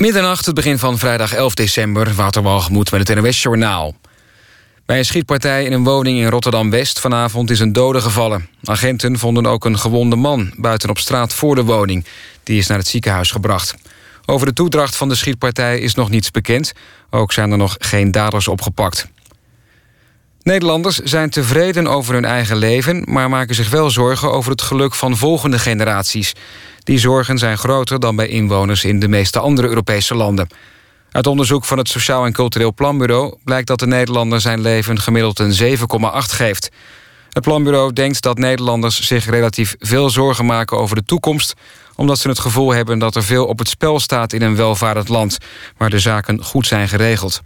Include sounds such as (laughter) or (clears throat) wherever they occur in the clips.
Middernacht, het begin van vrijdag 11 december, Waterwalgemoed met het NOS-journaal. Bij een schietpartij in een woning in Rotterdam-West vanavond is een dode gevallen. Agenten vonden ook een gewonde man buiten op straat voor de woning. Die is naar het ziekenhuis gebracht. Over de toedracht van de schietpartij is nog niets bekend. Ook zijn er nog geen daders opgepakt. Nederlanders zijn tevreden over hun eigen leven... maar maken zich wel zorgen over het geluk van volgende generaties. Die zorgen zijn groter dan bij inwoners in de meeste andere Europese landen. Uit onderzoek van het Sociaal en Cultureel Planbureau... blijkt dat de Nederlander zijn leven gemiddeld een 7,8 geeft. Het planbureau denkt dat Nederlanders zich relatief veel zorgen maken over de toekomst... omdat ze het gevoel hebben dat er veel op het spel staat in een welvarend land... waar de zaken goed zijn geregeld.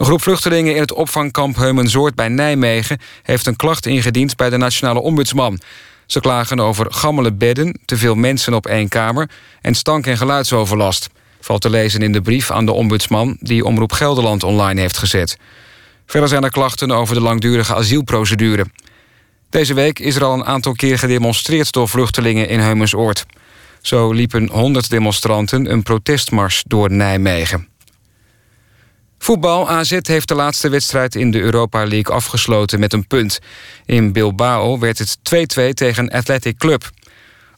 Een groep vluchtelingen in het opvangkamp Heumenzoord bij Nijmegen... heeft een klacht ingediend bij de Nationale Ombudsman. Ze klagen over gammele bedden, te veel mensen op één kamer... en stank- en geluidsoverlast. Valt te lezen in de brief aan de ombudsman... die Omroep Gelderland online heeft gezet. Verder zijn er klachten over de langdurige asielprocedure. Deze week is er al een aantal keer gedemonstreerd... door vluchtelingen in Heumensoord. Zo liepen 100 demonstranten een protestmars door Nijmegen. Voetbal AZ heeft de laatste wedstrijd in de Europa League afgesloten met een punt. In Bilbao werd het 2-2 tegen Athletic Club.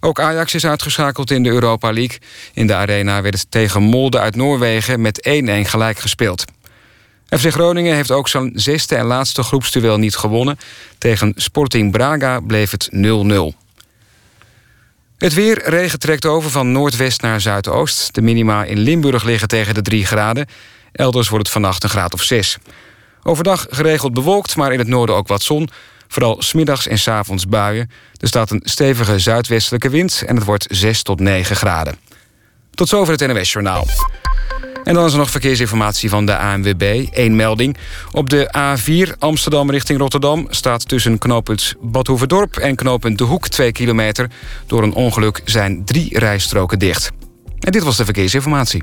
Ook Ajax is uitgeschakeld in de Europa League. In de arena werd het tegen Molde uit Noorwegen met 1-1 gelijk gespeeld. FC Groningen heeft ook zijn zesde en laatste groepsduel niet gewonnen. Tegen Sporting Braga bleef het 0-0. Het weer, regen trekt over van noordwest naar zuidoost. De minima in Limburg liggen tegen de 3 graden. Elders wordt het vannacht een graad of 6. Overdag geregeld bewolkt, maar in het noorden ook wat zon. Vooral smiddags en s avonds buien. Er staat een stevige zuidwestelijke wind en het wordt 6 tot 9 graden. Tot zover het NWS Journaal. En dan is er nog verkeersinformatie van de ANWB. Eén melding. Op de A4 Amsterdam richting Rotterdam... staat tussen knooppunt Badhoevedorp en knooppunt De Hoek 2 kilometer. Door een ongeluk zijn drie rijstroken dicht. En dit was de verkeersinformatie.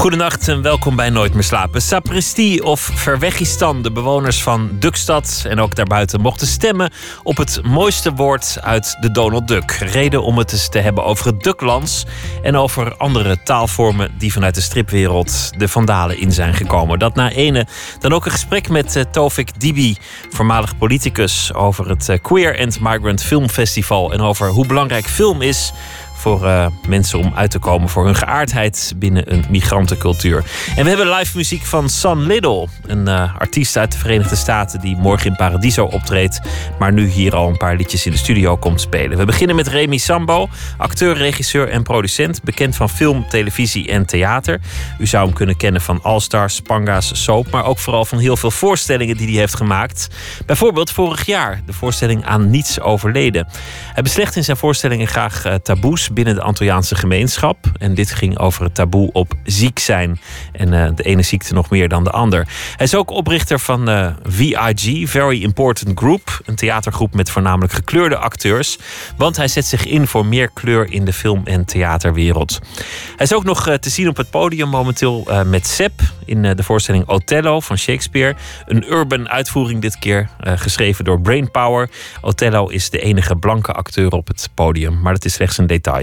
Goedenacht en welkom bij Nooit meer slapen. Sapristi of Verwegistan, de bewoners van Dukstad en ook daarbuiten mochten stemmen op het mooiste woord uit de Donald Duck. Reden om het eens te hebben over het Ducklands en over andere taalvormen die vanuit de stripwereld de vandalen in zijn gekomen. Dat na ene dan ook een gesprek met uh, Tovik Dibi, voormalig politicus, over het uh, Queer and Migrant Film Festival en over hoe belangrijk film is voor uh, mensen om uit te komen voor hun geaardheid binnen een migrantencultuur. En we hebben live muziek van San Little, een uh, artiest uit de Verenigde Staten die morgen in Paradiso optreedt, maar nu hier al een paar liedjes in de studio komt spelen. We beginnen met Remy Sambo, acteur, regisseur en producent, bekend van film, televisie en theater. U zou hem kunnen kennen van All Stars, Panga's, Soap, maar ook vooral van heel veel voorstellingen die hij heeft gemaakt. Bijvoorbeeld vorig jaar de voorstelling Aan Niets Overleden. Hij beslecht in zijn voorstellingen graag uh, taboes binnen de Antilliaanse gemeenschap. En dit ging over het taboe op ziek zijn. En uh, de ene ziekte nog meer dan de ander. Hij is ook oprichter van uh, VIG, Very Important Group. Een theatergroep met voornamelijk gekleurde acteurs. Want hij zet zich in voor meer kleur in de film- en theaterwereld. Hij is ook nog uh, te zien op het podium momenteel met Sepp. In de voorstelling Othello van Shakespeare. Een urban uitvoering dit keer. geschreven door Brainpower. Othello is de enige blanke acteur op het podium. Maar dat is slechts een detail.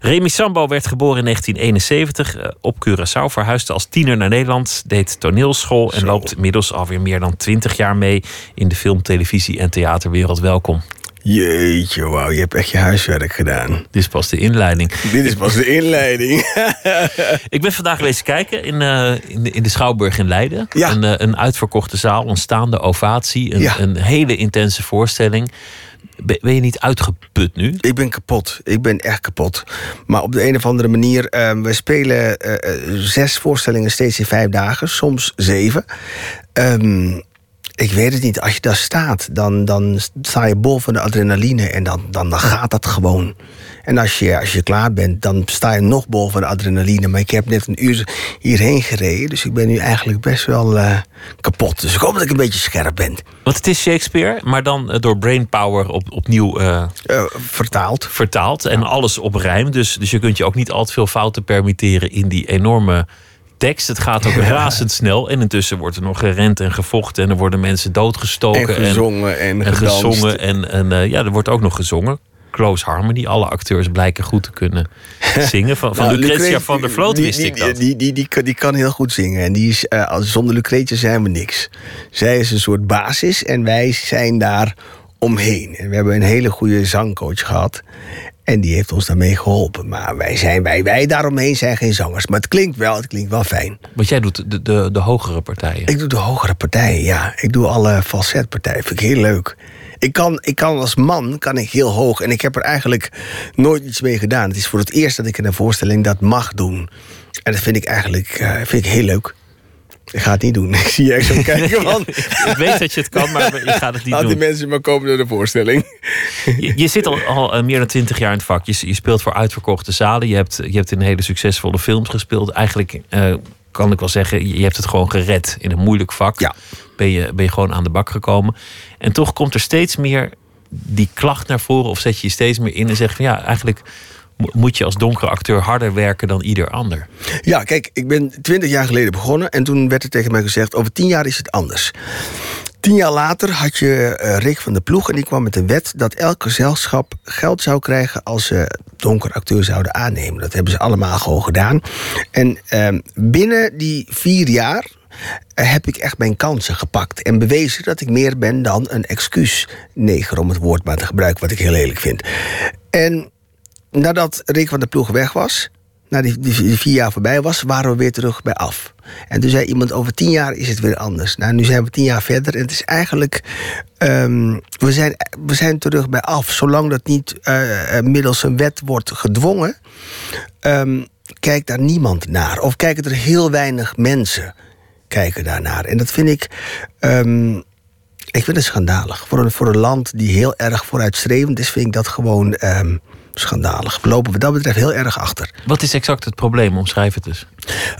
Remy Sambo werd geboren in 1971 uh, op Curaçao, verhuisde als tiener naar Nederland, deed toneelschool en Zo. loopt inmiddels alweer meer dan 20 jaar mee in de film, televisie en theaterwereld. Welkom. Jeetje, wauw, je hebt echt je huiswerk gedaan. Dit is pas de inleiding. Dit is pas de inleiding. (laughs) ik ben vandaag geweest kijken in, uh, in, de, in de Schouwburg in Leiden. Ja. Een, uh, een uitverkochte zaal, een staande ovatie, een, Ja. een hele intense voorstelling. Ben, je niet uitgeput nu? Ik ben kapot. Ik ben echt kapot. Maar op de een of andere manier, eh, we spelen eh, eh, zes voorstellingen steeds in vijf dagen, soms zeven. Ehm, Ik weet het niet. Als je daar staat, dan, dan sta je bol van de adrenaline en dan, dan, dan gaat dat gewoon. En als je, als je klaar bent, dan sta je nog bol van de adrenaline. Maar ik heb net een uur hierheen gereden, dus ik ben nu eigenlijk best wel uh, kapot. Dus ik hoop dat ik een beetje scherp ben. Want het is Shakespeare, maar dan uh, door brainpower op, opnieuw uh, vertaald. vertaald. En alles op rijm. Dus, dus je kunt je ook niet al te veel fouten permitteren in die enorme tekst. Het gaat ook ja. (laughs) razendsnel. En intussen wordt er nog gerend en gevochten. En er worden mensen doodgestoken. En gezongen en, en, en gezongen. En, en uh, ja, er wordt ook nog gezongen. Close Harmony. Alle acteurs blijken goed te kunnen (laughs) zingen. Van, van nou, Lucretia Lucre van der Vloot wist die, ik dat. Die, die, die, die, kan heel goed zingen. En die is, uh, zonder Lucretia zijn we niks. Zij is een soort basis en wij zijn daar omheen. En we hebben een hele goede zangcoach gehad. En die heeft ons daarmee geholpen. Maar wij, zijn, wij, wij daaromheen zijn geen zangers. Maar het klinkt wel, het klinkt wel fijn. Want jij doet de, de, de hogere partijen? Ik doe de hogere partijen, ja. Ik doe alle falsetpartijen. Vind ik heel leuk. Ik kan, ik kan als man kan ik heel hoog. En ik heb er eigenlijk nooit iets mee gedaan. Het is voor het eerst dat ik in een voorstelling dat mag doen. En dat vind ik eigenlijk uh, vind ik heel leuk. Ik ga het niet doen. (laughs) Ik zie je echt zo kijken. Man. (laughs) ik weet dat je het kan, maar je gaat het niet Laat doen. die mensen maar komen door de voorstelling. Je, je zit al, al, meer dan twintig jaar in het vak. Je, je, speelt voor uitverkochte zalen. Je hebt, je hebt in hele succesvolle films gespeeld. Eigenlijk uh, kan ik wel zeggen, je hebt het gewoon gered in een moeilijk vak. Ja. Ben, je, ben je gewoon aan de bak gekomen. En toch komt er steeds meer die klacht naar voren. Of zet je je steeds meer in en zeg van ja, eigenlijk moet je als donkere acteur harder werken dan ieder ander. Ja, kijk, ik ben twintig jaar geleden begonnen en toen werd er tegen mij gezegd: over tien jaar is het anders. Tien jaar later had je uh, Rick van der Ploeg en die kwam met een wet dat elk gezelschap geld zou krijgen als ze donker acteur zouden aannemen. Dat hebben ze allemaal gewoon gedaan. En uh, binnen die vier jaar heb ik echt mijn kansen gepakt en bewezen dat ik meer ben dan een excuusneger, om het woord maar te gebruiken, wat ik heel lelijk vind. En nadat Rick van der Ploeg weg was, na die, die, vier jaar voorbij was, waren we weer terug bij af. En toen zei iemand, over tien jaar is het weer anders. Nou, nu zijn we tien jaar verder en het is eigenlijk... Um, we, zijn, we zijn terug bij af. Zolang dat niet uh, middels een wet wordt gedwongen... Um, kijkt daar niemand naar. Of kijken er heel weinig mensen kijken daarnaar. En dat vind ik... Um, ik vind het schandalig. Voor een, voor een land die heel erg vooruitstrevend is... vind ik dat gewoon schandalig. We lopen wat dat betreft heel erg achter. Wat is exact het probleem? Omschrijf het dus.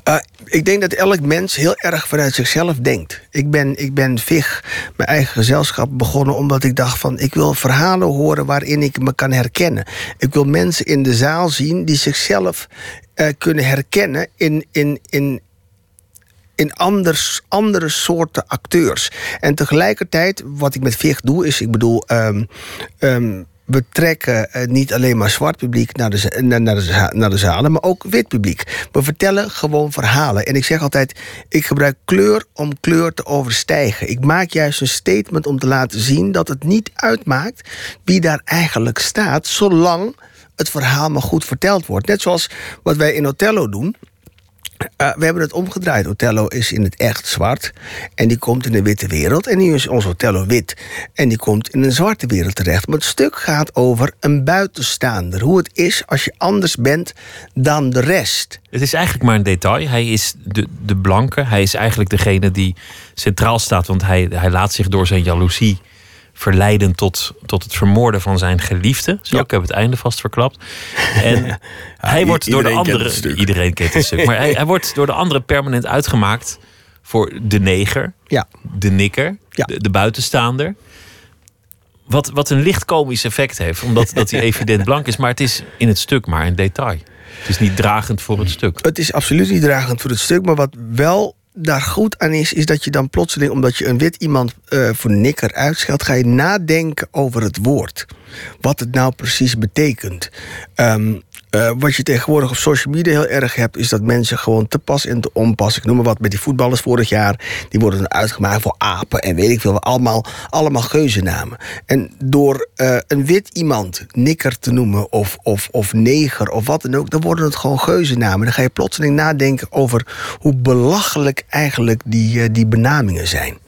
Uh, ik denk dat elk mens heel erg vanuit zichzelf denkt. Ik ben, ik ben VIG, mijn eigen gezelschap, begonnen omdat ik dacht van... ik wil verhalen horen waarin ik me kan herkennen. Ik wil mensen in de zaal zien die zichzelf uh, kunnen herkennen in... in, in in anders, andere soorten acteurs. En tegelijkertijd, wat ik met VIG doe, is, ik bedoel, um, um, we trekken uh, niet alleen maar zwart publiek naar de, naar, de, naar de zalen, maar ook wit publiek. We vertellen gewoon verhalen. En ik zeg altijd: ik gebruik kleur om kleur te overstijgen. Ik maak juist een statement om te laten zien dat het niet uitmaakt wie daar eigenlijk staat, zolang het verhaal maar goed verteld wordt. Net zoals wat wij in Othello doen. Uh, we hebben het omgedraaid. Othello is in het echt zwart. En die komt in een witte wereld. En nu is ons Othello wit. En die komt in een zwarte wereld terecht. Maar het stuk gaat over een buitenstaander. Hoe het is als je anders bent dan de rest. Het is eigenlijk maar een detail. Hij is de, de blanke. Hij is eigenlijk degene die centraal staat. Want hij, hij laat zich door zijn jaloezie verleiden tot, tot het vermoorden van zijn geliefde. Zo, ja. ik heb het einde vast verklapt. En (laughs) ja, hij wordt door de andere. Iedereen kent het stuk. Maar hij, hij, wordt door de andere permanent uitgemaakt voor de neger, ja. de nikker, de, de, buitenstaander. Wat, wat een licht komisch effect heeft, omdat dat hij (laughs) evident blank is. Maar het is in het stuk maar een detail. Het is niet dragend voor het stuk. Het is absoluut niet dragend voor het stuk. Maar wat wel daar goed aan is, is dat je dan plotseling, omdat je een wit iemand uh, voor nikker uitscheldt, ga je nadenken over het woord. Wat het nou precies betekent. Um, uh, wat je tegenwoordig op social media heel erg hebt, is dat mensen gewoon te pas en te onpas. Ik noem maar wat met die voetballers vorig jaar. Die worden dan uitgemaakt voor apen en weet ik veel. Allemaal, allemaal geuzennamen. En door uh, een wit iemand nikker te noemen of, of, of neger of wat dan ook, dan worden het gewoon geuzennamen. Dan ga je plotseling nadenken over hoe belachelijk eigenlijk die, uh, die benamingen zijn.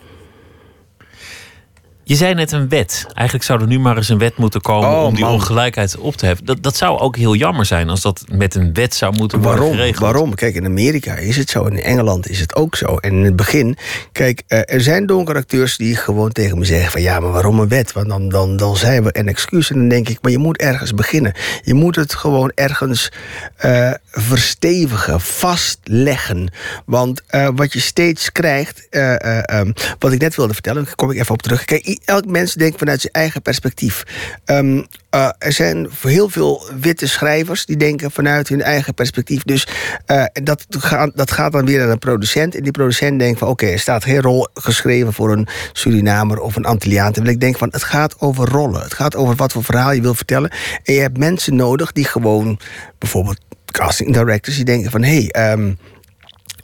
Je zei net een wet. Eigenlijk zou er nu maar eens een wet moeten komen Oh, om die man. ongelijkheid op te heffen. Dat, dat zou ook heel jammer zijn als dat met een wet zou moeten worden Waarom? geregeld. Waarom? Kijk, in Amerika is het zo. In Engeland is het ook zo. En in het begin, kijk, eh, er zijn donkere acteurs die gewoon tegen me zeggen: van ja, maar waarom een wet? Want dan, dan, dan zijn we een excuus. En dan denk ik, maar je moet ergens beginnen. Je moet het gewoon ergens eh, verstevigen, vastleggen. Want eh, wat je steeds krijgt, eh, eh, ehm, wat ik net wilde vertellen, daar kom ik even op terug. Kijk, elk mens denkt vanuit zijn eigen perspectief. Ehm, eh, er zijn heel veel witte schrijvers die denken vanuit hun eigen perspectief. Dus eh, dat, gaat, dat gaat dan weer naar een producent. En die producent denkt van oké, er staat geen rol geschreven voor een Surinamer of een Antilliaan. Terwijl ik denk van het gaat over rollen. Het gaat over wat voor verhaal je wil vertellen. En je hebt mensen nodig die gewoon, bijvoorbeeld casting directors, die denken van hé, hey, ehm,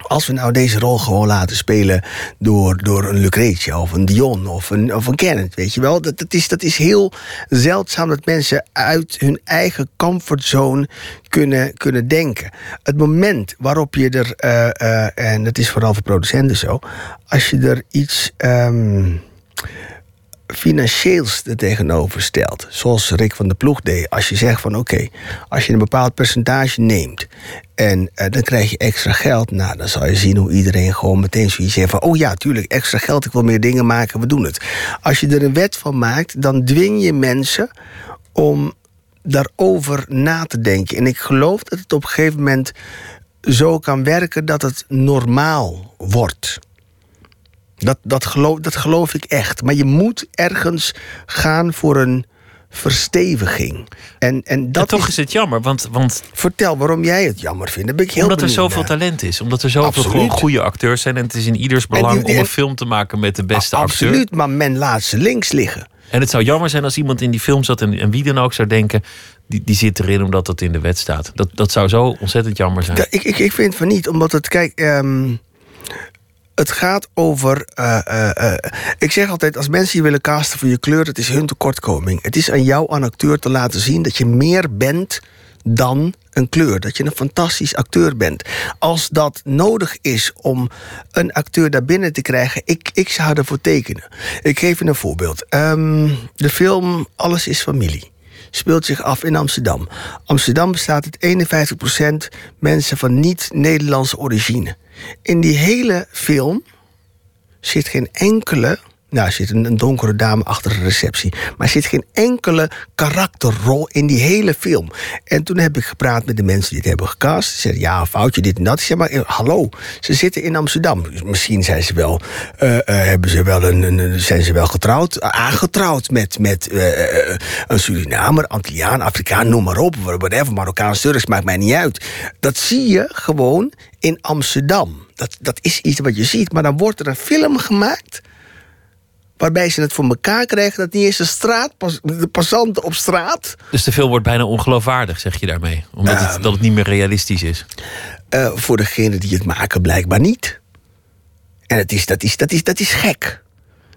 als we nou deze rol gewoon laten spelen door, door een Lucretia of een Dion of een, of een Kenneth, weet je wel. Dat, dat, is, dat is heel zeldzaam dat mensen uit hun eigen comfortzone kunnen, kunnen denken. Het moment waarop je er, eh, eh, en dat is vooral voor producenten zo, als je er iets. ehm, financieels er tegenover stelt. Zoals Rick van der Ploeg deed. Als je zegt van oké, als je een bepaald percentage neemt... en eh, dan krijg je extra geld... nou, dan zal je zien hoe iedereen gewoon meteen zoiets heeft van... oh ja, tuurlijk, extra geld, ik wil meer dingen maken, we doen het. Als je er een wet van maakt, dan dwing je mensen... om daarover na te denken. En ik geloof dat het op een gegeven moment zo kan werken... dat het normaal wordt. Dat, dat, geloof, dat geloof ik echt. Maar je moet ergens gaan voor een versteviging. En, en Dat toch is, is het jammer, want, want Vertel waarom jij het jammer vindt. Ben ik heel omdat er zoveel naar. talent is. Omdat er zoveel gewoon goede acteurs zijn. En het is in ieders belang die- die- om een film te maken met de beste Ah, acteur. Absoluut, maar men laat ze links liggen. En het zou jammer zijn als iemand in die film zat en, en wie dan ook zou denken... Die, die zit erin omdat dat in de wet staat. Dat, dat zou zo ontzettend jammer zijn. Ja, ik, ik, ik vind van niet, omdat het, kijk, ehm, het gaat over. eh, eh, eh, ik zeg altijd: als mensen je willen casten voor je kleur, het is hun tekortkoming. Het is aan jou, aan acteur, te laten zien dat je meer bent dan een kleur. Dat je een fantastisch acteur bent. Als dat nodig is om een acteur daar binnen te krijgen, ik, ik zou ervoor tekenen. Ik geef je een voorbeeld. Ehm, de film Alles is Familie speelt zich af in Amsterdam. Amsterdam bestaat uit 51% mensen van niet-Nederlandse origine. In die hele film zit geen enkele. Nou, er zit een, donkere dame achter de receptie. Maar er zit geen enkele karakterrol in die hele film. En toen heb ik gepraat met de mensen die het hebben gecast. Ze zeiden, ja, foutje, dit en dat. Ik maar eh, hallo, ze zitten in Amsterdam. Misschien zijn ze wel, eh, eh, hebben ze wel een, zijn ze wel getrouwd, aangetrouwd met, met eh, een Surinamer, Antilliaan, Afrikaan, noem maar op. Whatever, Marokkaans, Turks, maakt mij niet uit. Dat zie je gewoon in Amsterdam. Dat, dat is iets wat je ziet. Maar dan wordt er een film gemaakt waarbij ze het voor elkaar krijgen dat niet eens de straat, de passanten op straat, Dus de film wordt bijna ongeloofwaardig, zeg je daarmee. Omdat het, dat het niet meer realistisch is. eh, voor degene die het maken blijkbaar niet. En het is, dat, is, dat, is, dat is gek.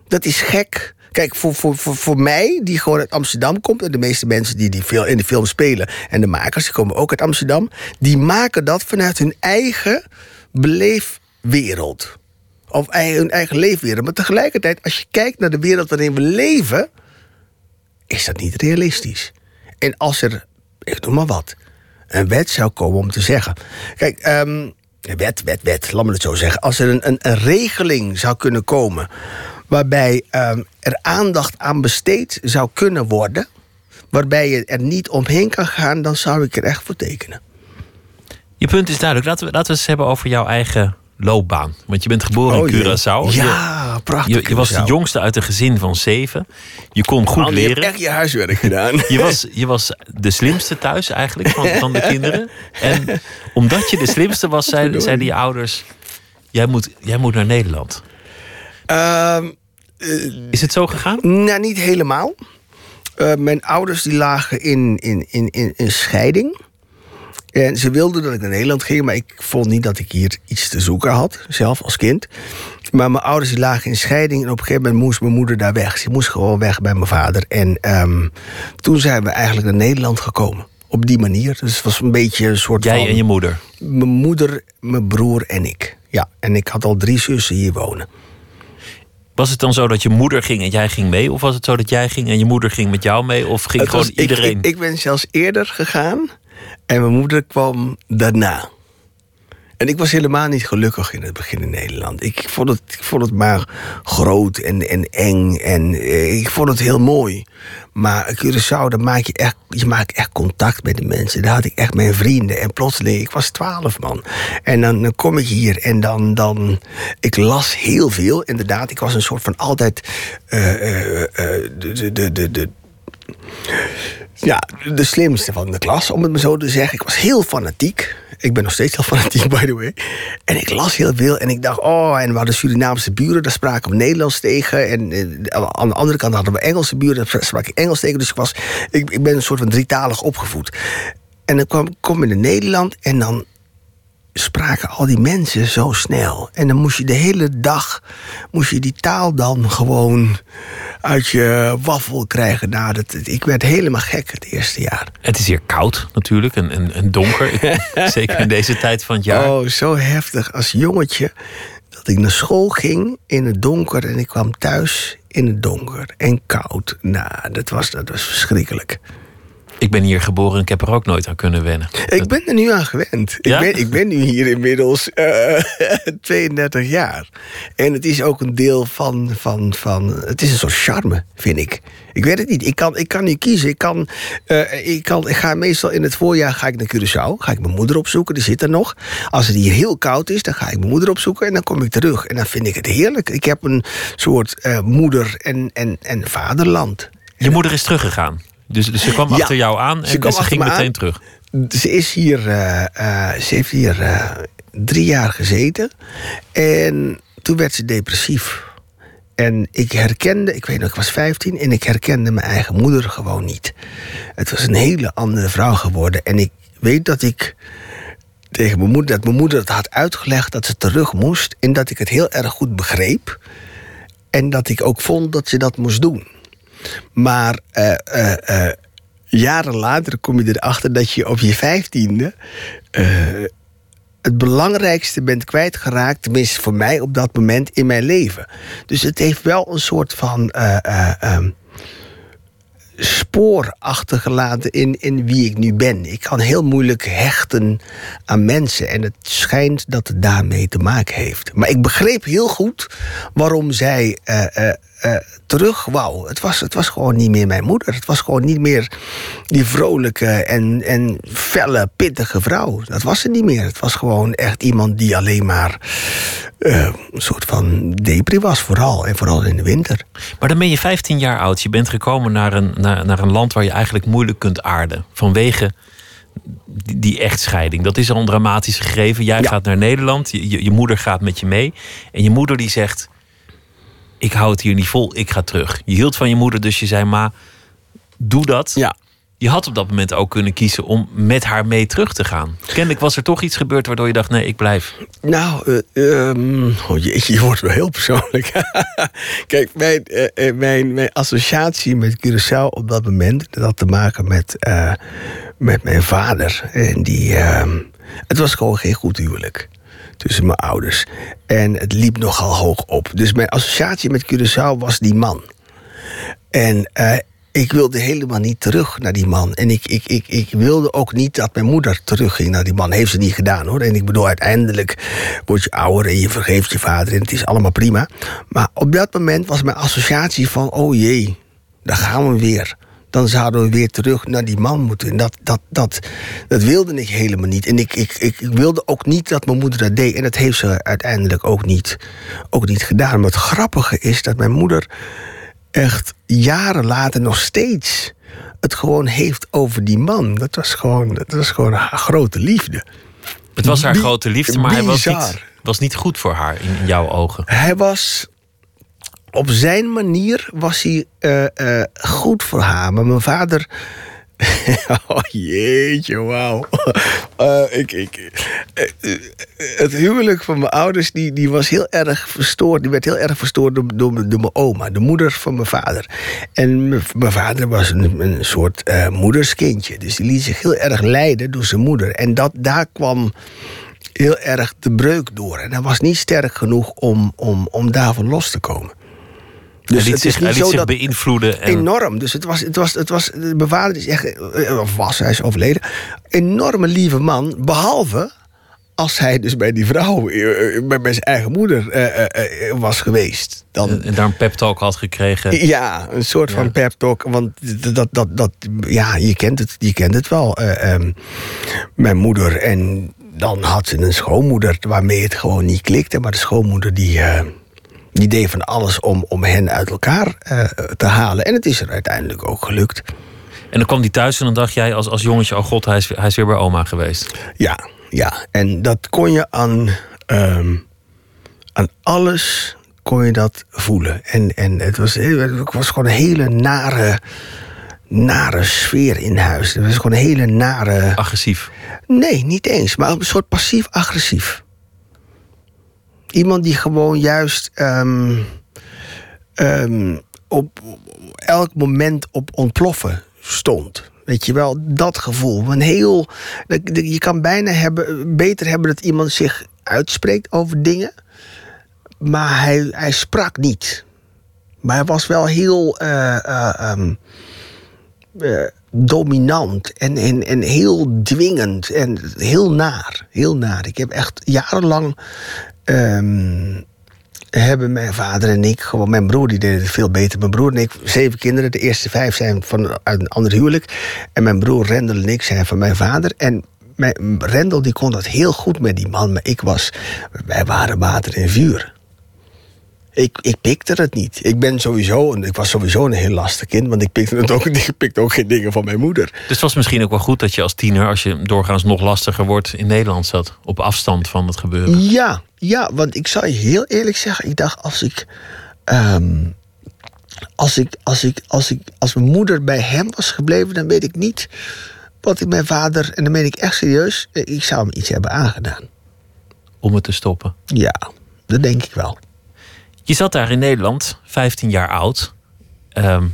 Dat is gek. Kijk, voor, voor, voor, voor mij, die gewoon uit Amsterdam komt... en de meeste mensen die, die veel in de film spelen... en de makers, die komen ook uit Amsterdam... die maken dat vanuit hun eigen beleefwereld. Of hun eigen leefwereld. Maar tegelijkertijd, als je kijkt naar de wereld waarin we leven... is dat niet realistisch. En als er, ik noem maar wat, een wet zou komen om te zeggen... Kijk, ehm, wet, wet, wet, laat me het zo zeggen. Als er een, een, een regeling zou kunnen komen... waarbij ehm, er aandacht aan besteed zou kunnen worden... waarbij je er niet omheen kan gaan... dan zou ik er echt voor tekenen. Je punt is duidelijk. Laten we, laten we het eens hebben over jouw eigen loopbaan. Want je bent geboren in jee. Curaçao. Ja, prachtig. je, je was de jongste uit een gezin van zeven. Je kon goed Man, je hebt leren. echt je huiswerk gedaan. Je was, je was de slimste thuis eigenlijk van, van de kinderen. En omdat je de slimste was, zeiden, zeiden je ouders... Jij moet, jij moet naar Nederland. Ehm, Is het zo gegaan? Nou, niet helemaal. Eh, mijn ouders die lagen in, in, in, in, in scheiding. En ze wilden dat ik naar Nederland ging, maar ik vond niet dat ik hier iets te zoeken had, zelf als kind. Maar mijn ouders die lagen in scheiding en op een gegeven moment moest mijn moeder daar weg. Ze moest gewoon weg bij mijn vader. En ehm, toen zijn we eigenlijk naar Nederland gekomen. Op die manier. Dus het was een beetje een soort Jij van... en je moeder. Mijn moeder, mijn broer en ik. Ja, en ik had al drie zussen hier wonen. Was het dan zo dat je moeder ging en jij ging mee? Of was het zo dat jij ging en je moeder ging met jou mee? Of ging gewoon ik- iedereen? Ik, ik ben zelfs eerder gegaan en mijn moeder kwam daarna. En ik was helemaal niet gelukkig in het begin in Nederland. Ik vond het, ik vond het maar groot en, en eng. En eh, ik vond het heel mooi. Maar Curaçao, daar maak je, echt, je maakt echt contact met de mensen. Daar had ik echt mijn vrienden. En plotseling, ik was twaalf man. En dan, dan kom ik hier en dan, dan... Ik las heel veel, inderdaad. Ik was een soort van altijd... de, de, de, de, de ja, de slimste van de klas, om het maar zo te zeggen. Ik was heel fanatiek. Ik ben nog steeds heel fanatiek, (laughs) by the way. En ik las heel veel en ik dacht, oh, en we hadden Surinaamse buren, daar spraken we Nederlands tegen. En aan de andere kant hadden we Engelse buren, daar sprak ik Engels tegen. Dus ik, was, ik, ik ben een soort van drietalig opgevoed. En dan kwam, kom ik in Nederland en dan spraken al die mensen zo snel. En dan moest je de hele dag moest je die taal dan gewoon uit je waffel krijgen. Nou, dat, ik werd helemaal gek het eerste jaar. Het is hier koud natuurlijk en, en, en donker. (laughs) Zeker in deze tijd van het jaar. Oh, zo heftig. Als jongetje dat ik naar school ging in het donker en ik kwam thuis in het donker en koud. Nou, dat was, dat was verschrikkelijk. Ik ben hier geboren en ik heb er ook nooit aan kunnen wennen. Ik ben er nu aan gewend. Ja? Ik, ben, ik ben nu hier inmiddels eh (laughs) 32 jaar. En het is ook een deel van, van, van. Het is een soort charme, vind ik. Ik weet het niet. Ik kan, ik kan nu kiezen. Ik, kan, eh, ik, kan, ik ga meestal in het voorjaar ga ik naar Curaçao. Ga ik mijn moeder opzoeken. Die zit er nog. Als het hier heel koud is, dan ga ik mijn moeder opzoeken. En dan kom ik terug. En dan vind ik het heerlijk. Ik heb een soort eh, moeder- en, en, en vaderland. Je moeder is teruggegaan. Dus, dus ze kwam Ja, achter jou aan ze en ze achter ging me meteen aan. terug. Ze is hier, eh, eh, ze heeft hier eh, drie jaar gezeten. En toen werd ze depressief. En ik herkende, ik weet nog, ik was 15 en ik herkende mijn eigen moeder gewoon niet. Het was een hele andere vrouw geworden. En ik weet dat ik tegen mijn moeder, dat mijn moeder het had uitgelegd dat ze terug moest. En dat ik het heel erg goed begreep. En dat ik ook vond dat ze dat moest doen. Maar eh, eh, eh, jaren later kom je erachter dat je op je vijftiende het belangrijkste bent kwijtgeraakt, tenminste voor mij op dat moment in mijn leven. Dus het heeft wel een soort van eh, eh, ehm, spoor achtergelaten in, in wie ik nu ben. Ik kan heel moeilijk hechten aan mensen en het schijnt dat het daarmee te maken heeft. Maar ik begreep heel goed waarom zij eh, terug wou. Het was, het was gewoon niet meer mijn moeder. Het was gewoon niet meer die vrolijke en, en felle, pittige vrouw. Dat was ze niet meer. Het was gewoon echt iemand die alleen maar eh, een soort van depri was, vooral. En vooral in de winter. Maar dan ben je 15 jaar oud. Je bent gekomen naar een, naar, naar een land waar je eigenlijk moeilijk kunt aarden. Vanwege die, die echtscheiding. Dat is al een dramatisch gegeven. Jij Ja. gaat naar Nederland. Je, je, je moeder gaat met je mee. En je moeder die zegt... Ik hou het hier niet vol, ik ga terug. Je hield van je moeder, dus je zei... Ma, doe dat. Ja. Je had op dat moment ook kunnen kiezen om met haar mee terug te gaan. Kennelijk was er toch iets gebeurd waardoor je dacht... nee, ik blijf. Nou, eh, ehm, oh jeetje, je wordt wel heel persoonlijk. (laughs) Kijk, mijn, eh, eh, mijn, mijn associatie met Curaçao op dat moment... dat had te maken met, met mijn vader. En die, ehm, het was gewoon geen goed huwelijk tussen mijn ouders. En het liep nogal hoog op. Dus mijn associatie met Curaçao was die man. En eh, ik wilde helemaal niet terug naar die man. En ik, ik, ik, ik wilde ook niet dat mijn moeder terugging naar die man. Heeft ze niet gedaan hoor. En ik bedoel, uiteindelijk word je ouder en je vergeeft je vader. En het is allemaal prima. Maar op dat moment was mijn associatie van: oh jee, daar gaan we weer. Dan zouden we weer terug naar die man moeten. En dat, dat, dat, dat wilde ik helemaal niet. En ik, ik, ik wilde ook niet dat mijn moeder dat deed. En dat heeft ze uiteindelijk ook niet, ook niet gedaan. Maar het grappige is dat mijn moeder echt jaren later nog steeds het gewoon heeft over die man. Dat was gewoon, dat was gewoon haar grote liefde. Het was haar Bi- grote liefde, maar hij was niet, was niet goed voor haar in, in jouw ogen. Hij was op zijn manier was hij eh, eh, goed voor haar. Maar mijn vader. (laughs) oh jeetje, wauw. (laughs) Eh, ik, ik, het huwelijk van mijn ouders die, die was heel erg verstoord. Die werd heel erg verstoord door, door, mijn oma, de moeder van mijn vader. En mijn, vader was een, soort moederskindje. Dus die liet zich heel erg leiden door zijn moeder. En dat, daar kwam heel erg de breuk door. En hij was niet sterk genoeg om, om, om daarvan los te komen. Hij liet zich, niet hij liet zo zich dat beïnvloeden. En, Enorm. Dus het was, het was, het was, de bewaarder is echt, eh, of was, hij is overleden. Enorme lieve man, behalve als hij dus bij die vrouw, eh, eh, bij zijn eigen moeder was geweest. Dan, en daar een pep talk had gekregen. ja, een soort van pep talk. Want dat, dat, dat, ja, je kent het, je kent het wel. Eh, ehm, mijn moeder en dan had ze een schoonmoeder waarmee het gewoon niet klikte. Maar de schoonmoeder die, die deed van alles om, om hen uit elkaar eh, te halen. En het is er uiteindelijk ook gelukt. En dan kwam hij thuis en dan dacht jij als, als jongetje... oh god, hij is, hij is weer bij oma geweest. Ja, ja. En dat kon je aan, ehm, aan alles kon je dat voelen. En, en het, was, het was gewoon een hele nare, nare sfeer in huis. Het was gewoon een hele nare... Agressief. Nee, niet eens, maar een soort passief-agressief. Iemand die gewoon juist ehm, ehm, op elk moment op ontploffen stond. Weet je wel, dat gevoel. Een heel, je kan bijna hebben, beter hebben dat iemand zich uitspreekt over dingen. Maar hij, hij sprak niet. Maar hij was wel heel eh, eh, ehm, eh, dominant en, en, en heel dwingend en heel naar. Heel naar. Ik heb echt jarenlang. Ehm, hebben mijn vader en ik, gewoon mijn broer, die deed het veel beter. Mijn broer en ik, zeven kinderen. De eerste vijf zijn van uit een ander huwelijk. En mijn broer Rendel en ik zijn van mijn vader. En mijn, Rendel die kon dat heel goed met die man, maar ik was, wij waren water en vuur. Ik, ik pikte het niet. Ik ben sowieso, ik was sowieso een heel lastig kind, want ik pikte, het ook, ik pikte ook geen dingen van mijn moeder. Dus het was misschien ook wel goed dat je als tiener... als je doorgaans nog lastiger wordt in Nederland zat. Op afstand van het gebeuren. Ja, ja, want ik zal je heel eerlijk zeggen, ik dacht als ik. ehm, als ik, als ik, als ik, als mijn moeder bij hem was gebleven, dan weet ik niet wat ik mijn vader, en dan meen ik echt serieus, eh, ik zou hem iets hebben aangedaan. Om het te stoppen. Ja, dat denk ik wel. Je zat daar in Nederland, 15 jaar oud. Ehm,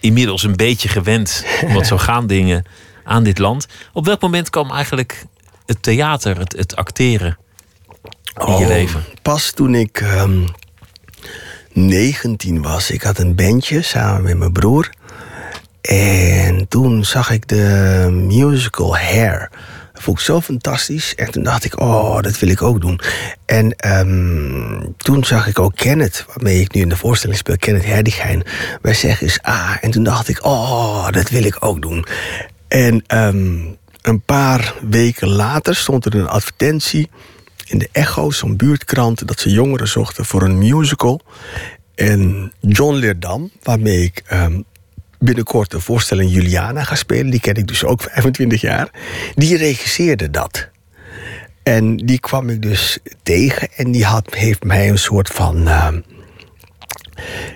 inmiddels een beetje gewend, want zo (laughs) gaan dingen aan dit land. Op welk moment kwam eigenlijk het theater, het, het acteren in je Oh, leven? Pas toen ik ehm 19 was. Ik had een bandje samen met mijn broer. En toen zag ik de musical Hair. Vond ik zo fantastisch. En toen dacht ik, oh, dat wil ik ook doen. En ehm, toen zag ik ook Kenneth, waarmee ik nu in de voorstelling speel, Kenneth Herdigijn. Wij zeggen is A. En toen dacht ik, oh, dat wil ik ook doen. En ehm, een paar weken later stond er een advertentie in de Echo, zo'n buurtkrant, dat ze jongeren zochten voor een musical. En John Leerdam, waarmee ik ehm, binnenkort de voorstelling Juliana ga spelen, die ken ik dus ook 25 jaar, die regisseerde dat. En die kwam ik dus tegen en die had, heeft mij een soort van, ehm,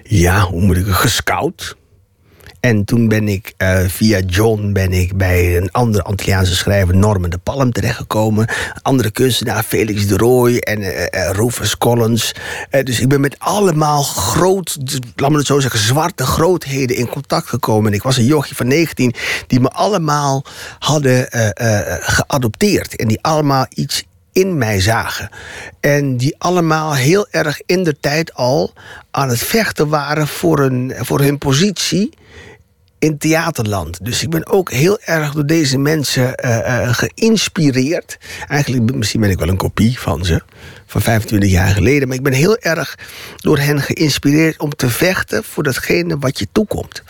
ja, hoe moet ik het, gescout. En toen ben ik eh, via John ben ik bij een andere Antilliaanse schrijver, Norman de Palm, terechtgekomen. Andere kunstenaar, Felix de Rooij en eh, eh, Rufus Collins. Dus ik ben met allemaal groot, laat me het zo zeggen, zwarte grootheden in contact gekomen. En ik was een jochie van 19 die me allemaal hadden geadopteerd. En die allemaal iets in mij zagen. En die allemaal heel erg in de tijd al aan het vechten waren voor, voor hun positie in theaterland. Dus ik ben ook heel erg door deze mensen eh, eh, geïnspireerd. Eigenlijk, misschien ben ik wel een kopie van ze, van 25 jaar geleden. Maar ik ben heel erg door hen geïnspireerd om te vechten voor datgene wat je toekomt.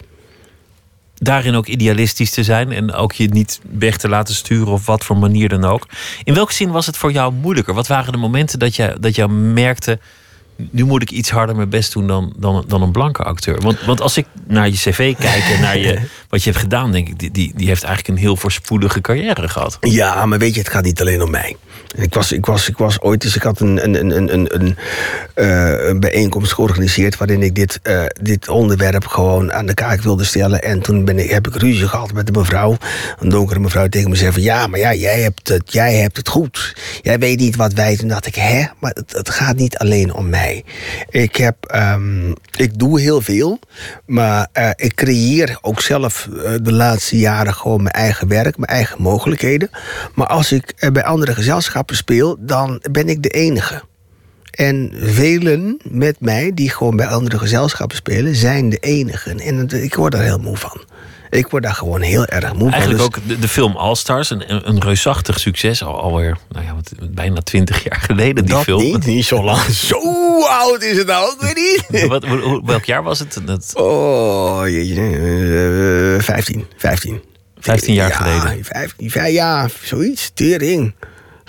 Daarin ook idealistisch te zijn en ook je niet weg te laten sturen op wat voor manier dan ook. In welke zin was het voor jou moeilijker? Wat waren de momenten dat je, dat je merkte, nu moet ik iets harder mijn best doen dan, dan, dan een blanke acteur? Want, want als ik naar je cv kijk en naar je, (laughs) wat je hebt gedaan, denk ik, die, die, die heeft eigenlijk een heel voorspoedige carrière gehad. Ja, maar weet je, het gaat niet alleen om mij. Ik was, ik was, ik was ooit eens, ik had een, een, een, een, een, eh, een bijeenkomst georganiseerd waarin ik dit, eh, dit onderwerp gewoon aan de kaak wilde stellen. En toen ben ik, heb ik ruzie gehad met een mevrouw, een donkere mevrouw, tegen me zei van ja, maar ja, jij hebt het, jij hebt het goed. Jij weet niet wat wij. Toen dacht ik, hè, maar het, het gaat niet alleen om mij. Ik heb, ehm, ik doe heel veel, maar eh, ik creëer ook zelf eh, de laatste jaren gewoon mijn eigen werk, mijn eigen mogelijkheden. Maar als ik eh, bij andere gezelschappen speel, dan ben ik de enige. En velen met mij, die gewoon bij andere gezelschappen spelen, zijn de enigen. En ik word daar heel moe van. Ik word daar gewoon heel erg moe Eigenlijk van. Dus- ook de, de film All Stars, een, een, reusachtig succes. Al, alweer nou ja, wat, bijna twintig jaar geleden, die dat film. niet, niet zo lang. (laughs) Zo oud is het nou ook weer niet. (laughs) Wat, welk jaar was het? Dat, Oh, jeetje. eh, 15, 15. 15 jaar ja, geleden. 15, vijf- ja, zoiets. Tering.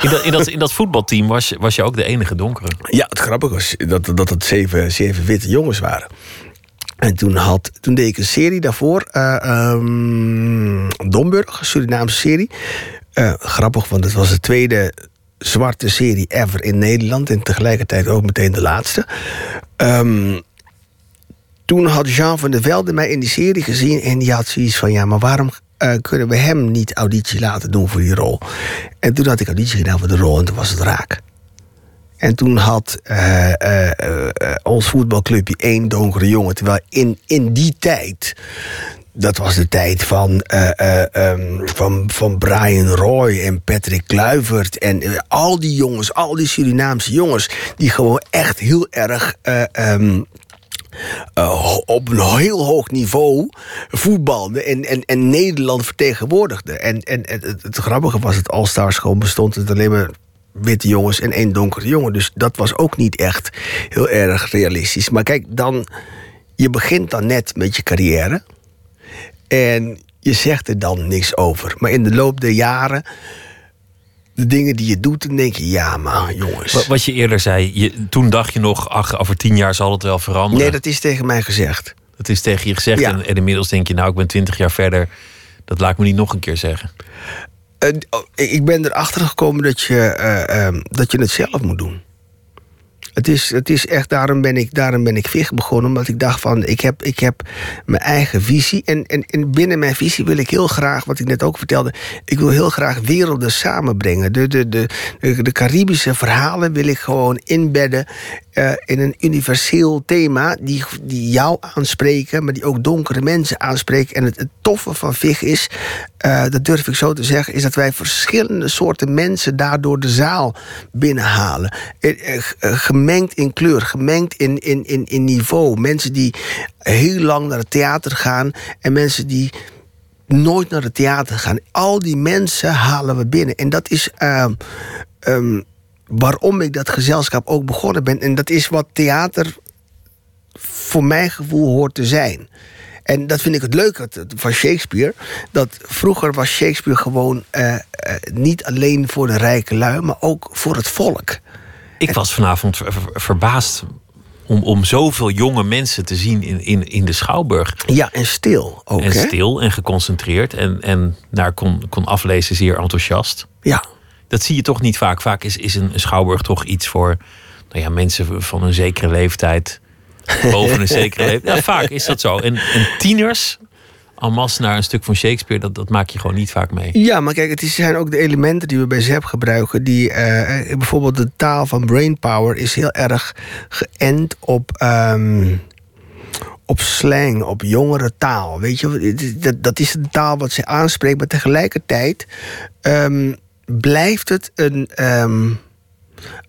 In, dat, in, dat, voetbalteam was, je- was je ook de enige donkere. Ja, het grappige was dat, dat het zeven, zeven witte jongens waren. En toen, had, toen deed ik een serie daarvoor. eh ehm, Domburg, Surinaamse serie. Eh, grappig, want het was de tweede zwarte serie ever in Nederland. En tegelijkertijd ook meteen de laatste. Ehm, toen had Jean van der Velde mij in die serie gezien. En die had zoiets van: ja, maar waarom eh, kunnen we hem niet auditie laten doen voor die rol? En toen had ik auditie gedaan voor de rol en toen was het raak. En toen had eh, eh, ons voetbalclubje één donkere jongen. Terwijl in, in die tijd. Dat was de tijd van, eh, eh, ehm, van, van Brian Roy en Patrick Kluivert. En al die jongens, al die Surinaamse jongens. die gewoon echt heel erg. eh, eh, op een heel hoog niveau voetbalde en, en, en Nederland vertegenwoordigde. En, en, het, het grappige was, het All-Stars gewoon bestond uit alleen maar witte jongens en één donkere jongen. Dus dat was ook niet echt heel erg realistisch. Maar kijk, dan, je begint dan net met je carrière en je zegt er dan niks over. Maar in de loop der jaren, de dingen die je doet, dan denk je, ja maar jongens. Wat, je eerder zei, je, toen dacht je nog, ach, over tien jaar zal het wel veranderen. Nee, dat is tegen mij gezegd. Dat is tegen je gezegd. Ja. En, en inmiddels denk je, nou, ik ben twintig jaar verder. Dat laat ik me niet nog een keer zeggen. Eh, oh, ik ben erachter gekomen dat je, eh, ehm, dat je het zelf moet doen. Het is, het is echt, daarom ben ik, daarom ben ik VIG begonnen. Omdat ik dacht van, ik heb, ik heb mijn eigen visie. En, en, en binnen mijn visie wil ik heel graag, wat ik net ook vertelde... ik wil heel graag werelden samenbrengen. De, de, de, de Caribische verhalen wil ik gewoon inbedden... eh, in een universeel thema die, die jou aanspreken... maar die ook donkere mensen aanspreken. En het, toffe van VIG is, eh, dat durf ik zo te zeggen... is dat wij verschillende soorten mensen daardoor de zaal binnenhalen. Eh, gemengd in kleur, gemengd in, in, in, in niveau. Mensen die heel lang naar het theater gaan... en mensen die nooit naar het theater gaan. Al die mensen halen we binnen. En dat is ehm, ehm, waarom ik dat gezelschap ook begonnen ben. En dat is wat theater voor mijn gevoel hoort te zijn. En dat vind ik het leuke van Shakespeare. Dat vroeger was Shakespeare gewoon eh, eh, niet alleen voor de rijke lui, maar ook voor het volk. Ik was vanavond ver- ver- verbaasd om, om zoveel jonge mensen te zien in, in, in de Schouwburg. Ja, en stil ook. en hè? stil en geconcentreerd. En, en daar kon, kon aflezen zeer enthousiast. Ja. Dat zie je toch niet vaak. Vaak is, is een, schouwburg toch iets voor nou ja, mensen van een zekere leeftijd. (laughs) Boven een zekere leeftijd. Ja, vaak is dat zo. En, en tieners, en masse naar een stuk van Shakespeare, dat, dat maak je gewoon niet vaak mee. Ja, maar kijk, het zijn ook de elementen die we bij ZEP gebruiken. Die, eh, eh, bijvoorbeeld de taal van brainpower is heel erg geënt op, ehm, op slang, op jongere taal. Weet je, dat, dat is de taal wat ze aanspreekt. Maar tegelijkertijd ehm, blijft het een, ehm,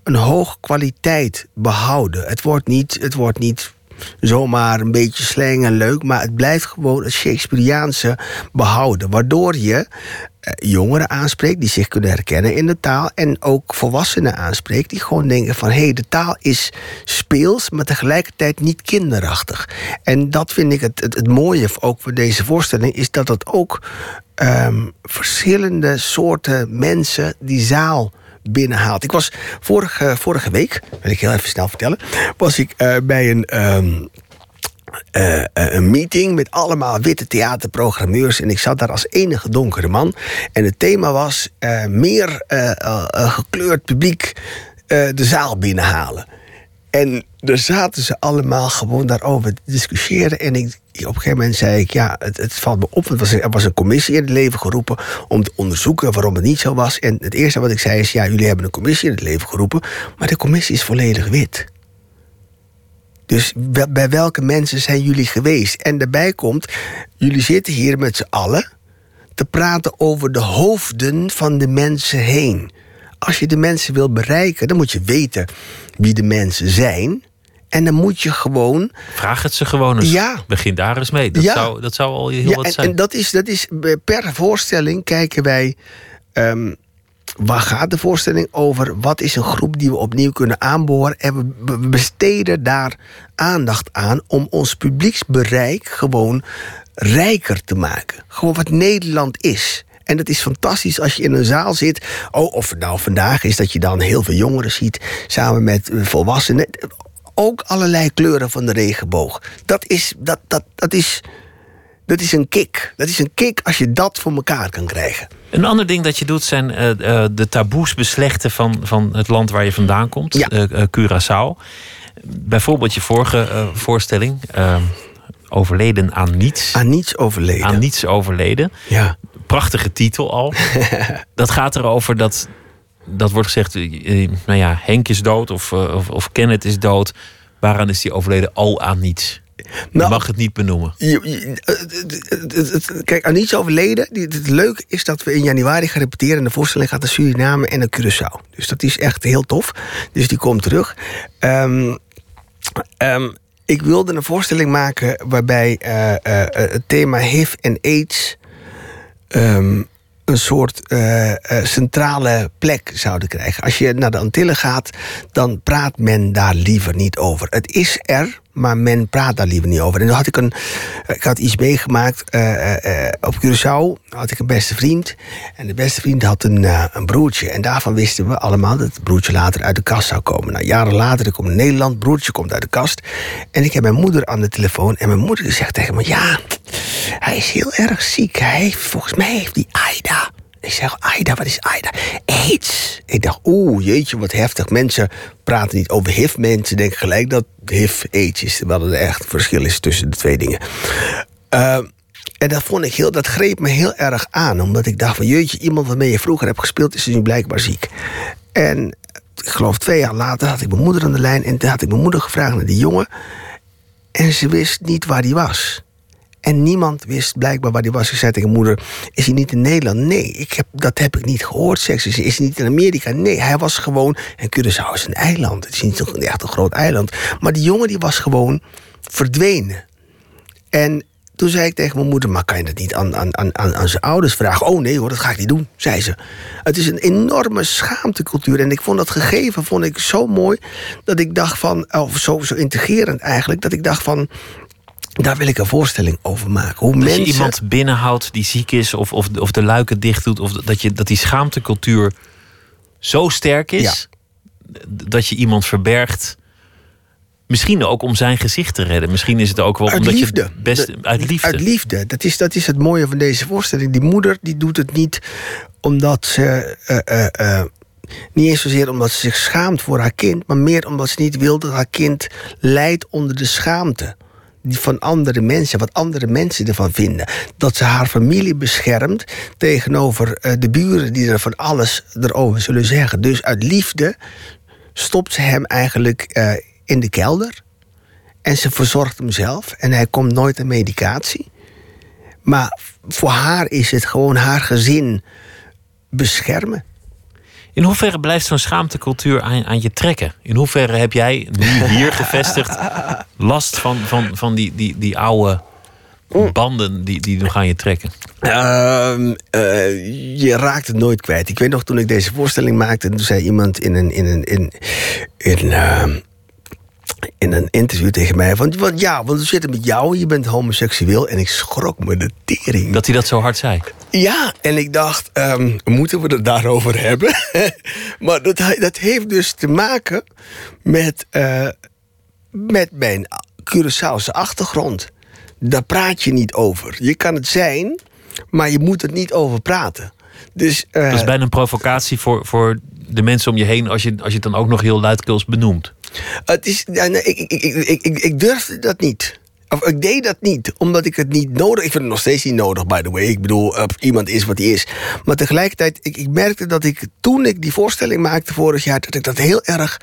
een hoge kwaliteit behouden. Het wordt niet... Het wordt niet zomaar een beetje slang en leuk, maar het blijft gewoon het Shakespeareaanse behouden. Waardoor je eh, jongeren aanspreekt die zich kunnen herkennen in de taal. En ook volwassenen aanspreekt die gewoon denken van hé, hey, de taal is speels, maar tegelijkertijd niet kinderachtig. En dat vind ik het, het, het mooie ook voor deze voorstelling, is dat het ook ehm, verschillende soorten mensen die zaal binnenhaalt. Ik was vorige, vorige week, wil ik heel even snel vertellen, was ik eh, bij een. ehm, eh, eh, een meeting met allemaal witte theaterprogrammeurs. En ik zat daar als enige donkere man. En het thema was meer gekleurd publiek de zaal binnenhalen. En er zaten ze allemaal gewoon daarover te discussiëren. En ik, op een gegeven moment zei ik, ja, het, het valt me op. Het was, er was een commissie in het leven geroepen om te onderzoeken waarom het niet zo was. En het eerste wat ik zei is, ja, jullie hebben een commissie in het leven geroepen. Maar de commissie is volledig wit. Dus bij welke mensen zijn jullie geweest? En daarbij komt, jullie zitten hier met z'n allen te praten over de hoofden van de mensen heen. Als je de mensen wil bereiken, dan moet je weten wie de mensen zijn. En dan moet je gewoon. Vraag het ze gewoon eens. Ja. Begin daar eens mee. Dat, Ja. zou, dat zou al heel Ja, wat en, zijn. en dat is, dat is per voorstelling kijken wij. ehm, waar gaat de voorstelling over? Wat is een groep die we opnieuw kunnen aanboren? En we- we besteden daar aandacht aan om ons publieksbereik gewoon rijker te maken. Gewoon wat Nederland is. En het is fantastisch als je in een zaal zit. Oh, of het nou vandaag is dat je dan heel veel jongeren ziet samen met eh, volwassenen. Ook allerlei kleuren van de regenboog. Dat is, dat, dat, dat is, dat is een kick. Dat is een kick als je dat voor elkaar kan krijgen. Een ander ding dat je doet zijn eh, eh, de taboes beslechten van, van het land waar je vandaan komt, Ja. Curaçao. Bijvoorbeeld je vorige voorstelling, Overleden aan niets. Aan niets overleden. Aan niets overleden. Ja. Prachtige titel al. (laughs) dat gaat erover dat, dat wordt gezegd, eh, eh, nou ja, Henk is dood of, eh, of, of Kenneth is dood. Waaraan is die overleden? Al aan niets. Je Nou, mag het niet benoemen. Het- Kijk, aan niets overleden. Het leuke is dat we in januari gaan repeteren. En de voorstelling gaat naar Suriname en naar Curaçao. Dus dat is echt heel tof. Dus die komt terug. Ehm, ehm, ik wilde een voorstelling maken waarbij eh, eh, het thema HIV en AIDS. Ehm, een soort eh, eh, centrale plek zouden krijgen. Als je naar de Antillen gaat, dan praat men daar liever niet over. Het is er, maar men praat daar liever niet over. En dan had ik een, ik had iets meegemaakt eh, eh, eh, op Curaçao. Had ik een beste vriend. En de beste vriend had een, een broertje. En daarvan wisten we allemaal dat het broertje later uit de kast zou komen. Nou, jaren later, ik kom naar Nederland, broertje komt uit de kast. En ik heb mijn moeder aan de telefoon. En mijn moeder zegt tegen me: Ja, hij is heel erg ziek. Hij heeft, volgens mij heeft hij AIDA. Ik zeg, AIDA, wat is AIDA? AIDS. Ik dacht, oeh, jeetje, wat heftig. Mensen praten niet over HIV. Mensen denken gelijk dat HIV AIDS is. Terwijl er echt verschil is tussen de twee dingen. Uh, en dat vond ik heel, dat greep me heel erg aan. Omdat ik dacht van, jeetje, iemand waarmee je vroeger hebt gespeeld... is nu blijkbaar ziek. En ik geloof twee jaar later had ik mijn moeder aan de lijn... en toen had ik mijn moeder gevraagd naar die jongen. En ze wist niet waar die was. En niemand wist blijkbaar waar hij was. Ik zei tegen moeder, is hij niet in Nederland? Nee, ik heb, dat heb ik niet gehoord. Zeg ze, is hij niet in Amerika? Nee, hij was gewoon... En Curaçao is een eiland. Het is niet echt een groot eiland. Maar die jongen die was gewoon verdwenen. En toen zei ik tegen mijn moeder... maar kan je dat niet aan, aan, aan, aan zijn ouders vragen? Oh nee hoor, dat ga ik niet doen, zei ze. Het is een enorme schaamtecultuur. En ik vond dat gegeven vond ik zo mooi... dat ik dacht van... of zo, zo integrerend eigenlijk... dat ik dacht van... Daar wil ik een voorstelling over maken. Hoe dat mensen... je iemand binnenhoudt die ziek is, of, of, of de luiken dicht doet, of dat, je, dat die schaamtecultuur zo sterk is Ja. dat je iemand verbergt. Misschien ook om zijn gezicht te redden. Misschien is het ook wel Uit omdat liefde. je best De- uit liefde. Uit liefde. Dat is, dat is het mooie van deze voorstelling. Die moeder die doet het niet omdat ze. eh, eh, eh, niet eens zozeer omdat ze zich schaamt voor haar kind, maar meer omdat ze niet wil dat haar kind lijdt onder de schaamte. Van andere mensen, wat andere mensen ervan vinden. Dat ze haar familie beschermt tegenover eh, de buren die er van alles erover zullen zeggen. Dus uit liefde stopt ze hem eigenlijk eh, in de kelder. En ze verzorgt hem zelf. En hij komt nooit aan medicatie. Maar voor haar is het gewoon haar gezin beschermen. In hoeverre blijft zo'n schaamtecultuur aan, aan je trekken? In hoeverre heb jij, nu hier gevestigd, last van, van, van die, die, die oude banden die, die nog aan je trekken? Ehm, eh, je raakt het nooit kwijt. Ik weet nog toen ik deze voorstelling maakte, toen zei iemand in een, in een, in, in, ehm, in een interview tegen mij: van, want ja, want we zitten met jou, je bent homoseksueel. En ik schrok me de tering. Dat hij dat zo hard zei. Ja, en ik dacht, ehm, moeten we het daarover hebben? (laughs) maar dat, dat heeft dus te maken met, eh, met mijn Curaçaose achtergrond. Daar praat je niet over. Je kan het zijn, maar je moet er niet over praten. Dus, eh, Dat is bijna een provocatie voor, voor de mensen om je heen... als je, als je het dan ook nog heel luidkeels benoemt. Het is, ik, ik, ik, ik, ik, durfde dat niet. Of ik deed dat niet, omdat ik het niet nodig... Ik vind het nog steeds niet nodig, by the way. Ik bedoel, uh, iemand is wat hij is. Maar tegelijkertijd, ik, ik merkte dat ik toen ik die voorstelling maakte vorig jaar... dat ik dat heel erg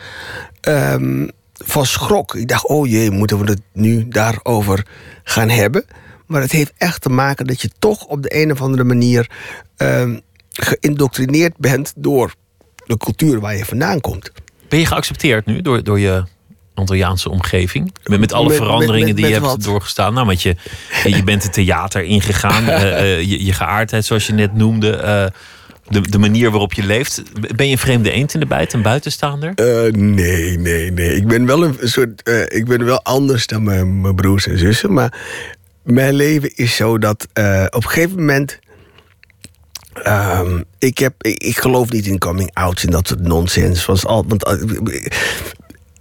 um, van schrok. Ik dacht, oh jee, moeten we het nu daarover gaan hebben? Maar het heeft echt te maken dat je toch op de een of andere manier... Um, geïndoctrineerd bent door de cultuur waar je vandaan komt. Ben je geaccepteerd nu door, door je Antilliaanse omgeving? Met, met alle Met- veranderingen met- die je hebt wat? doorgestaan. Nou, want je, je bent het theater ingegaan. (laughs) eh, eh, je, je geaardheid, zoals je net noemde. eh, de, de manier waarop je leeft. Ben je een vreemde eend in de bijt, een buitenstaander? Nee, nee, nee. Ik ben wel een soort. ik ben wel anders dan mijn, mijn broers en zussen. Maar mijn leven is zo dat op een gegeven moment. Ehm, ik, heb, ik, geloof niet in coming outs en dat soort nonsens. Was al, want, eh,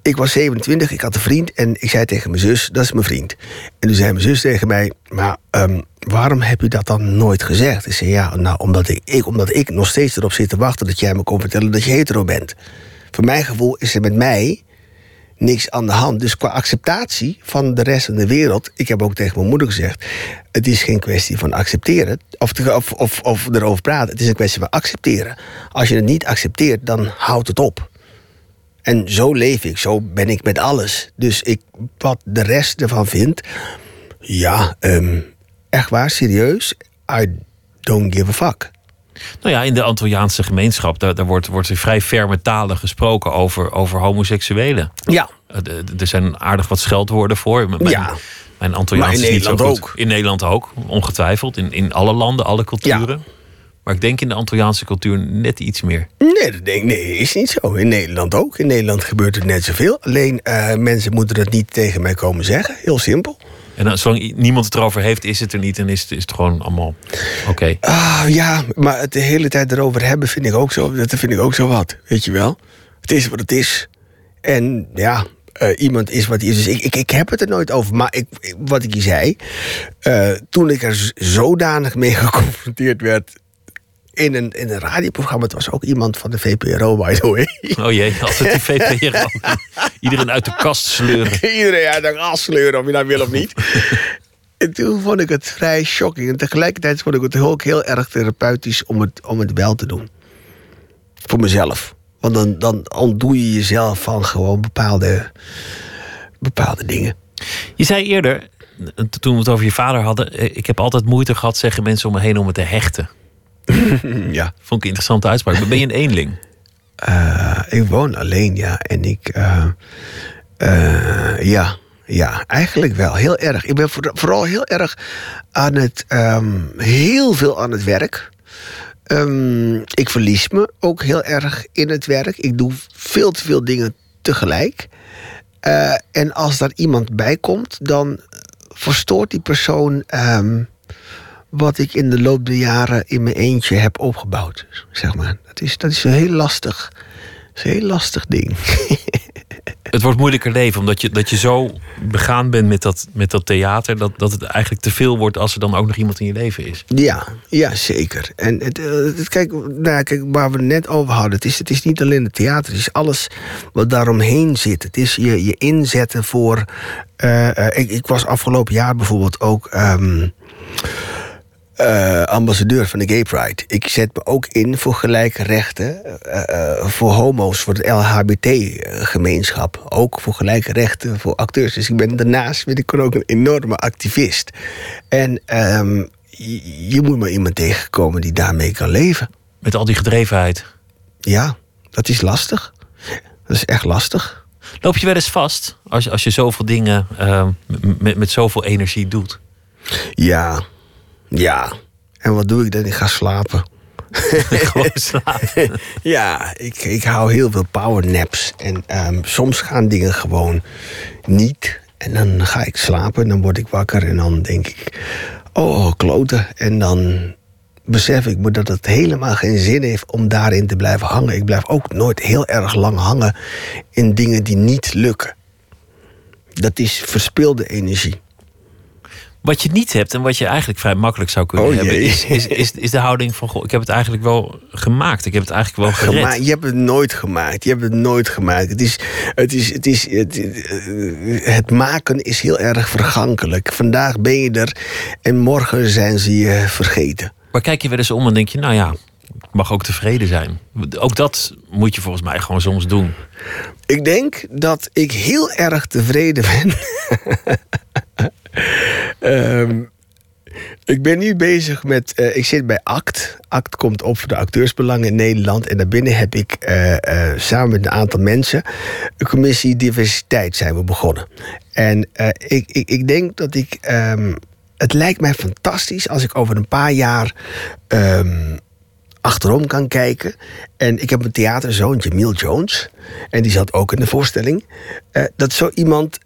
ik was 27, ik had een vriend en ik zei tegen mijn zus: Dat is mijn vriend. En toen zei mijn zus tegen mij: Maar ehm, waarom heb je dat dan nooit gezegd? Ik zei: Ja, nou, omdat ik, omdat ik nog steeds erop zit te wachten dat jij me kon vertellen dat je hetero bent. Voor mijn gevoel is er met mij niks aan de hand. Dus qua acceptatie van de rest van de wereld. Ik heb ook tegen mijn moeder gezegd: Het is geen kwestie van accepteren. Of, te- of, of, erover praten. Het is een kwestie van accepteren. Als je het niet accepteert, dan houdt het op. En zo leef ik, zo ben ik met alles. Dus ik, wat de rest ervan vindt, ja, ehm, echt waar, serieus, I don't give a fuck. Nou ja, in de Antilliaanse gemeenschap, daar, daar wordt, wordt er vrij ferme talen gesproken over, over homoseksuelen. Ja, Eh, Er zijn aardig wat scheldwoorden voor. Mijn, Ja. Mijn Antilliaans is niet zo Nederland goed. ook. In Nederland ook, ongetwijfeld. In, in alle landen, alle culturen. Maar ik denk in de Antilliaanse cultuur net iets meer. nee, dat denk, nee, is niet zo. In Nederland ook. In Nederland gebeurt het net zoveel. Alleen eh, mensen moeten het niet tegen mij komen zeggen. Heel simpel. En dan, zolang niemand het erover heeft, is het er niet. En is het, is het gewoon allemaal oké. Ah, ja, maar het de hele tijd erover hebben vind ik ook zo, dat vind ik ook zo wat. Weet je wel? Het is wat het is. En ja, eh, iemand is wat hij is. Dus ik, ik, ik heb het er nooit over. Maar ik, wat ik je zei, eh, toen ik er zodanig mee (laughs) geconfronteerd werd in een, in een radioprogramma, het was ook iemand van de VPRO, by the way. Oh jee, (laughs) altijd die VPRO. Iedereen uit de kast sleuren. (laughs) Iedereen uit de gas sleuren, of je nou wil of niet. (laughs) en toen vond ik het vrij shocking. En tegelijkertijd vond ik het ook heel erg therapeutisch om het, om het wel te doen. Voor mezelf. Want dan, dan ontdoe je jezelf van gewoon bepaalde, bepaalde dingen. Je zei eerder, toen we het over je vader hadden... eh, ik heb altijd moeite gehad, zeggen mensen om me heen, om me te hechten. (laughs) Ja. Vond ik een interessante uitspraak. Ben je een eenling? Eh, ik woon alleen, ja. En ik. eh, eh, ja. Ja, eigenlijk wel. Heel erg. Ik ben voor- vooral heel erg aan het. ehm, heel veel aan het werk. Ehm, ik verlies me ook heel erg in het werk. Ik doe veel te veel dingen tegelijk. En als daar iemand bij komt, dan verstoort die persoon. ehm, wat ik in de loop der jaren in mijn eentje heb opgebouwd. Zeg maar. dat, is, dat is een heel lastig, is een heel lastig ding. (laughs) Het wordt moeilijker leven, omdat je, dat je zo begaan bent met dat, met dat theater... Dat, dat het eigenlijk te veel wordt als er dan ook nog iemand in je leven is. Ja, ja zeker. En het, eh, het- kijk, nou, kijk, waar we het net over hadden, het is, het is niet alleen het theater, het is alles wat daaromheen zit. Het is je, je inzetten voor. eh, eh, ik, ik was afgelopen jaar bijvoorbeeld ook. ehm, eh, ambassadeur van de Gay Pride. Ik zet me ook in voor gelijke rechten. eh, eh, voor homo's, voor de LHBT-gemeenschap. Ook voor gelijke rechten voor acteurs. Dus ik ben daarnaast ben ik ook een enorme activist. En ehm, je, je moet maar iemand tegenkomen die daarmee kan leven. Met al die gedrevenheid. Ja, dat is lastig. Dat is echt lastig. Loop je wel eens vast als, je- als je zoveel dingen eh, m- met, met zoveel energie doet? Ja, ja. En wat doe ik dan? Ik ga slapen. (laughs) Gewoon (laughs) slapen. Ja, ik, ik hou heel veel powernaps. En ehm, soms gaan dingen gewoon niet. En dan ga ik slapen en dan word ik wakker en dan denk ik... Oh, kloten. En dan besef ik me dat het helemaal geen zin heeft om daarin te blijven hangen. Ik blijf ook nooit heel erg lang hangen in dingen die niet lukken. Dat is verspilde energie. Wat je niet hebt en wat je eigenlijk vrij makkelijk zou kunnen Oh, hebben, is, is, is, is de houding van: goh, ik heb het eigenlijk wel gemaakt. Ik heb het eigenlijk wel gered. Gemaakt. Je hebt het nooit gemaakt. Je hebt het nooit gemaakt. Het is, het is, het is, het, het maken is heel erg vergankelijk. Vandaag ben je er en morgen zijn ze je vergeten. Maar kijk je wel eens om en denk je: nou ja, ik mag ook tevreden zijn. Ook dat moet je volgens mij gewoon soms doen. Ik denk dat ik heel erg tevreden ben. (laughs) Ehm, Ik ben nu bezig met. eh, ik zit bij ACT. ACT komt op voor de acteursbelangen in Nederland. En daarbinnen heb ik eh, eh, samen met een aantal mensen. een commissie diversiteit zijn we begonnen. En ik, ik, ik denk dat ik. ehm, het lijkt mij fantastisch als ik over een paar jaar. ehm, achterom kan kijken. En ik heb een theaterzoon, Jamil Jones. En die zat ook in de voorstelling. dat zo iemand.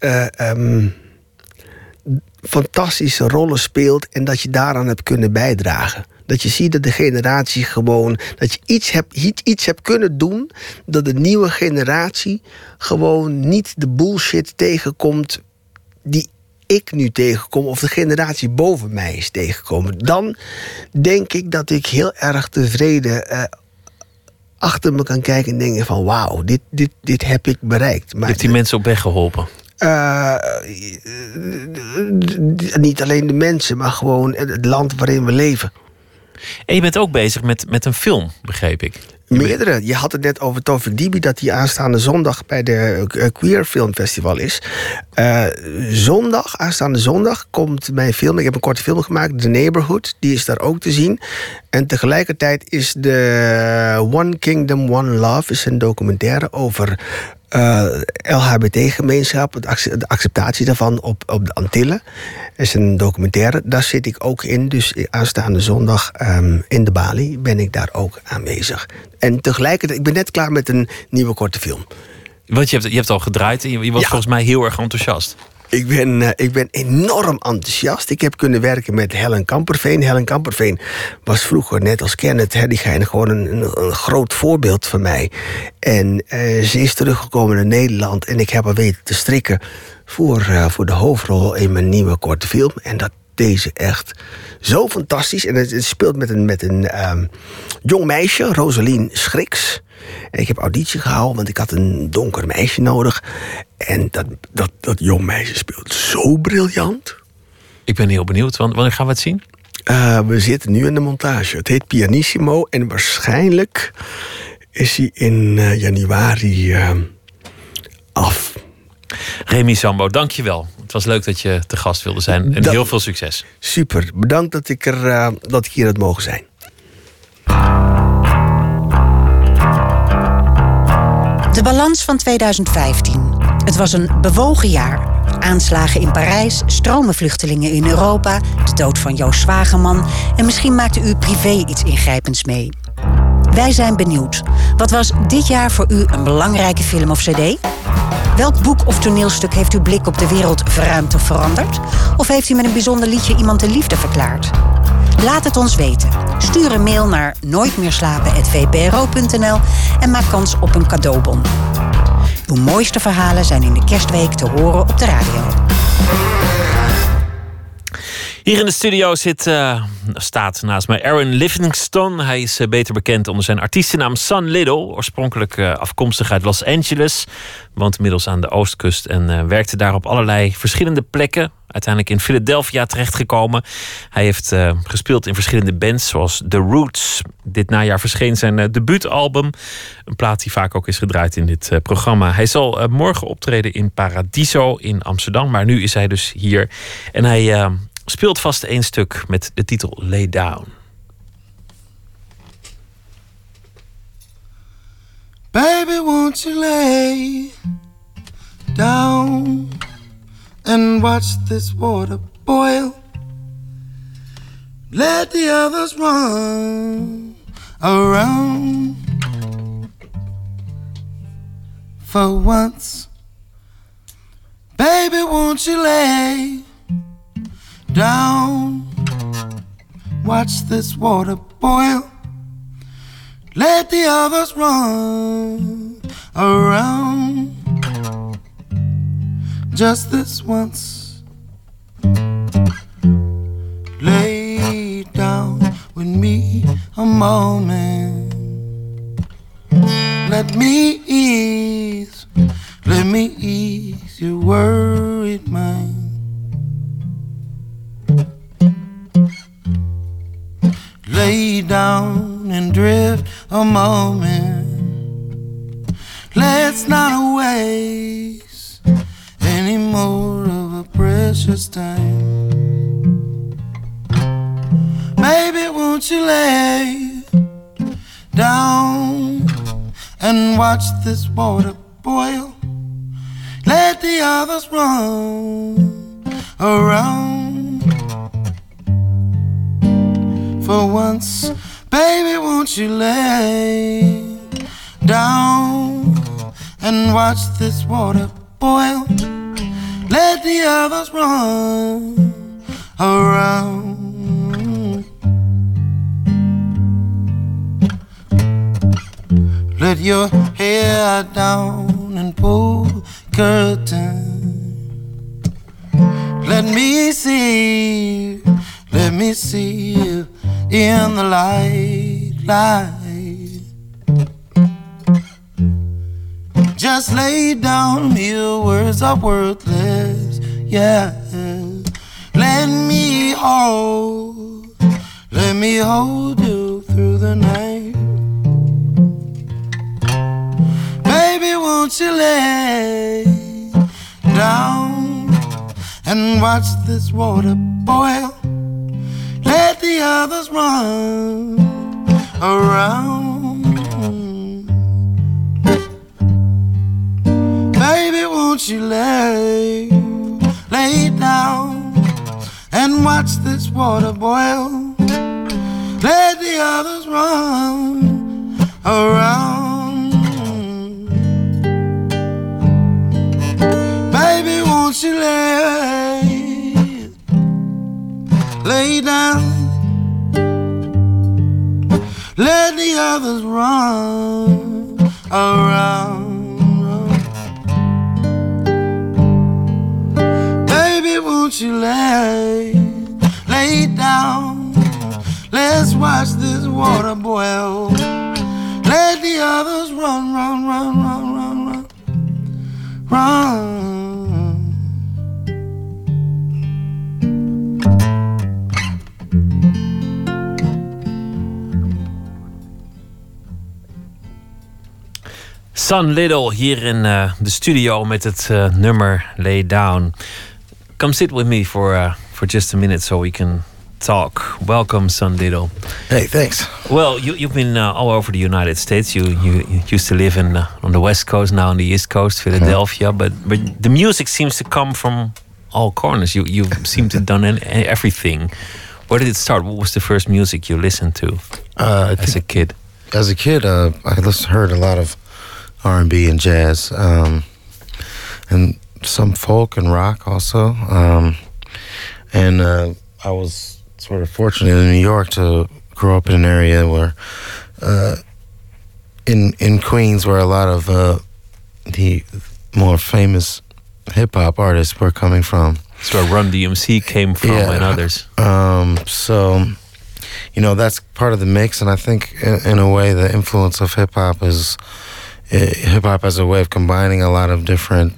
Fantastische rollen speelt en dat je daaraan hebt kunnen bijdragen. Dat je ziet dat de generatie gewoon. dat je iets hebt, iets, hebt kunnen doen. dat de nieuwe generatie gewoon niet de bullshit tegenkomt. die ik nu tegenkom. of de generatie boven mij is tegengekomen. Dan denk ik dat ik heel erg tevreden. eh, achter me kan kijken en denken: van wauw, dit, dit, dit heb ik bereikt. Maar Heeft die mensen op weg geholpen? Eh, niet alleen de mensen, maar gewoon het land waarin we leven. En je bent ook bezig met, met een film, begreep ik. Meerdere. Je had het net over Tofik Dibi... dat die aanstaande zondag bij de eh, Queer Film Festival is. Eh, zondag, aanstaande zondag, komt mijn film... ik heb een korte film gemaakt, The Neighborhood. Die is daar ook te zien. En tegelijkertijd is de One Kingdom, One Love... is een documentaire over eh, LHBT-gemeenschap... de acceptatie daarvan op, op de Antillen. is een documentaire, daar zit ik ook in. Dus aanstaande zondag ehm, in de Bali ben ik daar ook aanwezig. En tegelijkertijd, ik ben net klaar met een nieuwe korte film. Want je hebt, je hebt al gedraaid en je, je was Ja. volgens mij heel erg enthousiast. Ik ben, eh, ik ben enorm enthousiast. Ik heb kunnen werken met Helen Kamperveen. Helen Kamperveen was vroeger, net als Kenneth Herdigijn, gewoon een, een, een groot voorbeeld van mij. En eh, ze is teruggekomen naar Nederland en ik heb haar weten te strikken voor, eh, voor de hoofdrol in mijn nieuwe korte film. En dat deze echt zo fantastisch. En het, het speelt met een, met een ehm, jong meisje, Rosalien Schriks. En ik heb auditie gehouden, want ik had een donker meisje nodig. En dat, dat, dat jong meisje speelt zo briljant. Ik ben heel benieuwd. want- Wanneer gaan we het zien? Eh, we zitten nu in de montage. Het heet Pianissimo. En waarschijnlijk is hij in eh, januari eh, af. Remy Sambo, dank je wel. Het was leuk dat je te gast wilde zijn. En Dat- heel veel succes. Super. Bedankt dat ik, er, eh, dat ik hier had mogen zijn. De balans van 2015. Het was een bewogen jaar. Aanslagen in Parijs, stromen vluchtelingen in Europa, de dood van Joost Zwageman en misschien maakte u privé iets ingrijpends mee. Wij zijn benieuwd. Wat was dit jaar voor u een belangrijke film of cd? Welk boek of toneelstuk heeft uw blik op de wereld verruimd of veranderd? Of heeft u met een bijzonder liedje iemand de liefde verklaard? Laat het ons weten. Stuur een mail naar nooitmeerslapen.vpro.nl en maak kans op een cadeaubon. Uw mooiste verhalen zijn in de kerstweek te horen op de radio. Hier in de studio zit, eh, staat naast mij Aaron Livingston. Hij is eh, beter bekend onder zijn artiestennaam Sun Little. Oorspronkelijk eh, afkomstig uit Los Angeles. Woont inmiddels aan de oostkust en werkte daar op allerlei verschillende plekken. Uiteindelijk in Philadelphia terechtgekomen. Hij heeft gespeeld in verschillende bands zoals The Roots. Dit najaar verscheen zijn debuutalbum. Een plaat die vaak ook is gedraaid in dit programma. Hij zal morgen optreden in Paradiso in Amsterdam. Maar nu is hij dus hier. En hij speelt vast één stuk met de titel Lay Down. Baby, won't you lay down and watch this water boil? Let the others run around. For once, baby, won't you lay down? Watch this water boil. Let the others run around. Just this once. Lay down with me a moment. Let me ease, let me ease your worried mind. Lay down and drift a moment. Let's not waste any more of a precious time. Baby, won't you lay down and watch this water boil? Let the others run around. For once, baby, won't you lay down and watch this water boil? Let the others run around. Let your hair down and pull curtain. Let me see, let me see you in the light, light. Just lay down, your words are worthless, yeah. Let me hold, let me hold you through the night. Baby, won't you lay down and watch this water boil? Let the others run around. Baby, won't you lay, lay down and watch this water boil? Let the others run around. Baby, won't you lay, lay down? Let the others run around. Baby, won't you lay, lay down? Let's watch this water boil. Let the others run, run, run, run, run, run, run. Sun Little hier in uh, de studio met het uh, nummer Lay Down. Come sit with me for uh, for just a minute so we can talk. Welcome, Sun Little. Hey, thanks. Well, you, you've been all over the United States. You you, you used to live in on the West Coast, now on the East Coast, Philadelphia. But but the music seems to come from all corners. You you (laughs) seem to have done everything. Where did it start? What was the first music you listened to as a kid? As a kid, I listened, heard a lot of R&B and jazz, um, and some folk and rock also. Um, and uh, I was sort of fortunate in New York to grow up in an area where, uh, in in Queens, where a lot of uh, the more famous hip hop artists were coming from. That's where Run DMC came from Yeah. and others. Um, so, you know, that's part of the mix, and I think, in, in a way, the influence of hip hop is hip hop as a way of combining a lot of different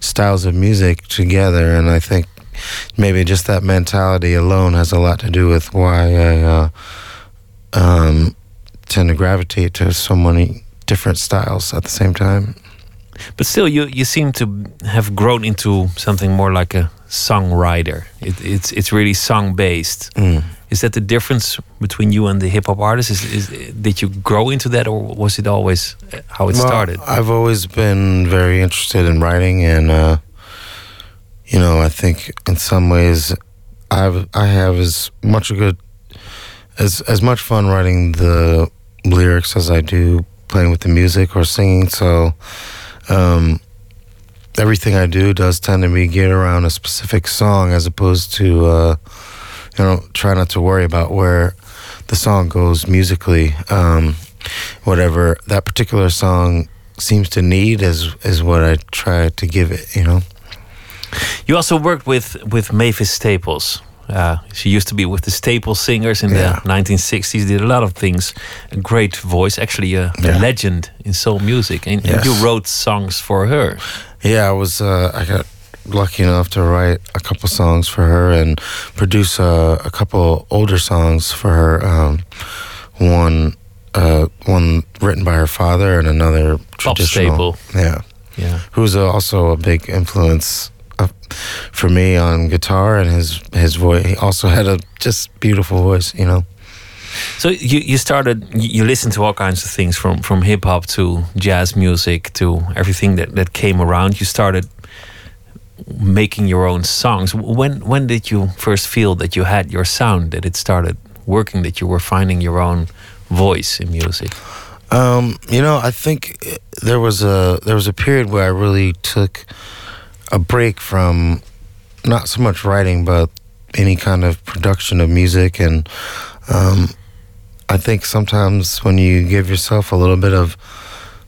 styles of music together, and I think maybe just that mentality alone has a lot to do with why I uh, um, tend to gravitate to so many different styles at the same time. But still, you you seem to have grown into something more like a songwriter. It, it's it's really song based. Mm. Is that the difference between you and the hip hop artists? Is, is did you grow into that, or was it always uh, how it Well, started? I've always been very interested in writing, and uh, you know, I think in some ways, I've I have as much a good as as much fun writing the lyrics as I do playing with the music or singing. So. Um, Everything I do does tend to be geared around a specific song, as opposed to, uh, you know, try not to worry about where the song goes musically. Um, whatever that particular song seems to need is is what I try to give it. You know. You also worked with with Mavis Staples. Uh, she used to be with the Staples singers in Yeah. the 1960s. Did a lot of things. A great voice, actually a, a legend in soul music. And, and you wrote songs for her. Yeah, I was. Uh, I got lucky enough to write a couple songs for her and produce uh, a couple older songs for her. Um, one, uh, one written by her father, and another Bob traditional. Staple. Yeah, Yeah. who's uh, also a big influence uh, for me on guitar and his his voice. He also had a just beautiful voice, you know. So you, you started you you listened to all kinds of things from from hip hop to jazz music to everything that that came around. You started making your own songs. When when did you first feel that you had your sound? That it started working? That you were finding your own voice in music? Um, you know, I think there was a there was a period where I really took a break from not so much writing, but any kind of production of music, and um, I think sometimes when you give yourself a little bit of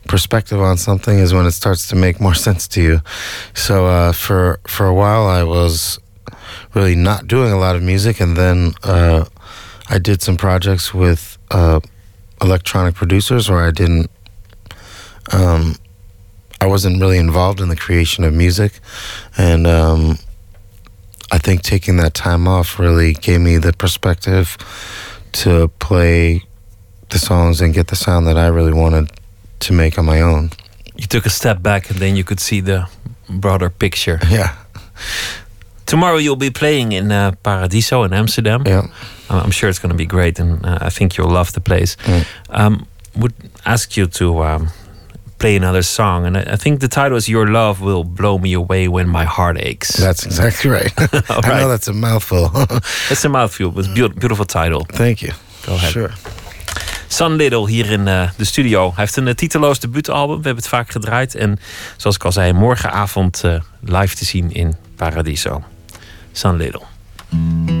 perspective on something is when it starts to make more (laughs) sense to you. So uh, for for a while, I was really not doing a lot of music, and then uh, I did some projects with uh, electronic producers where I didn't. Um, I wasn't really involved in the creation of music, and um, I think taking that time off really gave me the perspective to play the songs and get the sound that I really wanted to make on my own. You took a step back and then you could see the broader picture. (laughs) Yeah. Tomorrow you'll be playing in uh, Paradiso in Amsterdam. Yeah. I'm I'm sure it's going to be great, and uh, I think you'll love the place. Mm. Um, would ask you to um, play another song, and I, think the title is "Your Love Will Blow Me Away When My Heart Aches." That's exactly right. (laughs) (laughs) I right. know that's a mouthful. It's a mouthful, but it's beau- beautiful title. Thank you. Go ahead. Sure. Sun Little hier in eh, de studio. Hij heeft een uh, titeloos debuutalbum. We hebben het vaak gedraaid. En zoals ik al zei, morgenavond eh, live te zien in Paradiso. Sun Little.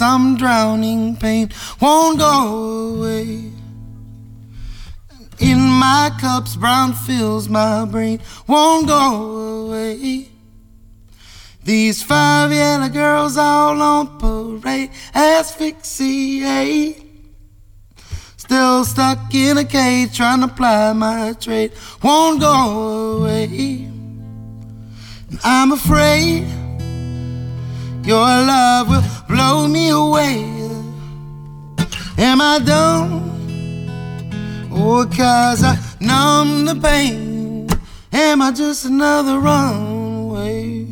Heart drowning pain won't go away. In my cups, brown fills my brain won't go away. These five yellow girls all on parade asphyxiate. Still stuck in a cage trying to ply my trade won't go away. I'm afraid your love will blow me away. Am I dumb? Or cause I numb the pain? Am I just another runaway?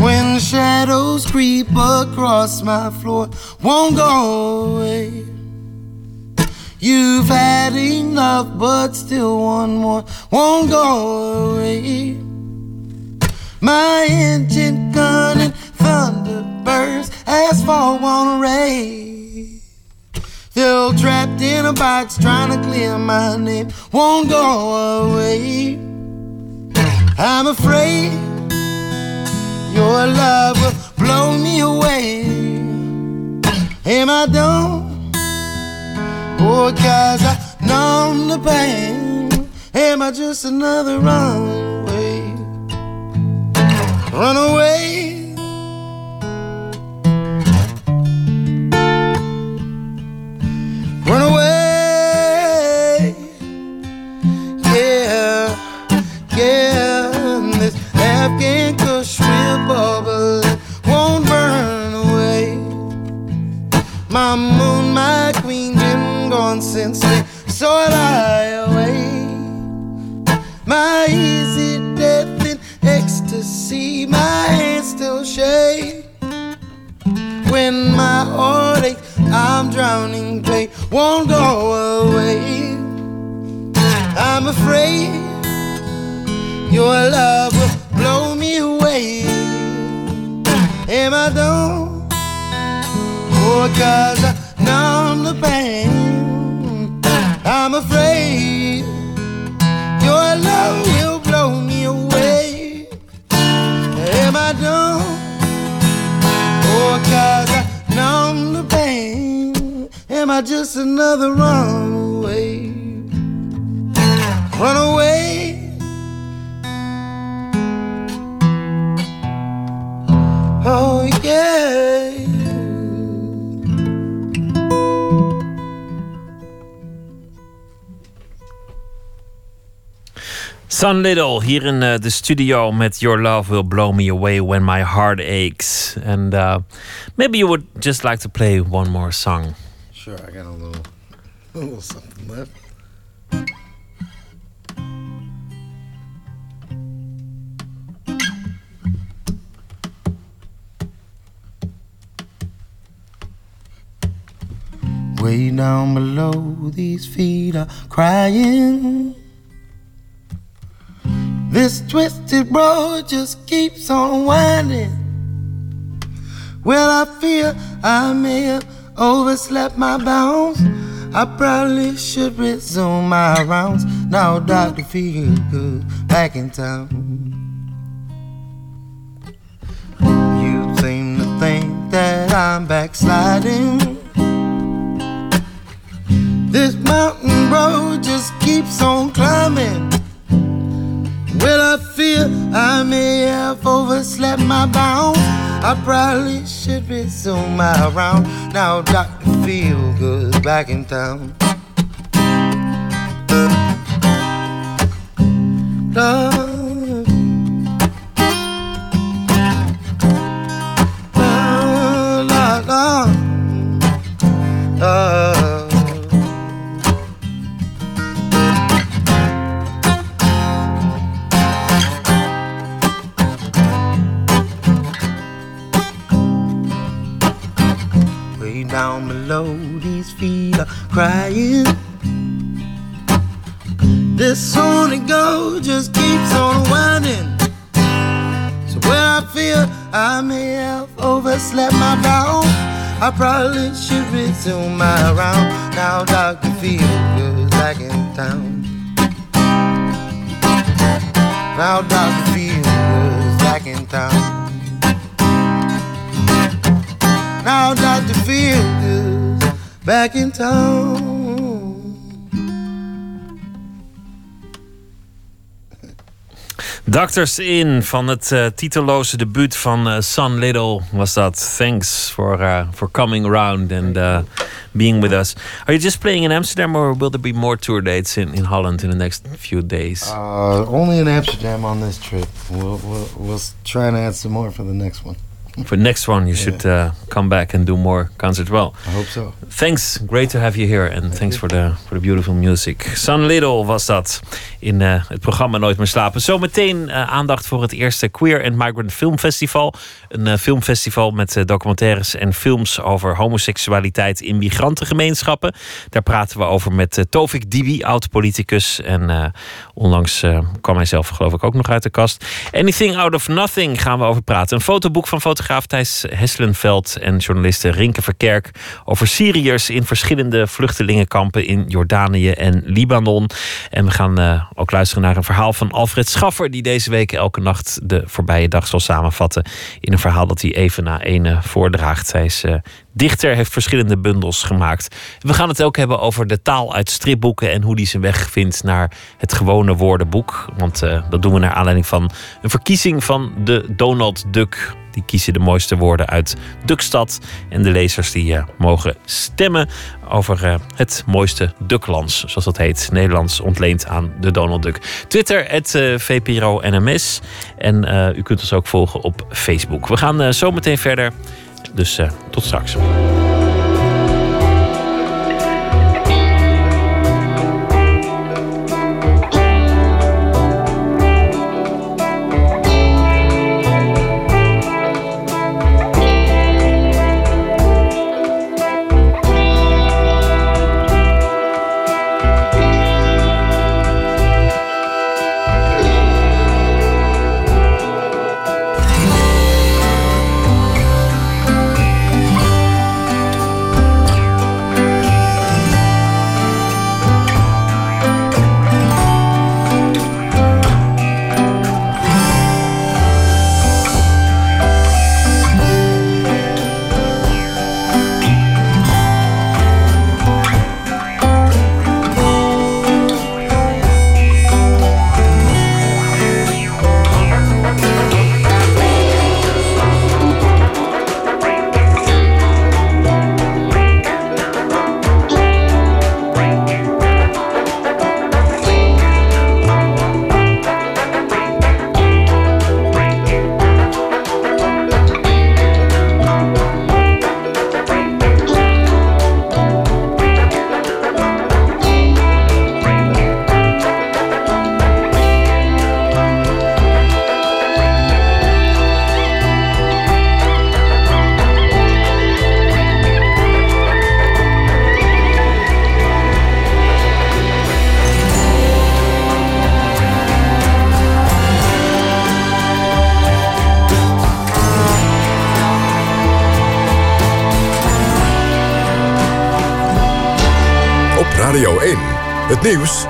When shadows creep across my floor, won't go away. You've had enough, but still one more won't go away. My engine gunning thunderbirds asphalt won't raise. Still trapped in a box trying to clear my name won't go away. I'm afraid your love will blow me away. Am I dumb? Or cause I numb the pain Am I just another? Runaway Runaway Sun Little hier in uh, de studio met Your Love Will Blow Me Away When My Heart Aches. And uh, maybe you would just like to play one more song. Sure, I got a little, (laughs) a little something left. Way down below, these feet are crying. This twisted road just keeps on winding. Well, I fear I may have overslept my bounds. I probably should resume my rounds. Now, Dr. Feelgood back in town. You seem to think that I'm backsliding. This mountain road just keeps on climbing. Well, I fear I may have overslept my bounds. I probably should resume my round. Now, Dr. Feelgood back in town. Love. Love, love, love. love. Below, these feet are crying. This on and go just keeps on winding. So where I feel I may have overslept my bound, I probably should resume my round. Now Dr. Feelgood's back in town. Now Dr. Feelgood's back in town. Now Dr. Feelgood's back in town. Doctors In van het uh, titelloze debuut van uh, Sun Little was dat. Thanks for, uh, for coming around and being with us. Are you just playing in Amsterdam or will there be more tour dates in, in Holland in the next few days? only in Amsterdam on this trip. We'll, we'll, we'll try and add some more for the next one. For next one, you should uh, come back and do more concerts. Well, I hope so. Thanks, great to have you here, and Thank thanks for the for the beautiful music. Sun Little was dat in uh, het programma Nooit meer slapen. Zometeen uh, aandacht voor het eerste Queer and Migrant Film Festival, een filmfestival met documentaires en films over homoseksualiteit in migrantengemeenschappen. Daar praten we over met Tovik Dibi, oud politicus, en onlangs kwam hij zelf geloof ik ook nog uit de kast. Anything Out of Nothing gaan we over praten. Een fotoboek van fotograaf fotograaf Thijs Hesselenveld en journaliste Rinke Verkerk over Syriërs in verschillende vluchtelingenkampen in Jordanië en Libanon. En we gaan uh, ook luisteren naar een verhaal van Alfred Schaffer, die deze week elke nacht de voorbije dag zal samenvatten in een verhaal dat hij even na ene voordraagt. Hij is uh, dichter, heeft verschillende bundels gemaakt. We gaan het ook hebben over de taal uit stripboeken en hoe die zijn weg vindt naar het gewone woordenboek. Want uh, dat doen we naar aanleiding van een verkiezing van de Donald Duck die kiezen de mooiste woorden uit Dukstad. En de lezers die uh, mogen stemmen over uh, het mooiste Duklands, zoals dat heet. Nederlands ontleend aan de Donald Duck. Twitter, het VPRO NMS. En u kunt ons ook volgen op Facebook. We gaan zo meteen verder. Dus tot straks.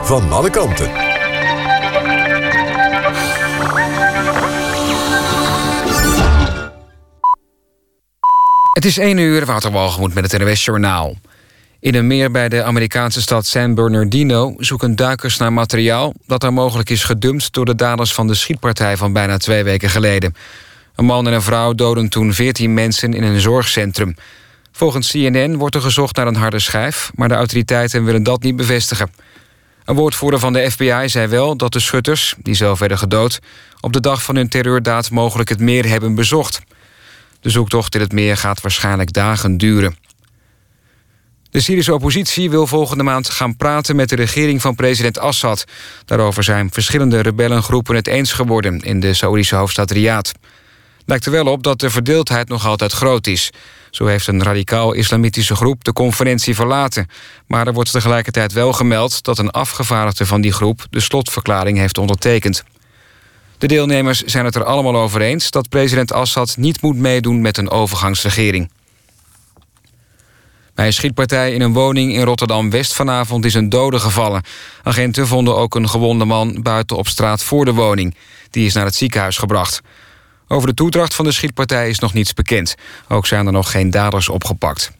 Van alle kanten. Het is 1 uur, Waterwalgemoed met het NWS Journaal. In een meer bij de Amerikaanse stad San Bernardino... zoeken duikers naar materiaal dat er mogelijk is gedumpt... door de daders van de schietpartij van bijna twee weken geleden. Een man en een vrouw doden toen 14 mensen in een zorgcentrum. Volgens CNN wordt er gezocht naar een harde schijf... maar de autoriteiten willen dat niet bevestigen. Een woordvoerder van de FBI zei wel dat de schutters, die zelf werden gedood... op de dag van hun terreurdaad mogelijk het meer hebben bezocht. De zoektocht in het meer gaat waarschijnlijk dagen duren. De Syrische oppositie wil volgende maand gaan praten met de regering van president Assad. Daarover zijn verschillende rebellengroepen het eens geworden in de Saoedische hoofdstad Riyadh. Lijkt er wel op dat de verdeeldheid nog altijd groot is. Zo heeft een radicaal-islamitische groep de conferentie verlaten. Maar er wordt tegelijkertijd wel gemeld dat een afgevaardigde van die groep de slotverklaring heeft ondertekend. De deelnemers zijn het er allemaal over eens dat president Assad niet moet meedoen met een overgangsregering. Bij een schietpartij in een woning in Rotterdam-West vanavond is een dode gevallen. Agenten vonden ook een gewonde man buiten op straat voor de woning. Die is naar het ziekenhuis gebracht. Over de toedracht van de schietpartij is nog niets bekend. Ook zijn er nog geen daders opgepakt.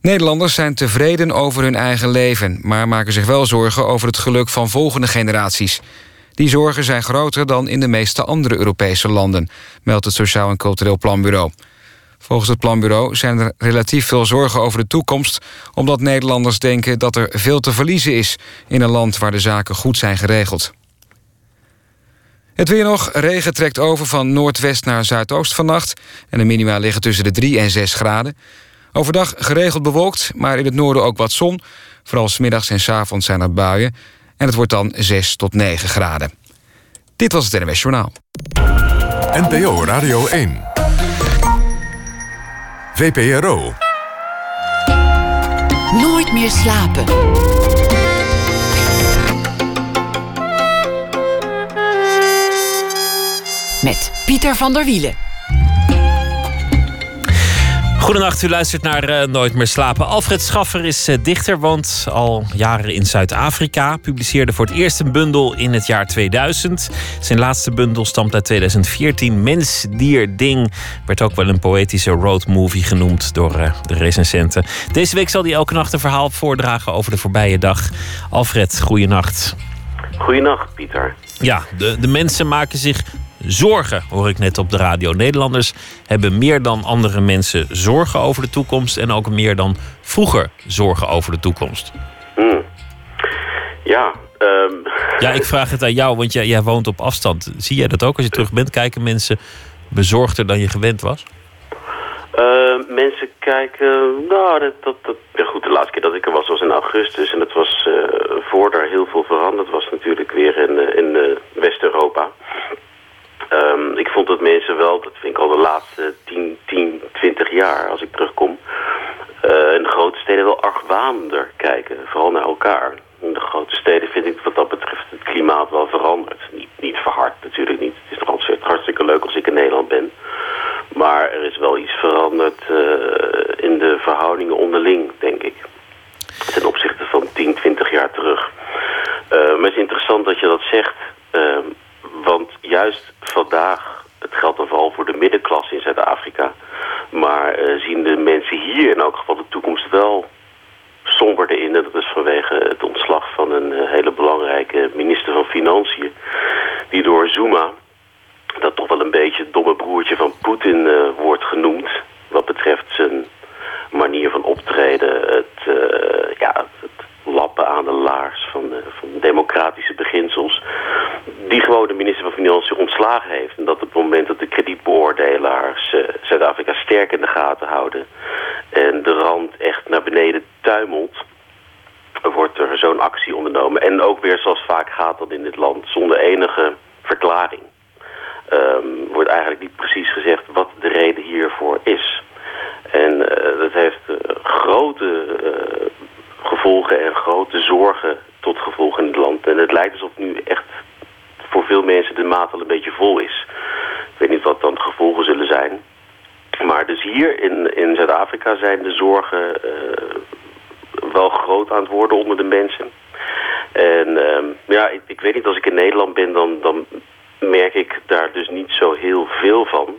Nederlanders zijn tevreden over hun eigen leven... maar maken zich wel zorgen over het geluk van volgende generaties. Die zorgen zijn groter dan in de meeste andere Europese landen... meldt het Sociaal en Cultureel Planbureau. Volgens het planbureau zijn er relatief veel zorgen over de toekomst... omdat Nederlanders denken dat er veel te verliezen is... in een land waar de zaken goed zijn geregeld. Het weer nog. Regen trekt over van noordwest naar zuidoost vannacht... en de minima liggen tussen de 3 en 6 graden. Overdag geregeld bewolkt, maar in het noorden ook wat zon. Vooral smiddags en s avonds zijn er buien. En het wordt dan 6 tot 9 graden. Dit was het NWS Journaal. NPO Radio 1. VPRO. Nooit meer slapen. Met Pieter van der Wielen. Goedenacht, u luistert naar uh, Nooit meer slapen. Alfred Schaffer is uh, dichter, woont al jaren in Zuid-Afrika. Publiceerde voor het eerst een bundel in het jaar 2000. Zijn laatste bundel stamt uit 2014. Mens, dier, ding. Werd ook wel een poëtische roadmovie genoemd door uh, de recensenten. Deze week zal hij elke nacht een verhaal voordragen over de voorbije dag. Alfred, goeienacht. Goeienacht, Pieter. Ja, de, de mensen maken zich zorgen, hoor ik net op de radio. Nederlanders hebben meer dan andere mensen zorgen over de toekomst en ook meer dan vroeger zorgen over de toekomst. Hmm. Ja. ehm, (laughs) Ja, ik vraag het aan jou, want jij, jij woont op afstand. Zie jij dat ook als je terug bent? Kijken mensen bezorgder dan je gewend was? eh, mensen kijken, nou, dat, dat, dat, ja goed, de laatste keer dat ik er was was in augustus en dat was eh, voor daar heel veel veranderd was natuurlijk weer in, eh, in eh, West-Europa. Ehm, ik vond dat mensen wel, dat vind ik al de laatste 10, 10 20 jaar als ik terugkom, eh, in de grote steden wel argwanender kijken, vooral naar elkaar. In de grote steden vind ik wat dat betreft het klimaat wel veranderd. Niet, niet verhard, natuurlijk niet. Het is altijd hartstikke leuk als ik in Nederland ben. Maar er is wel iets veranderd eh, in de verhoudingen onderling, denk ik. Ten opzichte van 10, 20 jaar terug. Eh, maar het is interessant dat je dat zegt. Want juist vandaag, het geldt dan vooral voor de middenklasse in Zuid-Afrika... maar eh, zien de mensen hier in elk geval de toekomst wel somberder in. En dat is vanwege het ontslag van een eh, hele belangrijke minister van Financiën... die door Zuma, dat toch wel een beetje het domme broertje van Poetin eh, wordt genoemd... wat betreft zijn manier van optreden, het, ja, het lappen aan de laars van, van democratische beginsels, die gewoon de minister van Financiën ontslagen heeft. En dat op het moment dat de kredietbeoordelaars eh, Zuid-Afrika sterk in de gaten houden en de rand echt naar beneden tuimelt, wordt er zo'n actie ondernomen. En ook weer zoals vaak gaat dat in dit land, zonder enige verklaring. Ehm, wordt eigenlijk niet precies gezegd wat de reden hiervoor is. En eh, dat heeft eh, grote gevolgen en grote zorgen tot gevolg in het land. En het lijkt alsof nu echt voor veel mensen de maat al een beetje vol is. Ik weet niet wat dan de gevolgen zullen zijn. Maar dus hier in, in Zuid-Afrika zijn de zorgen eh, wel groot aan het worden onder de mensen. En ehm, ja, ik, ik weet niet, als ik in Nederland ben, dan, dan merk ik daar dus niet zo heel veel van.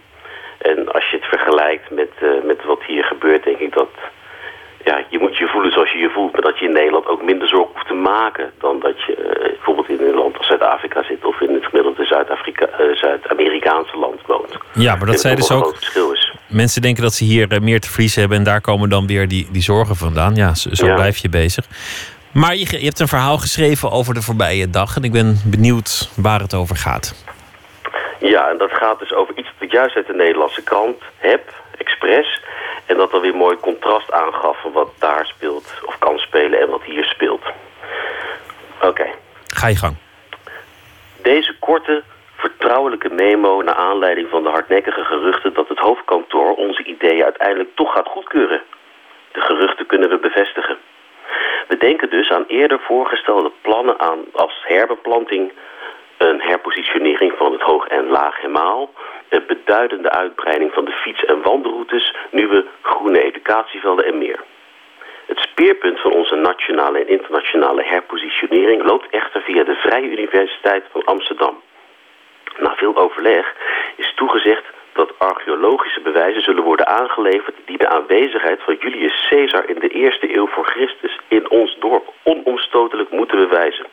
En als je het vergelijkt met, eh, met wat hier gebeurt, denk ik dat... Ja, je moet je voelen zoals je je voelt, maar dat je in Nederland ook minder zorg hoeft te maken dan dat je eh, bijvoorbeeld in een land als Zuid-Afrika zit of in het gemiddelde Zuid-Afrika, eh, Zuid-Amerikaanse land woont. Ja, maar dat denk dus ook. verschil is. Mensen denken dat ze hier eh, meer te verliezen hebben en daar komen dan weer die, die zorgen vandaan. Ja, zo, zo Ja. blijf je bezig. Maar je, je hebt een verhaal geschreven over de voorbije dag en ik ben benieuwd waar het over gaat. Ja, en dat gaat dus over iets dat ik juist uit de Nederlandse krant heb, expres. En dat dan weer mooi contrast aangaf van wat daar speelt, of kan spelen en wat hier speelt. Oké. Ga je gang. Deze korte, vertrouwelijke memo naar aanleiding van de hardnekkige geruchten dat het hoofdkantoor onze ideeën uiteindelijk toch gaat goedkeuren. De geruchten kunnen we bevestigen. We denken dus aan eerder voorgestelde plannen aan als herbeplanting, een herpositionering van het hoog- en laag-hemaal, een beduidende uitbreiding van de fiets- en wandelroutes, nieuwe groene educatievelden en meer. Het speerpunt van onze nationale en internationale herpositionering loopt echter via de Vrije Universiteit van Amsterdam. Na veel overleg is toegezegd dat archeologische bewijzen zullen worden aangeleverd die de aanwezigheid van Julius Caesar in de eerste eeuw voor Christus in ons dorp onomstotelijk moeten bewijzen.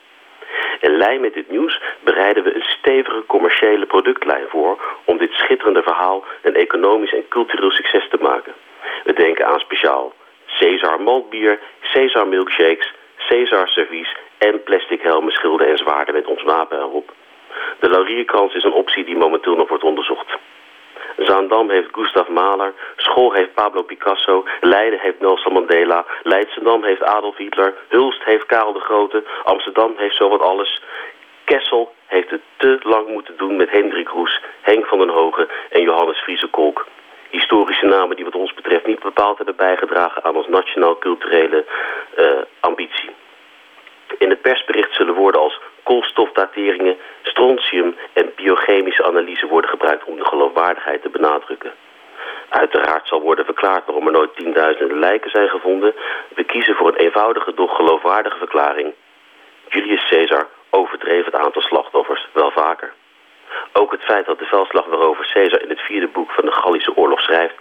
In lijn met dit nieuws bereiden we een stevige commerciële productlijn voor om dit schitterende verhaal een economisch en cultureel succes te maken. We denken aan speciaal Caesar maltbier, Caesar milkshakes, Caesar servies en plastic helmen, schilden en zwaarden met ons wapen erop. De laurierkrans is een optie die momenteel nog wordt onderzocht. Zaandam heeft Gustav Mahler, School heeft Pablo Picasso, Leiden heeft Nelson Mandela, Leidschendam heeft Adolf Hitler, Hulst heeft Karel de Grote, Amsterdam heeft zowat alles. Kessel heeft het te lang moeten doen met Hendrik Roes, Henk van den Hogen en Johannes Friesekolk. Historische namen die wat ons betreft niet bepaald hebben bijgedragen aan ons nationaal-culturele eh, ambitie. In het persbericht zullen woorden als koolstofdateringen, strontium en biochemische analyse worden gebruikt om de geloofwaardigheid te benadrukken. Uiteraard zal worden verklaard waarom er nooit tienduizenden lijken zijn gevonden. We kiezen voor een eenvoudige, doch geloofwaardige verklaring. Julius Caesar overdreef het aantal slachtoffers wel vaker. Ook het feit dat de veldslag waarover Caesar in het vierde boek van de Gallische oorlog schrijft...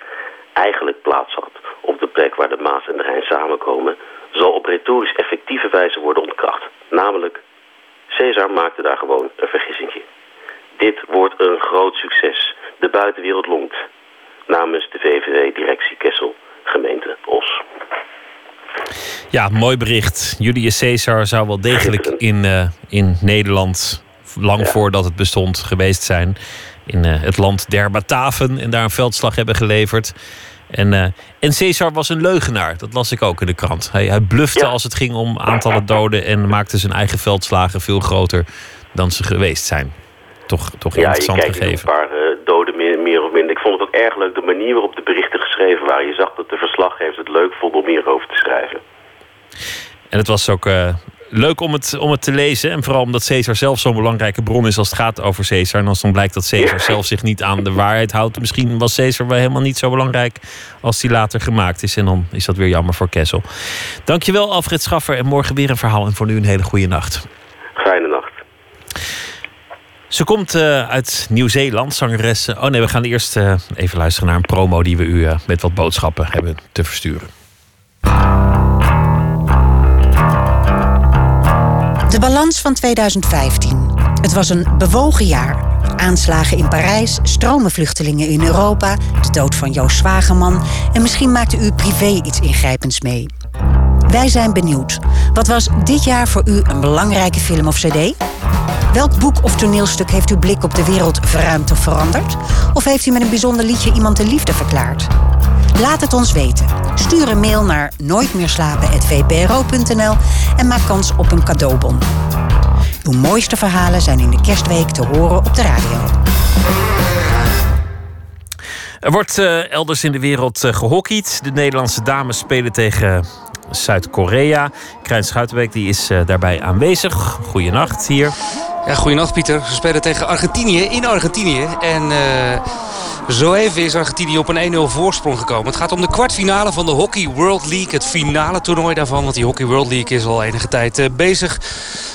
eigenlijk plaats had op de plek waar de Maas en de Rijn samenkomen... zal op retorisch effectieve wijze worden ontkracht. Namelijk, Caesar maakte daar gewoon een vergissingje. Dit wordt een groot succes. De buitenwereld longt. Namens de VVD-directie Kessel, gemeente Os. Ja, mooi bericht. Julius Caesar zou wel degelijk in, eh, in Nederland, lang voordat het bestond, geweest zijn. In eh, het land der Bataven en daar een veldslag hebben geleverd. En, eh, en Caesar was een leugenaar, dat las ik ook in de krant. Hij, hij blufte als het ging om aantallen doden en maakte zijn eigen veldslagen veel groter dan ze geweest zijn. Toch, toch Ja, je interessant kijkt een gegeven. paar eh, doden meer, meer of minder. Ik vond het ook erg leuk de manier waarop de berichten geschreven waren. Je zag dat de verslaggevers het leuk vonden om hierover te schrijven. En het was ook eh, leuk om het, om het te lezen. En vooral omdat Caesar zelf zo'n belangrijke bron is als het gaat over Caesar. En als dan blijkt dat Caesar zelf zich niet aan de waarheid houdt. Misschien was Caesar wel helemaal niet zo belangrijk als die later gemaakt is. En dan is dat weer jammer voor Kessel. Dankjewel Alfred Schaffer. En morgen weer een verhaal. En voor nu een hele goede nacht. Fijne nacht. Ze komt eh, uit Nieuw-Zeeland, zangeres. Oh nee, we gaan eerst eh, even luisteren naar een promo die we u eh, met wat boodschappen hebben te versturen. De balans van 2015. Het was een bewogen jaar. Aanslagen in Parijs, stromen vluchtelingen in Europa, de dood van Joost Zwageman en misschien maakte u privé iets ingrijpends mee. Wij zijn benieuwd. Wat was dit jaar voor u een belangrijke film of cd? Welk boek of toneelstuk heeft uw blik op de wereld verruimd of veranderd? Of heeft u met een bijzonder liedje iemand de liefde verklaard? Laat het ons weten. Stuur een mail naar nooitmeerslapen.vpro.nl en maak kans op een cadeaubon. Uw mooiste verhalen zijn in de kerstweek te horen op de radio. Er wordt eh, elders in de wereld uh, gehockeyd. De Nederlandse dames spelen tegen Zuid-Korea. Krijn Schuitenbeek die is uh, daarbij aanwezig. Goedenacht hier. Ja, goedenacht Pieter. Ze spelen tegen Argentinië in Argentinië. En uh, Zo even is Argentinië op een 1-0 voorsprong gekomen. Het gaat om de kwartfinale van de Hockey World League. Het finale toernooi daarvan. Want die Hockey World League is al enige tijd uh, bezig.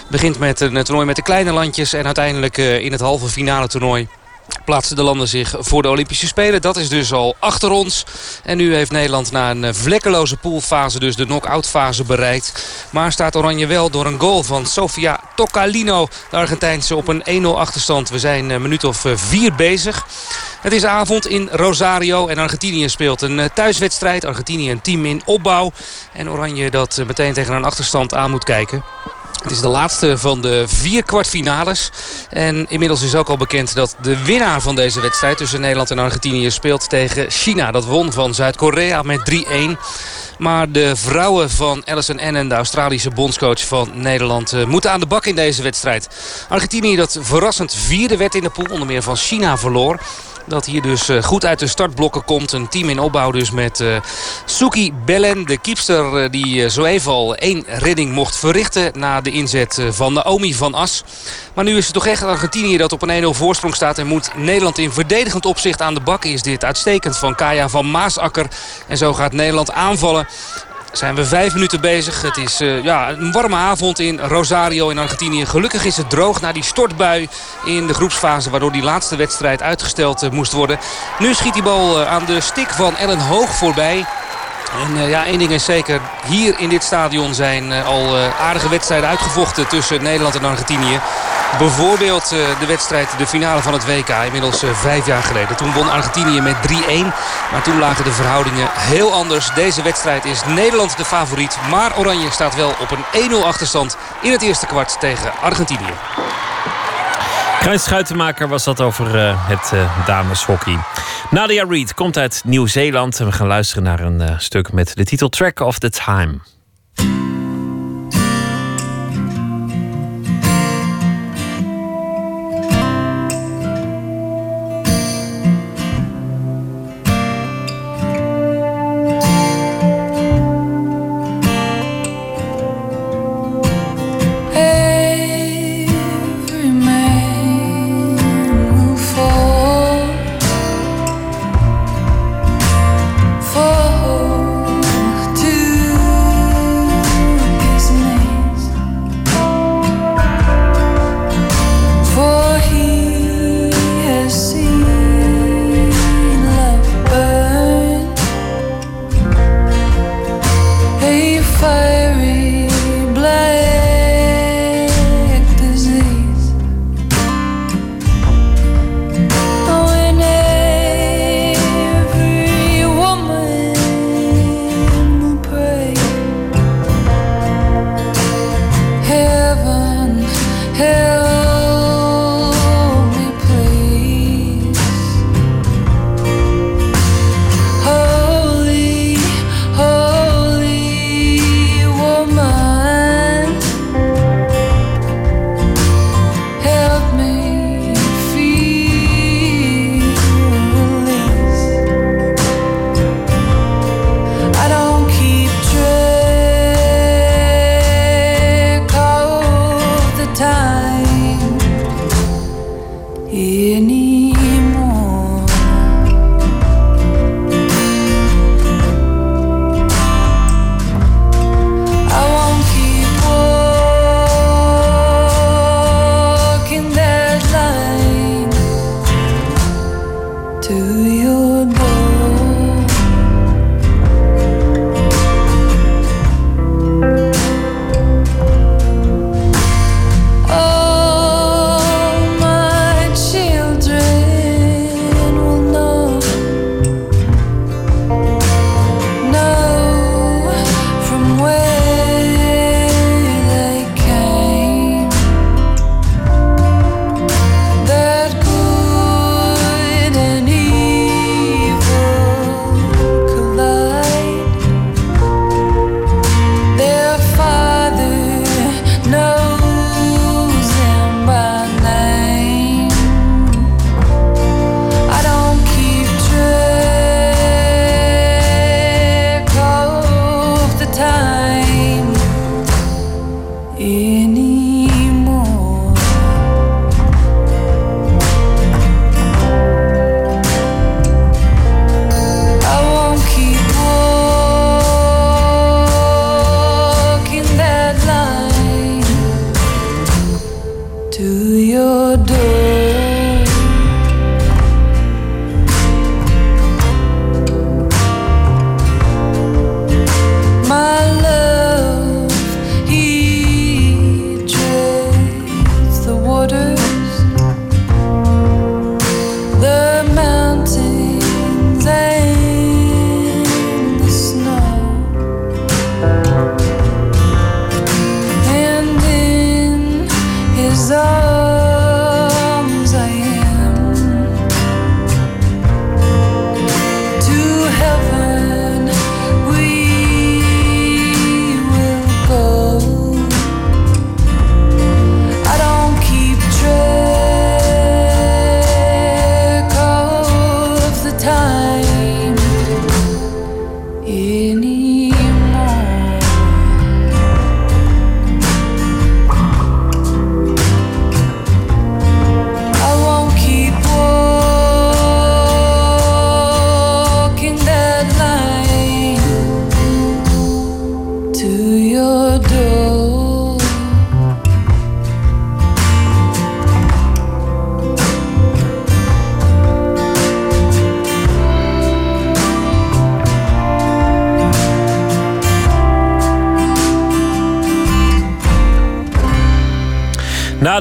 Begint met een toernooi met de kleine landjes. En uiteindelijk uh, in het halve finale toernooi plaatsen de landen zich voor de Olympische Spelen. Dat is dus al achter ons. En nu heeft Nederland na een vlekkeloze poolfase dus de knock-out fase bereikt. Maar staat Oranje wel door een goal van Sofia Toccalino. De Argentijnse op een 1-0 achterstand. We zijn een minuut of vier bezig. Het is avond in Rosario en Argentinië speelt een thuiswedstrijd. Argentinië een team in opbouw. En Oranje dat meteen tegen een achterstand aan moet kijken. Het is de laatste van de vier kwartfinales. En inmiddels is ook al bekend dat de winnaar van deze wedstrijd... tussen Nederland en Argentinië speelt tegen China. Dat won van Zuid-Korea met 3-1. Maar de vrouwen van Alison Ennen, de Australische bondscoach van Nederland... Uh, moeten aan de bak in deze wedstrijd. Argentinië dat verrassend vierde werd in de pool, onder meer van China verloor dat hier dus uh, goed uit de startblokken komt. Een team in opbouw dus met uh, Suki Belen, de kiepster uh, die zo even al één redding mocht verrichten... na de inzet van Naomi van As. Maar nu is het toch echt Argentinië dat op een 1-0 voorsprong staat... en moet Nederland in verdedigend opzicht aan de bak. Is dit uitstekend van Kaya van Maasakker. En zo gaat Nederland aanvallen zijn we vijf minuten bezig. Het is uh, ja, een warme avond in Rosario in Argentinië. Gelukkig is het droog na die stortbui in de groepsfase... waardoor die laatste wedstrijd uitgesteld uh, moest worden. Nu schiet die bal uh, aan de stik van Ellen Hoog voorbij. En ja, één ding is zeker. Hier in dit stadion zijn al aardige wedstrijden uitgevochten tussen Nederland en Argentinië. Bijvoorbeeld de wedstrijd, de finale van het WK, inmiddels vijf jaar geleden. Toen won Argentinië met 3-1. Maar toen lagen de verhoudingen heel anders. Deze wedstrijd is Nederland de favoriet. Maar Oranje staat wel op een 1-0 achterstand in het eerste kwart tegen Argentinië. Kruis Schuitenmaker was dat over uh, het uh, dameshockey. Nadia Reid komt uit Nieuw-Zeeland en we gaan luisteren naar een stuk met de titel Track of the Time.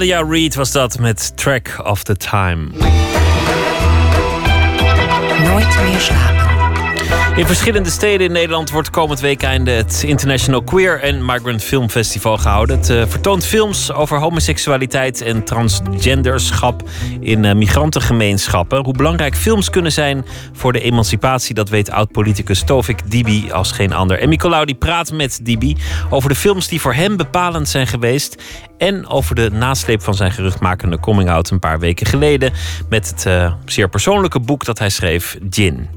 Nadia Reid was dat met Track of the Time. Nooit meer slapen. In verschillende steden in Nederland wordt komend weekende het International Queer and Migrant Film Festival gehouden. Het uh, vertoont films over homoseksualiteit en transgenderschap in uh, migrantengemeenschappen. Hoe belangrijk films kunnen zijn voor de emancipatie, dat weet oud-politicus Tovik Dibi als geen ander. En Nicolaou die praat met Dibi over de films die voor hem bepalend zijn geweest en over de nasleep van zijn geruchtmakende coming-out een paar weken geleden met het uh, zeer persoonlijke boek dat hij schreef, Gin.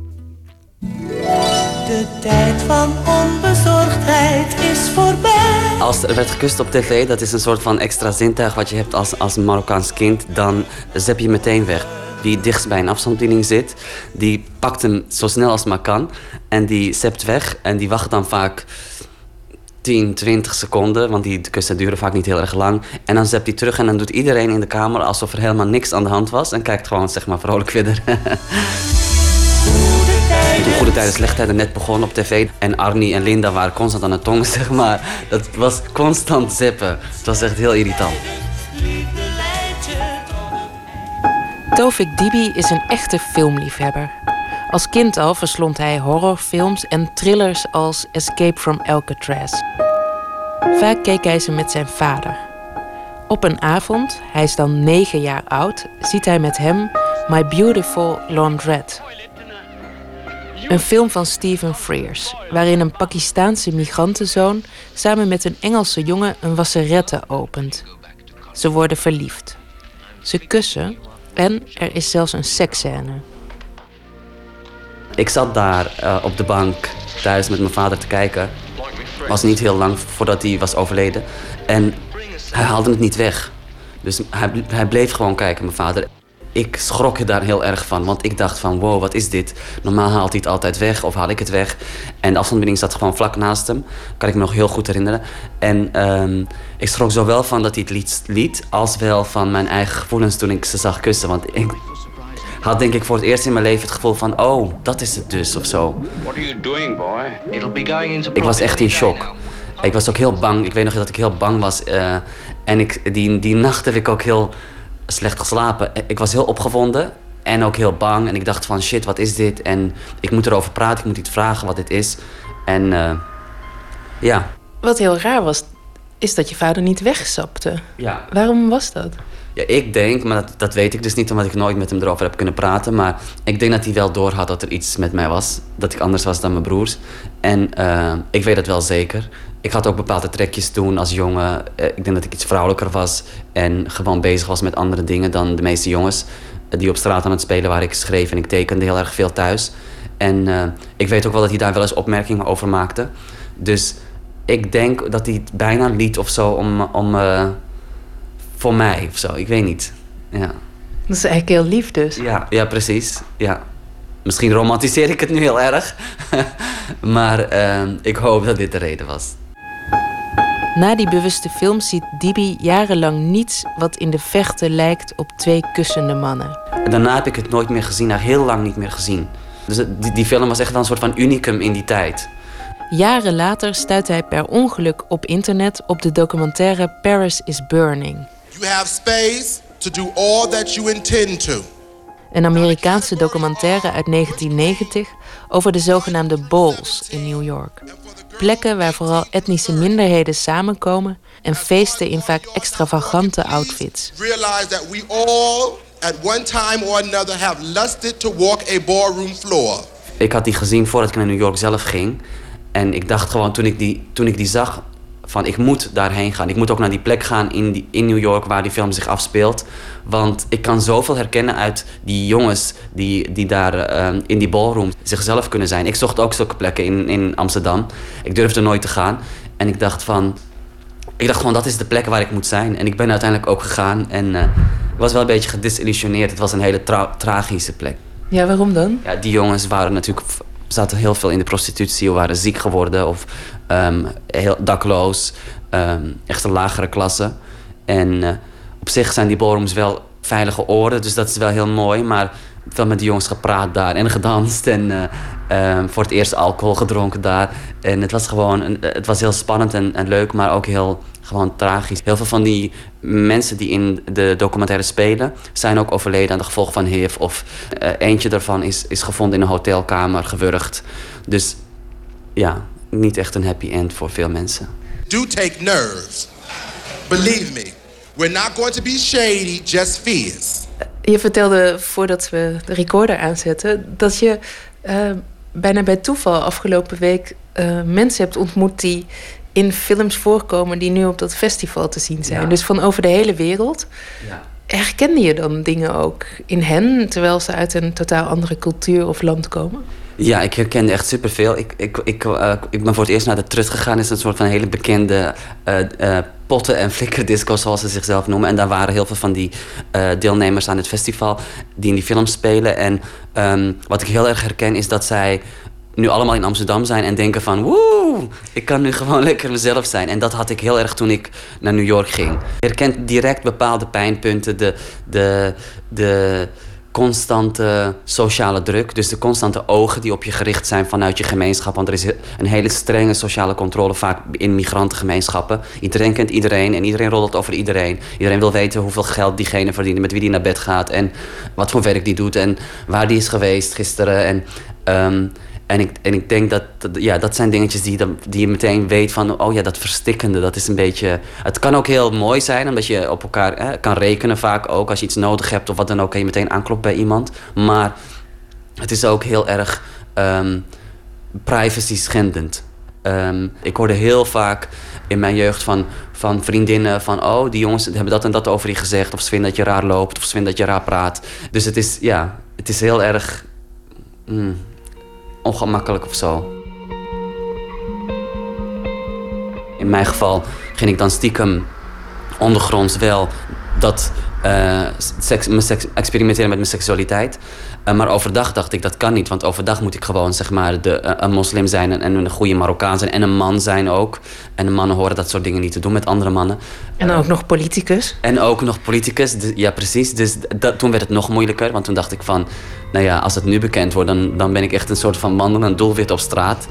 De tijd van onbezorgdheid is voorbij. Als er werd gekust op tv, dat is een soort van extra zintuig wat je hebt als, als Marokkaans kind, dan zet je meteen weg. Wie dichtst bij een afstandsbediening zit, die pakt hem zo snel als maar kan en die zept weg en die wacht dan vaak 10, 20 seconden, want die kussen duren vaak niet heel erg lang. En dan zept hij terug en dan doet iedereen in de kamer alsof er helemaal niks aan de hand was en kijkt gewoon zeg maar vrolijk verder. (laughs) De goede tijden, slechte tijden net begonnen op tv. En Arnie en Linda waren constant aan het tongen, (laughs) zeg maar. Dat was constant zippen. Het was echt heel irritant. Tovik Dibi is een echte filmliefhebber. Als kind al verslond hij horrorfilms en thrillers als Escape from Alcatraz. Vaak keek hij ze met zijn vader. Op een avond, hij is dan negen jaar oud, ziet hij met hem My Beautiful Laundrette. Een film van Stephen Frears, waarin een Pakistaanse migrantenzoon samen met een Engelse jongen een wasserette opent. Ze worden verliefd. Ze kussen en er is zelfs een seksscène. Ik zat daar uh, op de bank thuis met mijn vader te kijken. Was niet heel lang voordat hij was overleden. En hij haalde het niet weg. Dus hij, hij bleef gewoon kijken, mijn vader ik schrok daar heel erg van. Want ik dacht van, wow, wat is dit? Normaal haalt hij het altijd weg of haal ik het weg. En de afstandsbediening zat gewoon vlak naast hem. Kan ik me nog heel goed herinneren. En um, ik schrok zowel van dat hij het liet, liet... als wel van mijn eigen gevoelens toen ik ze zag kussen. Want ik had denk ik voor het eerst in mijn leven het gevoel van... oh, dat is het dus, of zo. What are you doing, boy? It'll be going into ik was echt in shock. Ik was ook heel bang. Ik weet nog dat ik heel bang was. Uh, en ik, die, die nacht heb ik ook heel slecht geslapen. Ik was heel opgewonden en ook heel bang. En ik dacht van shit, wat is dit? En ik moet erover praten, ik moet iets vragen wat dit is. En uh, ja. Wat heel raar was, is dat je vader niet wegsapte. Ja. Waarom was dat? Ik denk, maar dat, dat weet ik dus niet omdat ik nooit met hem erover heb kunnen praten. Maar ik denk dat hij wel doorhad dat er iets met mij was. Dat ik anders was dan mijn broers. En uh, ik weet het wel zeker ik had ook bepaalde trekjes toen als jongen. Eh, ik denk dat ik iets vrouwelijker was en gewoon bezig was met andere dingen dan de meeste jongens. Eh, die op straat aan het spelen waar ik schreef en ik tekende heel erg veel thuis. En ik weet ook wel dat hij daar wel eens opmerkingen over maakte. Dus ik denk dat hij het bijna liet of zo om, om voor mij of zo. Ik weet niet. Ja. Dat is eigenlijk heel lief dus. Ja, ja precies. Ja. Misschien romantiseer ik het nu heel erg. (laughs) maar uh, ik hoop dat dit de reden was. Na die bewuste film ziet Dibi jarenlang niets wat in de vechten lijkt op twee kussende mannen. Daarna heb ik het nooit meer gezien, nou heel lang niet meer gezien. Dus die, die film was echt wel een soort van unicum in die tijd. Jaren later stuit hij per ongeluk op internet op de documentaire Paris is Burning. You have space to do all that you intend to. Een Amerikaanse documentaire uit 1990 over de zogenaamde Balls in New York. Plekken waar vooral etnische minderheden samenkomen en feesten in vaak extravagante outfits. Realize that we all at one time or another have lusted to walk a ballroom floor. Ik had die gezien voordat ik naar New York zelf ging. En ik dacht gewoon toen ik die, toen ik die zag, van ik moet daarheen gaan. Ik moet ook naar die plek gaan in, die, in New York waar die film zich afspeelt. Want ik kan zoveel herkennen uit die jongens die, die daar uh, in die ballroom zichzelf kunnen zijn. Ik zocht ook zulke plekken in, in Amsterdam. Ik durfde nooit te gaan. En ik dacht van... Ik dacht gewoon, dat is de plek waar ik moet zijn. En ik ben uiteindelijk ook gegaan. En uh, ik was wel een beetje gedisillusioneerd. Het was een hele tra tragische plek. Ja, waarom dan? Ja, die jongens waren natuurlijk zaten heel veel in de prostitutie of waren ziek geworden of um, heel dakloos. Um, echt een lagere klasse. En uh, op zich zijn die ballrooms wel veilige oorden, dus dat is wel heel mooi. Maar veel met die jongens gepraat daar en gedanst. En, uh, Ehm, voor het eerst alcohol gedronken daar. En het was gewoon, een- het was heel spannend en, en leuk, maar ook heel gewoon tragisch. Heel veel van die mensen die in de documentaire spelen, zijn ook overleden aan de gevolgen van HIV. Of eh, eentje daarvan is, is gevonden in een hotelkamer, gewurgd. Dus ja, niet echt een happy end voor veel mensen. Do take nerves. Believe me, we're not going to be shady, just fierce. Je vertelde voordat we de recorder aanzetten dat je eh, bijna bij toeval afgelopen week eh, mensen hebt ontmoet die in films voorkomen die nu op dat festival te zien zijn. Ja. Dus van over de hele wereld. Ja. Herkende je dan dingen ook in hen, terwijl ze uit een totaal andere cultuur of land komen? Ja, ik herkende echt superveel. Ik, ik, ik, eh, ik ben voor het eerst naar de Trut gegaan. Het is een soort van hele bekende eh, eh, potten- en flikkerdisco, zoals ze zichzelf noemen. En daar waren heel veel van die deelnemers aan het festival die in die film spelen. En ehm, wat ik heel erg herken is dat zij nu allemaal in Amsterdam zijn en denken van... woe, ik kan nu gewoon (laughs) lekker mezelf zijn. En dat had ik heel erg toen ik naar New York ging. Je herkent direct bepaalde pijnpunten, de... de, de constante sociale druk. Dus de constante ogen die op je gericht zijn vanuit je gemeenschap. Want er is een hele strenge sociale controle vaak in migrantengemeenschappen. Iedereen kent iedereen en iedereen roddelt over iedereen. Iedereen wil weten hoeveel geld diegene verdient, met wie die naar bed gaat en wat voor werk die doet en waar die is geweest gisteren. En, ehm, en, ik, en ik denk dat, dat- ja, dat zijn dingetjes die, die je meteen weet van... oh ja, dat verstikkende, dat is een beetje... Het kan ook heel mooi zijn, omdat je op elkaar hè, kan rekenen vaak ook. Als je iets nodig hebt of wat dan ook, kan je meteen aankloppen bij iemand. Maar het is ook heel erg ehm, privacy schendend. Ehm, ik hoorde heel vaak in mijn jeugd van, van vriendinnen van... oh, die jongens hebben dat en dat over je gezegd... of ze vinden dat je raar loopt of ze vinden dat je raar praat. Dus het is, ja, het is heel erg mm, ongemakkelijk of zo. In mijn geval ging ik dan stiekem ondergronds wel dat eh, seks, mijn seks, experimenteren met mijn seksualiteit. Eh, maar overdag dacht ik dat kan niet. Want overdag moet ik gewoon zeg maar de, eh, een moslim zijn en, en een goede Marokkaan zijn. En een man zijn ook. En mannen horen dat soort dingen niet te doen met andere mannen. En ook nog politicus. En ook nog politicus. Dus- ja, precies. Dus dat, toen werd het nog moeilijker. Want toen dacht ik van... Nou ja, als het nu bekend wordt... dan, dan ben ik echt een soort van wandelend doelwit op straat.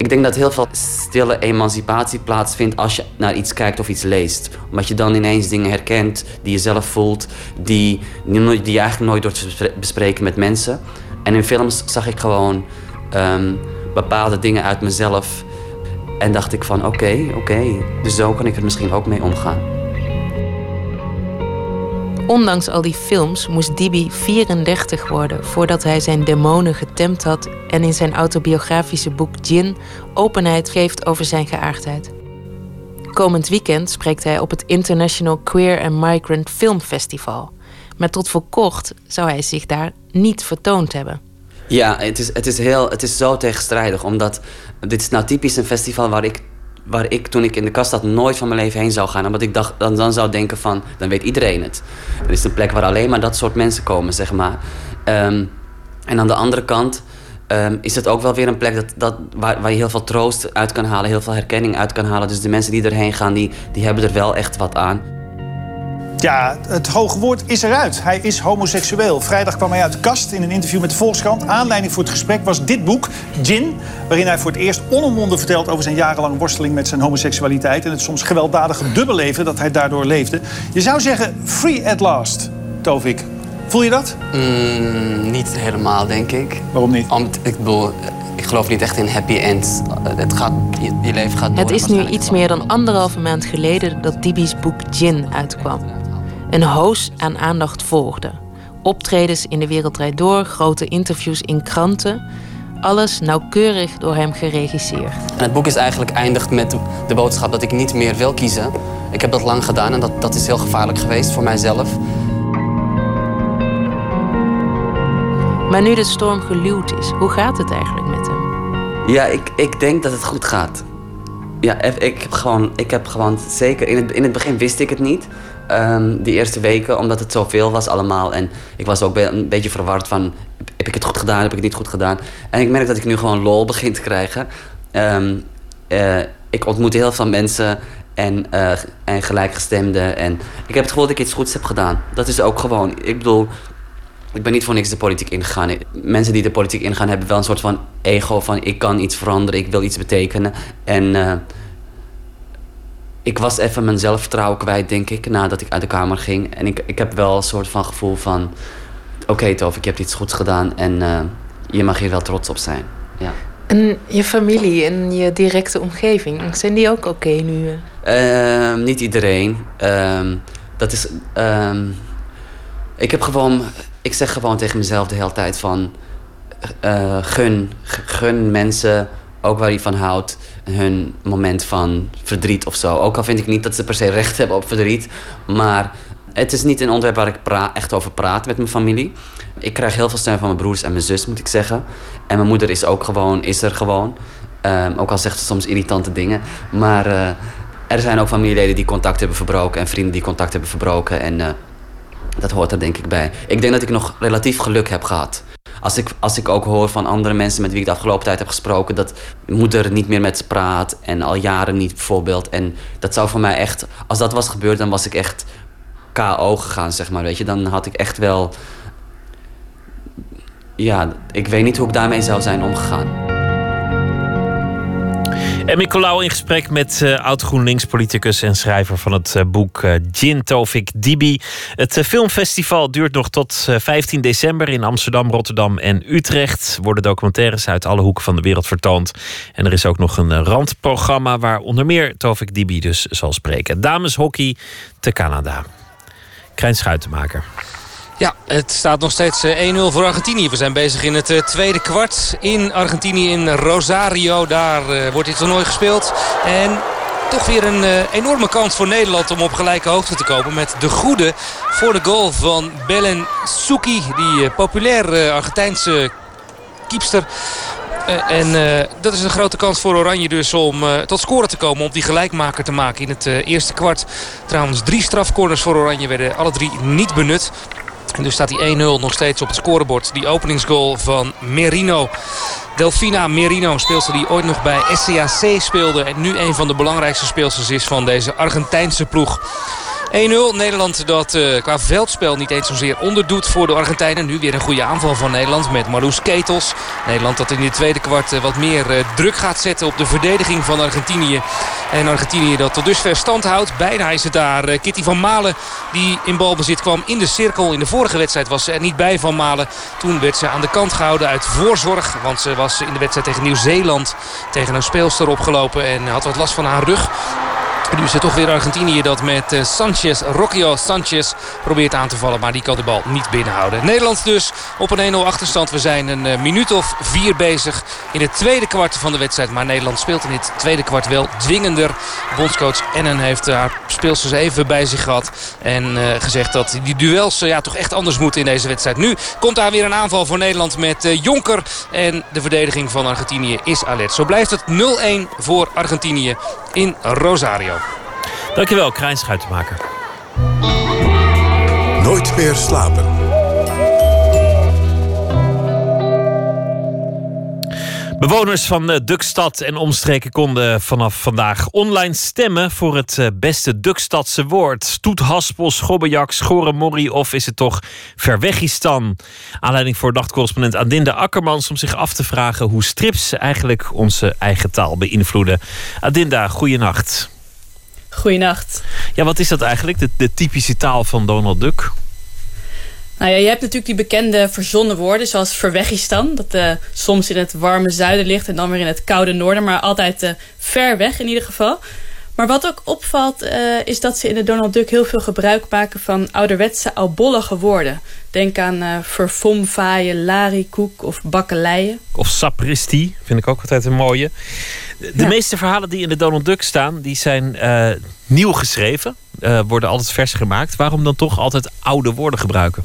Ik denk dat heel veel stille emancipatie plaatsvindt als je naar iets kijkt of iets leest. Omdat je dan ineens dingen herkent die je zelf voelt, die, die, je eigenlijk nooit door bespreken met mensen. En in films zag ik gewoon ehm, bepaalde dingen uit mezelf. En dacht ik van oké, oké, dus zo kan ik er misschien ook mee omgaan. Ondanks al die films moest Dibi 34 worden voordat hij zijn demonen getemd had en in zijn autobiografische boek Gin openheid geeft over zijn geaardheid. Komend weekend spreekt hij op het International Queer and Migrant Film Festival. Maar tot voor zou hij zich daar niet vertoond hebben. Ja, het is, het is, heel, het is zo tegenstrijdig. Omdat dit is nou typisch een festival waar ik, waar ik toen ik in de kast zat nooit van mijn leven heen zou gaan. Omdat ik dacht, dan, dan zou denken van, dan weet iedereen het. Het is een plek waar alleen maar dat soort mensen komen, zeg maar. Ehm, en aan de andere kant ehm, is het ook wel weer een plek dat, dat, waar, waar je heel veel troost uit kan halen. Heel veel herkenning uit kan halen. Dus de mensen die erheen gaan, die, die hebben er wel echt wat aan. Ja, het hoge woord is eruit. Hij is homoseksueel. Vrijdag kwam hij uit de kast in een interview met de Volkskrant. Aanleiding voor het gesprek was dit boek, Gin... waarin hij voor het eerst onomwonden vertelt over zijn jarenlange worsteling met zijn homoseksualiteit... en het soms gewelddadige dubbelleven dat hij daardoor leefde. Je zou zeggen, free at last, Tovik. Voel je dat? Mm, niet helemaal, denk ik. Waarom niet? Ik bedoel, ik geloof niet echt in happy ends. Het gaat, je, je leven gaat door. Het is nu iets meer dan anderhalve maand geleden dat Dibi's boek Gin uitkwam. Een hoos aan aandacht volgde. Optredens in de wereld draait door, grote interviews in kranten. Alles nauwkeurig door hem geregisseerd. En het boek is eigenlijk eindigt met de boodschap dat ik niet meer wil kiezen. Ik heb dat lang gedaan en dat, dat is heel gevaarlijk geweest voor mijzelf. Maar nu de storm geluwd is, hoe gaat het eigenlijk met hem? Ja, ik, ik denk dat het goed gaat. Ja, ik ik heb gewoon, ik heb gewoon zeker... In het, in het begin wist ik het niet. Ehm, die eerste weken, omdat het zoveel was allemaal. En ik was ook een beetje verward van... Heb ik het goed gedaan, heb ik het niet goed gedaan? En ik merk dat ik nu gewoon lol begin te krijgen. Ehm, eh, ik ontmoet heel veel mensen en, eh, en gelijkgestemden. En ik heb het gevoel dat ik iets goeds heb gedaan. Dat is ook gewoon... Ik bedoel, ik ben niet voor niks de politiek ingegaan. Mensen die de politiek ingaan hebben wel een soort van ego van ik kan iets veranderen, ik wil iets betekenen. En uh, ik was even mijn zelfvertrouwen kwijt, denk ik, nadat ik uit de kamer ging. En ik, ik heb wel een soort van gevoel van oké okay, Tof, ik heb iets goeds gedaan en uh, je mag hier wel trots op zijn. Ja. En je familie en je directe omgeving, zijn die ook oké okay nu? Uh, niet iedereen. Uh, dat is. ik heb gewoon ik zeg gewoon tegen mezelf de hele tijd van... Uh, gun, gun mensen, ook waar je van houdt, hun moment van verdriet of zo. Ook al vind ik niet dat ze per se recht hebben op verdriet. Maar het is niet een onderwerp waar ik echt over praat met mijn familie. Ik krijg heel veel steun van mijn broers en mijn zus, moet ik zeggen. En mijn moeder is ook gewoon, is er gewoon. Um, ook al zegt ze soms irritante dingen. Maar uh, er zijn ook familieleden die contact hebben verbroken... en vrienden die contact hebben verbroken. En uh, dat hoort er denk ik bij. Ik denk dat ik nog relatief geluk heb gehad. Als ik, als ik ook hoor van andere mensen met wie ik de afgelopen tijd heb gesproken... dat moeder niet meer met ze praat en al jaren niet bijvoorbeeld. En dat zou voor mij echt... Als dat was gebeurd, dan was ik echt KO gegaan, zeg maar. Weet je? Dan had ik echt wel... Ja, ik weet niet hoe ik daarmee zou zijn omgegaan. En Colau in gesprek met uh, oud-GroenLinks-politicus en schrijver van het uh, boek uh, Gin Tovik Dibi. Het filmfestival duurt nog tot 15 december in Amsterdam, Rotterdam en Utrecht. Worden documentaires uit alle hoeken van de wereld vertoond. En er is ook nog een randprogramma waar onder meer Tovik Dibi dus zal spreken. Dameshockey te Canada. Krijn Schuitenmaker. Ja, het staat nog steeds 1-0 eh, voor Argentinië. We zijn bezig in het eh, tweede kwart in Argentinië, in Rosario. Daar uh, wordt dit toernooi gespeeld. En toch weer een enorme kans voor Nederland om op gelijke hoogte te komen. Met de goede voor de goal van Belen Suki. Die uh, populaire Argentijnse kiepster. En dat is een grote kans voor Oranje dus om tot scoren te komen. Om die gelijkmaker te maken in het eerste kwart. Trouwens drie strafcorners voor Oranje werden alle drie niet benut. En dus staat die 1-0 nog steeds op het scorebord. Die openingsgoal van Merino. Delfina Merino, speelster die ooit nog bij SCAC speelde... en nu een van de belangrijkste speelsters is van deze Argentijnse ploeg. 1-0. Nederland dat uh, qua veldspel niet eens zozeer onderdoet voor de Argentijnen. Nu weer een goede aanval van Nederland met Marloes Ketels. Nederland dat in de tweede kwart uh, wat meer uh, druk gaat zetten op de verdediging van Argentinië. En Argentinië dat tot dusver stand houdt. Bijna is het daar. Kitty van Malen die in balbezit kwam in de cirkel. In de vorige wedstrijd was ze er niet bij van Malen. Toen werd ze aan de kant gehouden uit voorzorg. Want ze was in de wedstrijd tegen Nieuw-Zeeland tegen een speelster opgelopen. En had wat last van haar rug. Nu is het toch weer Argentinië dat met eh, Sanchez, Rocio Sanchez probeert aan te vallen. Maar die kan de bal niet binnenhouden. Nederland dus op een 1-0 achterstand. We zijn een eh, minuut of vier bezig in het tweede kwart van de wedstrijd. Maar Nederland speelt in dit tweede kwart wel dwingender. Bondscoach Ennen heeft haar speelsters even bij zich gehad. En uh, gezegd dat die duels ja, toch echt anders moeten in deze wedstrijd. Nu komt daar weer een aanval voor Nederland met Jonker. En de verdediging van Argentinië is alert. Zo blijft het 0-1 voor Argentinië in Rosario. Dankjewel, Krijn Schuitenmaker. Nooit meer slapen. Bewoners van eh, Dukstad en omstreken konden vanaf vandaag online stemmen voor het eh, beste Dukstadse woord. Stoethaspel, schobbejak, schoremorrie of is het toch verwegistan? Aanleiding voor nachtcorrespondent Adinda Akkermans om zich af te vragen hoe strips eigenlijk onze eigen taal beïnvloeden. Adinda, goeienacht. Goeienacht. Ja, wat is dat eigenlijk, de, de typische taal van Donald Duck? Nou ja, je hebt natuurlijk die bekende verzonnen woorden, zoals verwegistan. Dat uh, soms in het warme zuiden ligt en dan weer in het koude noorden, maar altijd uh, ver weg in ieder geval. Maar wat ook opvalt, uh, is dat ze in de Donald Duck heel veel gebruik maken van ouderwetse oudbollige woorden. Denk aan uh, verfomvaaien, larikoek of bakkeleien. Of sapristi, vind ik ook altijd een mooie. De, meeste verhalen die in de Donald Duck staan, die zijn uh, nieuw geschreven. worden altijd vers gemaakt. Waarom dan toch altijd oude woorden gebruiken?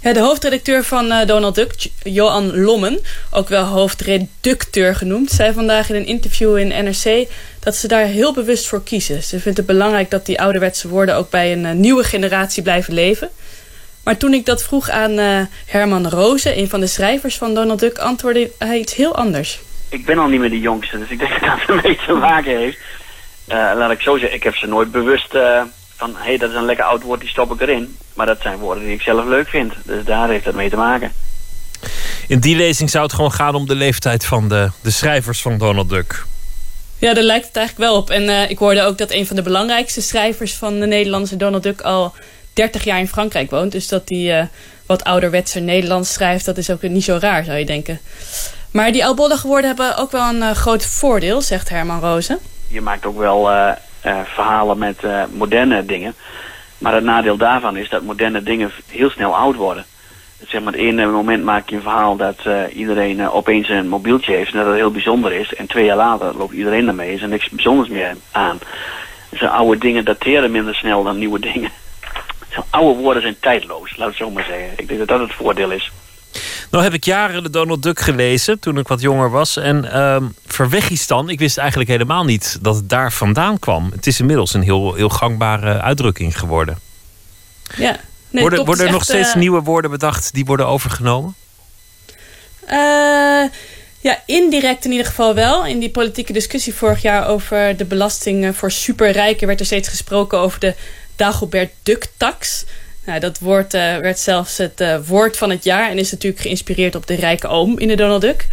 Ja, de hoofdredacteur van uh, Donald Duck, Johan Lommen, ook wel hoofdredacteur genoemd, zei vandaag in een interview in NRC dat ze daar heel bewust voor kiezen. Ze vindt het belangrijk dat die ouderwetse woorden ook bij een nieuwe generatie blijven leven. Maar toen ik dat vroeg aan Herman Rozen, een van de schrijvers van Donald Duck, antwoordde hij iets heel anders. Ik ben al niet meer de jongste, dus ik denk (laughs) dat dat een beetje te maken heeft. laat ik zo zeggen, ik heb ze nooit bewust van hé, hey, dat is een lekker oud woord, die stop ik erin. Maar dat zijn woorden die ik zelf leuk vind. Dus daar heeft dat mee te maken. In die lezing zou het gewoon gaan om de leeftijd van de, de schrijvers van Donald Duck. Ja, daar lijkt het eigenlijk wel op. En uh, ik hoorde ook dat een van de belangrijkste schrijvers van de Nederlandse Donald Duck al 30 jaar in Frankrijk woont. Dus dat hij uh, wat ouderwetser Nederlands schrijft, dat is ook niet zo raar, zou je denken. Maar die oudbollige woorden hebben ook wel een uh, groot voordeel, zegt Herman Rozen. Je maakt ook wel verhalen met moderne dingen. Maar het nadeel daarvan is dat moderne dingen heel snel oud worden zeg maar, het ene moment maak je een verhaal dat iedereen opeens een mobieltje heeft en dat het heel bijzonder is. En twee jaar later loopt iedereen daarmee, is er niks bijzonders meer aan. Dus oude dingen dateren minder snel dan nieuwe (laughs) dingen. Zo, oude woorden zijn tijdloos, laat het zo maar zeggen. Ik denk dat dat het voordeel is. Nou heb ik jaren de Donald Duck gelezen toen ik wat jonger was. En uh, Verwegistan, ik wist eigenlijk helemaal niet dat het daar vandaan kwam. Het is inmiddels een heel, heel gangbare uitdrukking geworden. Ja, Nee, worden worden er nog steeds uh, nieuwe woorden bedacht die worden overgenomen? Uh, ja, indirect in ieder geval wel. In die politieke discussie vorig jaar over de belastingen voor superrijken... werd er steeds gesproken over de Dagobert Duck-tax. Nou, dat woord uh, werd zelfs het woord van het jaar... en is natuurlijk geïnspireerd op de rijke oom in de Donald Duck.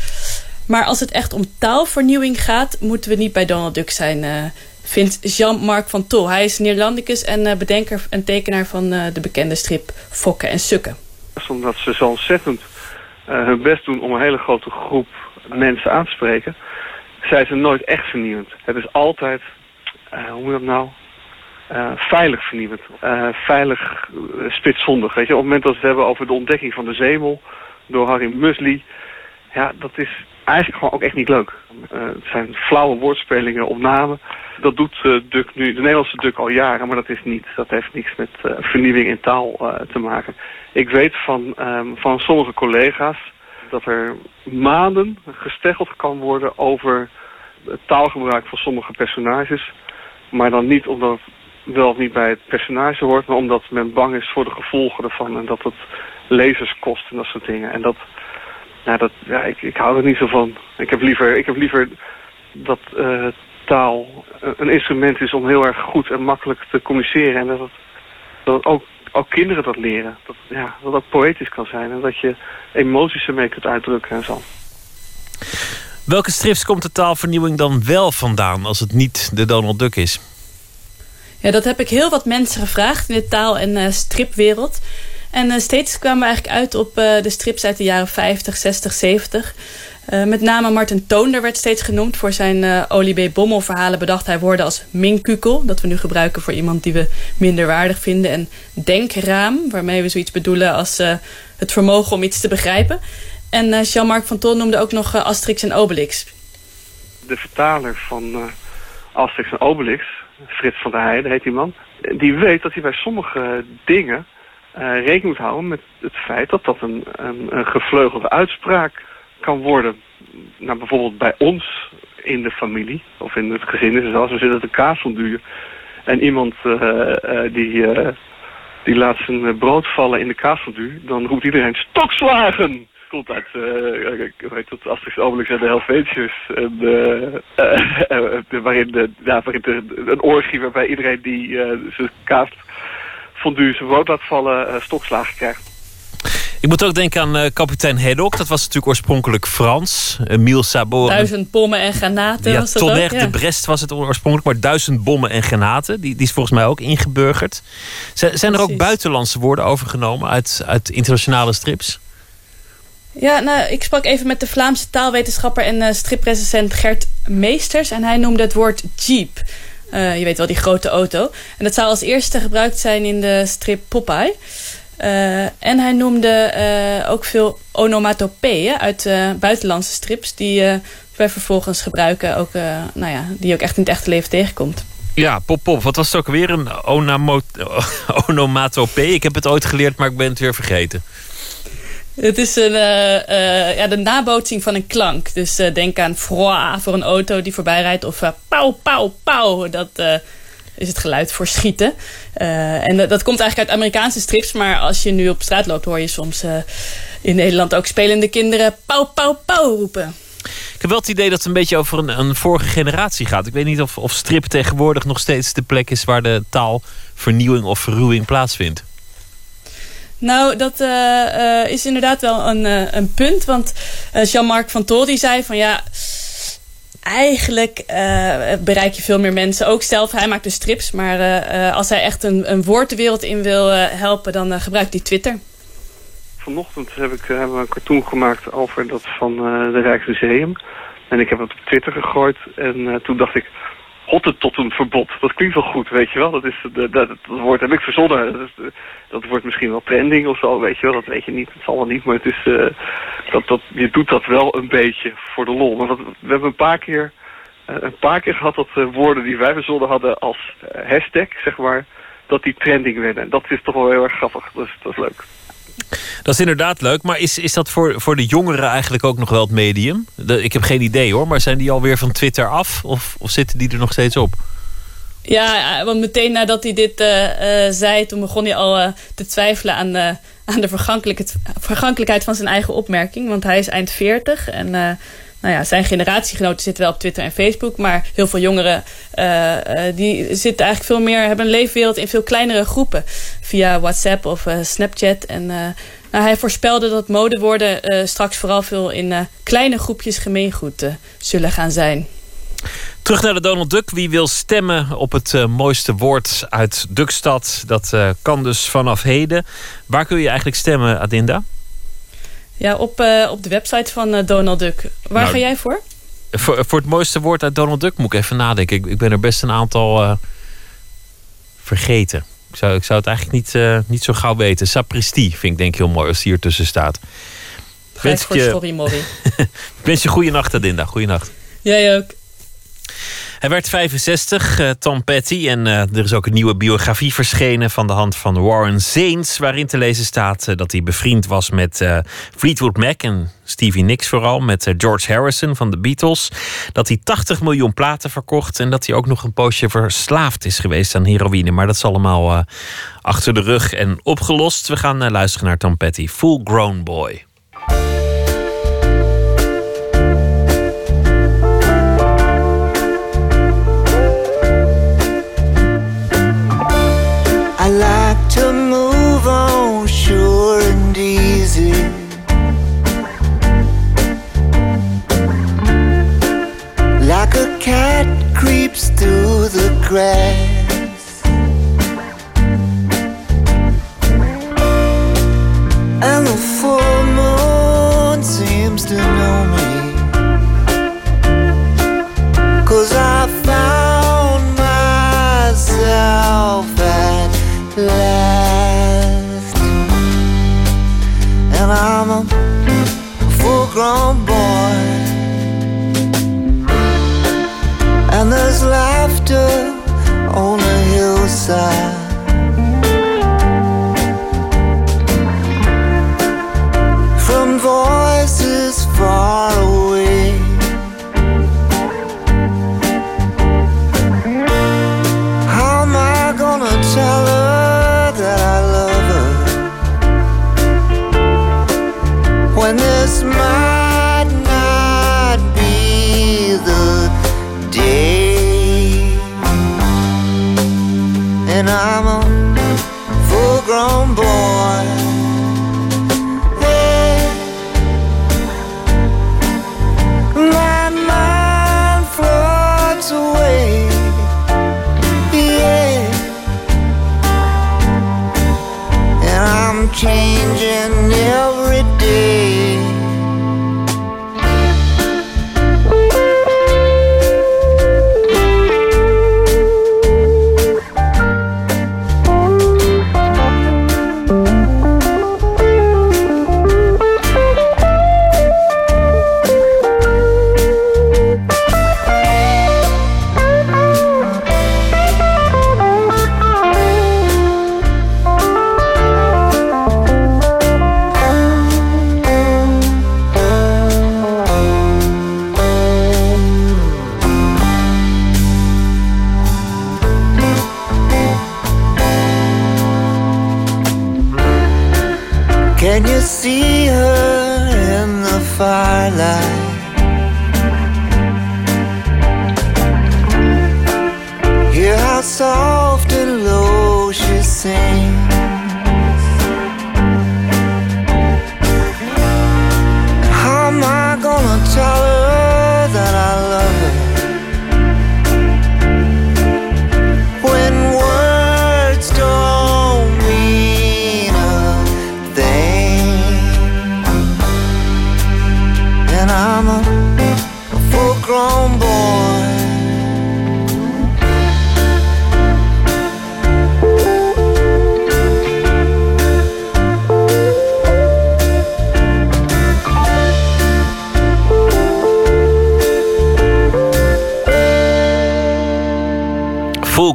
Maar als het echt om taalvernieuwing gaat... moeten we niet bij Donald Duck zijn vindt Jean-Marc van Tol. Hij is Neerlandicus en uh, bedenker en tekenaar van uh, de bekende strip Fokken en Sukken. Omdat ze zo ontzettend uh, hun best doen om een hele grote groep mensen aan te spreken... zijn ze nooit echt vernieuwend. Het is altijd, hoe moet dat nou... veilig vernieuwend. veilig spitsvondig. Weet je? Op het moment dat we het hebben over de ontdekking van de zemel... door Harry Muesli... Ja, dat is eigenlijk gewoon ook echt niet leuk. het zijn flauwe woordspelingen op namen dat doet uh, Duk nu, de Nederlandse Duk al jaren, maar dat is niet. Dat heeft niks met uh, vernieuwing in taal uh, te maken. Ik weet van, um, van sommige collega's dat er maanden gesteggeld kan worden over het taalgebruik van sommige personages. Maar dan niet omdat wel of niet bij het personage hoort, maar omdat men bang is voor de gevolgen ervan en dat het lezers kost en dat soort dingen. En dat, nou dat, ja, ik, ik hou er niet zo van. Ik heb liever, ik heb liever dat uh, taal een instrument is om heel erg goed en makkelijk te communiceren. En dat, dat ook, ook kinderen dat leren. Dat, ja, dat dat poëtisch kan zijn. En dat je emoties ermee kunt uitdrukken en zo. Welke strips komt de taalvernieuwing dan wel vandaan als het niet de Donald Duck is? Ja, dat heb ik heel wat mensen gevraagd in de taal- en uh, stripwereld. En uh, steeds kwamen we eigenlijk uit op uh, de strips uit de jaren 50, 60, 70. Uh, met name Martin Toonder werd steeds genoemd voor zijn uh. Bommel verhalen bedacht hij woorden als minkukel, dat we nu gebruiken voor iemand die we minder waardig vinden, en denkraam, waarmee we zoiets bedoelen als het vermogen om iets te begrijpen. En Jean-Marc van Ton noemde ook nog Asterix en Obelix. De vertaler van Asterix en Obelix, Frits van der Heijden heet die man, die weet dat hij bij sommige dingen rekening moet houden met het feit dat dat een, een, gevleugelde uitspraak kan worden. Nou, bijvoorbeeld bij ons in de familie of in het gezin is het zoals we zitten te kaasfondue. En iemand uh, uh, die, die laat zijn brood vallen in de kaasfondue. Dan roept iedereen stokslagen! Komt uit, ik weet het, Asterix Obelix en (laughs) de Helvetius. En, waarin, de, ja, waarin de, een orgie waarbij iedereen die zijn kaasfondue zijn brood laat vallen stokslagen krijgt. Ik moet ook denken aan uh, kapitein Haddock. Dat was natuurlijk oorspronkelijk Frans. Emile Sabot. Duizend bommen en granaten ja, was dat Tonnerre ook, ja. de Brest was het oorspronkelijk. Maar duizend bommen en granaten. Die, die is volgens mij ook ingeburgerd. Zijn, zijn er ook buitenlandse woorden overgenomen uit, uit internationale strips? Ja, nou, ik sprak even met de Vlaamse taalwetenschapper en uh, striprecensent Gert Meesters. En hij noemde het woord jeep. Uh, je weet wel, die grote auto. En dat zou als eerste gebruikt zijn in de strip Popeye. Uh, en hij noemde ook veel onomatopeeën uit buitenlandse strips... die wij vervolgens gebruiken, ook, nou ja, die ook echt in het echte leven tegenkomt. Ja, pop pop. Wat was het ook weer? Een (laughs) onomatopee? Ik heb het ooit geleerd, maar ik ben het weer vergeten. Het is een, ja, de nabootsing van een klank. Dus denk aan froid voor een auto die voorbij rijdt... of pauw, pauw, pauw. Dat is het geluid voor schieten. En dat komt eigenlijk uit Amerikaanse strips. Maar als je nu op straat loopt, hoor je soms in Nederland ook spelende kinderen pauw, pauw, pauw roepen. Ik heb wel het idee dat het een beetje over een, een vorige generatie gaat. Ik weet niet of, of strip tegenwoordig nog steeds de plek is waar de taalvernieuwing of verruwing plaatsvindt. Nou, dat eh, eh, is inderdaad wel een, eh, een punt. Want Jean-Marc van Tol die zei van ja eigenlijk bereik je veel meer mensen. Ook zelf, hij maakt dus strips. Maar als hij echt een, een woord de wereld in wil helpen, dan gebruikt hij Twitter. Vanochtend heb ik, hebben we een cartoon gemaakt over dat van de Rijksmuseum. En ik heb het op Twitter gegooid. En toen dacht ik, verbod. Dat klinkt wel goed, weet je wel. Dat, is, dat, dat, dat woord heb ik verzonnen. Dat, dat, wordt misschien wel trending of zo, weet je wel. Dat weet je niet. Het zal wel niet, maar het is, uh, dat, dat, je doet dat wel een beetje voor de lol. We hebben een paar keer, uh, een paar keer gehad dat woorden die wij verzonnen hadden als hashtag, zeg maar, dat die trending werden. En dat is toch wel heel erg grappig. Dat is leuk. Dat is inderdaad leuk, maar is, is dat voor, voor de jongeren eigenlijk ook nog wel het medium? ik heb geen idee hoor, maar zijn die alweer van Twitter af of, of zitten die er nog steeds op? Ja, want meteen nadat hij dit uh, zei, toen begon hij al te twijfelen aan, aan de vergankelijkheid van zijn eigen opmerking. Want hij is eind 40 en nou ja, zijn generatiegenoten zitten wel op Twitter en Facebook. Maar heel veel jongeren die zitten eigenlijk veel meer, hebben een leefwereld in veel kleinere groepen. Via WhatsApp of Snapchat. En nou, hij voorspelde dat modewoorden straks vooral veel in kleine groepjes gemeengoed zullen gaan zijn. Terug naar de Donald Duck. Wie wil stemmen op het mooiste woord uit Duckstad? Dat kan dus vanaf heden. Waar kun je eigenlijk stemmen, Adinda? Ja, op, uh, op de website van Donald Duck. Waar nou, ga jij voor? voor? Voor het mooiste woord uit Donald Duck moet ik even nadenken. Ik, ik ben er best een aantal vergeten. Ik zou, ik zou het eigenlijk niet, niet zo gauw weten. Sapristi vind ik denk ik heel mooi als die hier tussen staat. Wens voor je... Sorry, Morrie. (laughs) wens je goede nacht, Adinda. Goeie nacht. Jij ook. Hij werd 65, uh, Tom Petty. En uh, er is ook een nieuwe biografie verschenen van de hand van Warren Zanes. Waarin te lezen staat uh, dat hij bevriend was met Fleetwood Mac en Stevie Nicks vooral. Met George Harrison van de Beatles. Dat hij 80 miljoen platen verkocht. En dat hij ook nog een poosje verslaafd is geweest aan heroïne. Maar dat is allemaal achter de rug en opgelost. We gaan luisteren naar Tom Petty. Full Grown Boy. Through the grass. And the full moon seems to know me. Cause I found myself at last. And I'm a full grown boy inside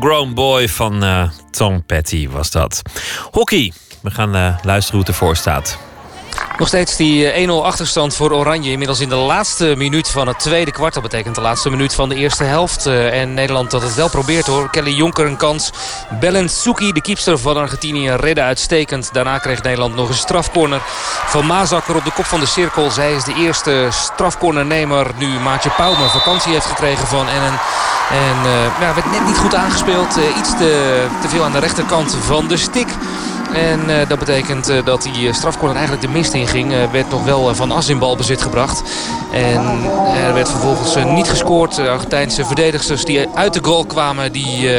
Grown Boy van uh, Tom Petty was dat. Hockey. We gaan uh, luisteren hoe het ervoor staat. Nog steeds die 1-0 achterstand voor Oranje. Inmiddels in de laatste minuut van het tweede kwart. Dat betekent de laatste minuut van de eerste helft. En Nederland dat het wel probeert hoor. Kelly Jonker een kans. Suki, de keepster van Argentinië, redde uitstekend. Daarna kreeg Nederland nog een strafcorner van Mazakker op de kop van de cirkel. Zij is de eerste strafcornernemer nu Maatje Pauwme vakantie heeft gekregen van Ennen. En uh, ja, werd net niet goed aangespeeld. Iets te, te veel aan de rechterkant van de stick. En uh, dat betekent uh, dat die strafcorner eigenlijk de mist in ging. Werd nog wel van As in balbezit gebracht. En er werd vervolgens niet gescoord. De Argentijnse verdedigsters die uit de goal kwamen, die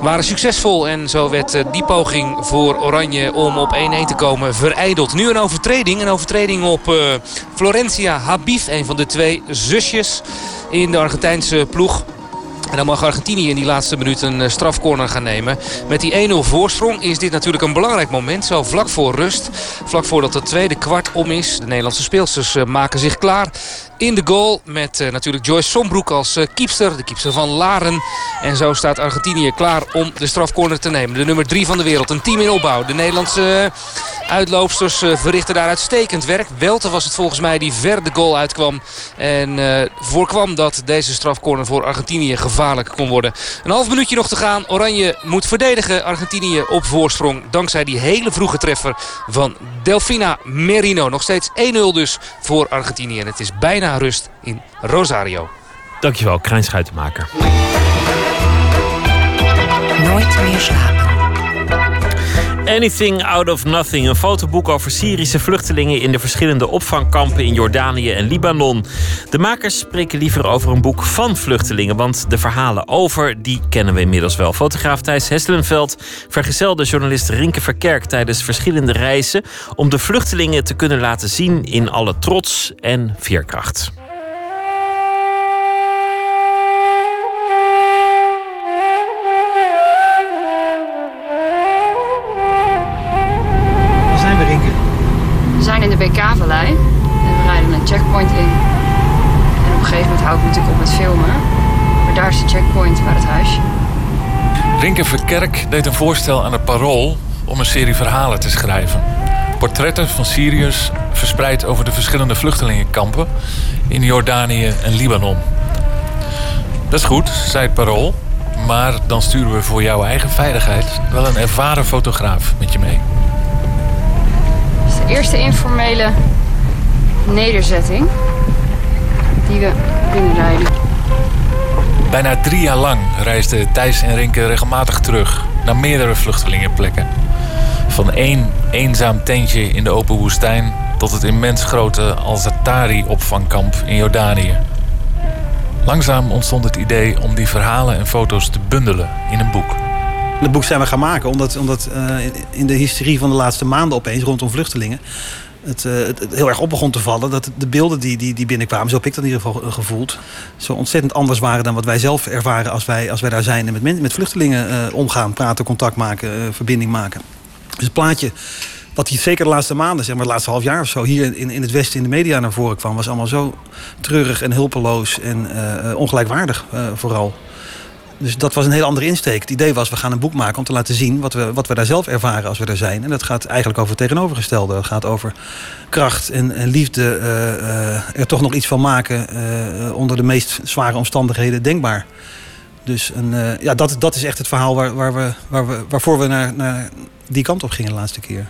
waren succesvol. En zo werd die poging voor Oranje om op 1-1 te komen verijdeld. Nu een overtreding. Een overtreding op Florencia Habif, een van de twee zusjes in de Argentijnse ploeg. En dan mag Argentinië in die laatste minuut een eh, strafcorner gaan nemen. Met die 1-0 voorsprong is dit natuurlijk een belangrijk moment. Zo vlak voor rust. Vlak voordat het tweede kwart om is. De Nederlandse speelsters eh, maken zich klaar in de goal. Met uh, natuurlijk Joyce Sombroek als uh, keepster. De keepster van Laren. En zo staat Argentinië klaar om de strafcorner te nemen. De nummer 3 van de wereld. Een team in opbouw. De Nederlandse uitloopsters uh, verrichten daar uitstekend werk. Welte was het volgens mij die ver de goal uitkwam. En voorkwam dat deze strafcorner voor Argentinië gevaarlijk kon worden. Een half minuutje nog te gaan. Oranje moet verdedigen. Argentinië op voorsprong. Dankzij die hele vroege treffer van Delfina Merino. Nog steeds 1-0 dus voor Argentinië. En het is bijna rust in Rosario. Dankjewel, Krijn Schuitenmaker. Nooit meer slapen. Anything Out of Nothing, een fotoboek over Syrische vluchtelingen in de verschillende opvangkampen in Jordanië en Libanon. De makers spreken liever over een boek van vluchtelingen, want de verhalen over die kennen we inmiddels wel. Fotograaf Thijs Hesselenveld vergezelde journalist Rinke Verkerk tijdens verschillende reizen om de vluchtelingen te kunnen laten zien in alle trots en veerkracht. Checkpoint in. En op een gegeven moment hou ik natuurlijk op met filmen. Maar daar is de checkpoint waar het huisje. Rinke Verkerk deed een voorstel aan het Parool om een serie verhalen te schrijven. Portretten van Syriërs verspreid over de verschillende vluchtelingenkampen in Jordanië en Libanon. Dat is goed, zei het Parool. Maar dan sturen we voor jouw eigen veiligheid wel een ervaren fotograaf met je mee de eerste informele nederzetting die we binnenrijden. Bijna drie jaar lang reisden Thijs en Rinke regelmatig terug naar meerdere vluchtelingenplekken. Van één eenzaam tentje in de open woestijn tot het immens grote Al-Zatari-opvangkamp in Jordanië. Langzaam ontstond het idee om die verhalen en foto's te bundelen in een boek. Het boek zijn we gaan maken omdat, omdat uh, in de hysterie van de laatste maanden opeens rondom vluchtelingen. Het, uh, het, heel erg op begon te vallen dat de beelden die, die, die binnenkwamen, zo heb ik dat in ieder geval gevoeld, zo ontzettend anders waren dan wat wij zelf ervaren als wij, als wij daar zijn en met, met vluchtelingen uh, omgaan, praten, contact maken, verbinding maken. Dus het plaatje wat hier zeker de laatste maanden, zeg maar het laatste half jaar of zo, hier in, in het Westen in de media naar voren kwam, was allemaal zo treurig en hulpeloos en ongelijkwaardig vooral. Dus dat was een heel andere insteek. Het idee was, we gaan een boek maken om te laten zien wat we, wat we daar zelf ervaren als we er zijn. En dat gaat eigenlijk over het tegenovergestelde. Het gaat over kracht en, liefde. Uh, uh, er toch nog iets van maken uh, onder de meest zware omstandigheden denkbaar. Dus een, ja, dat, dat is echt het verhaal waar, waar we, waar we, waarvoor we naar, naar die kant op gingen de laatste keer.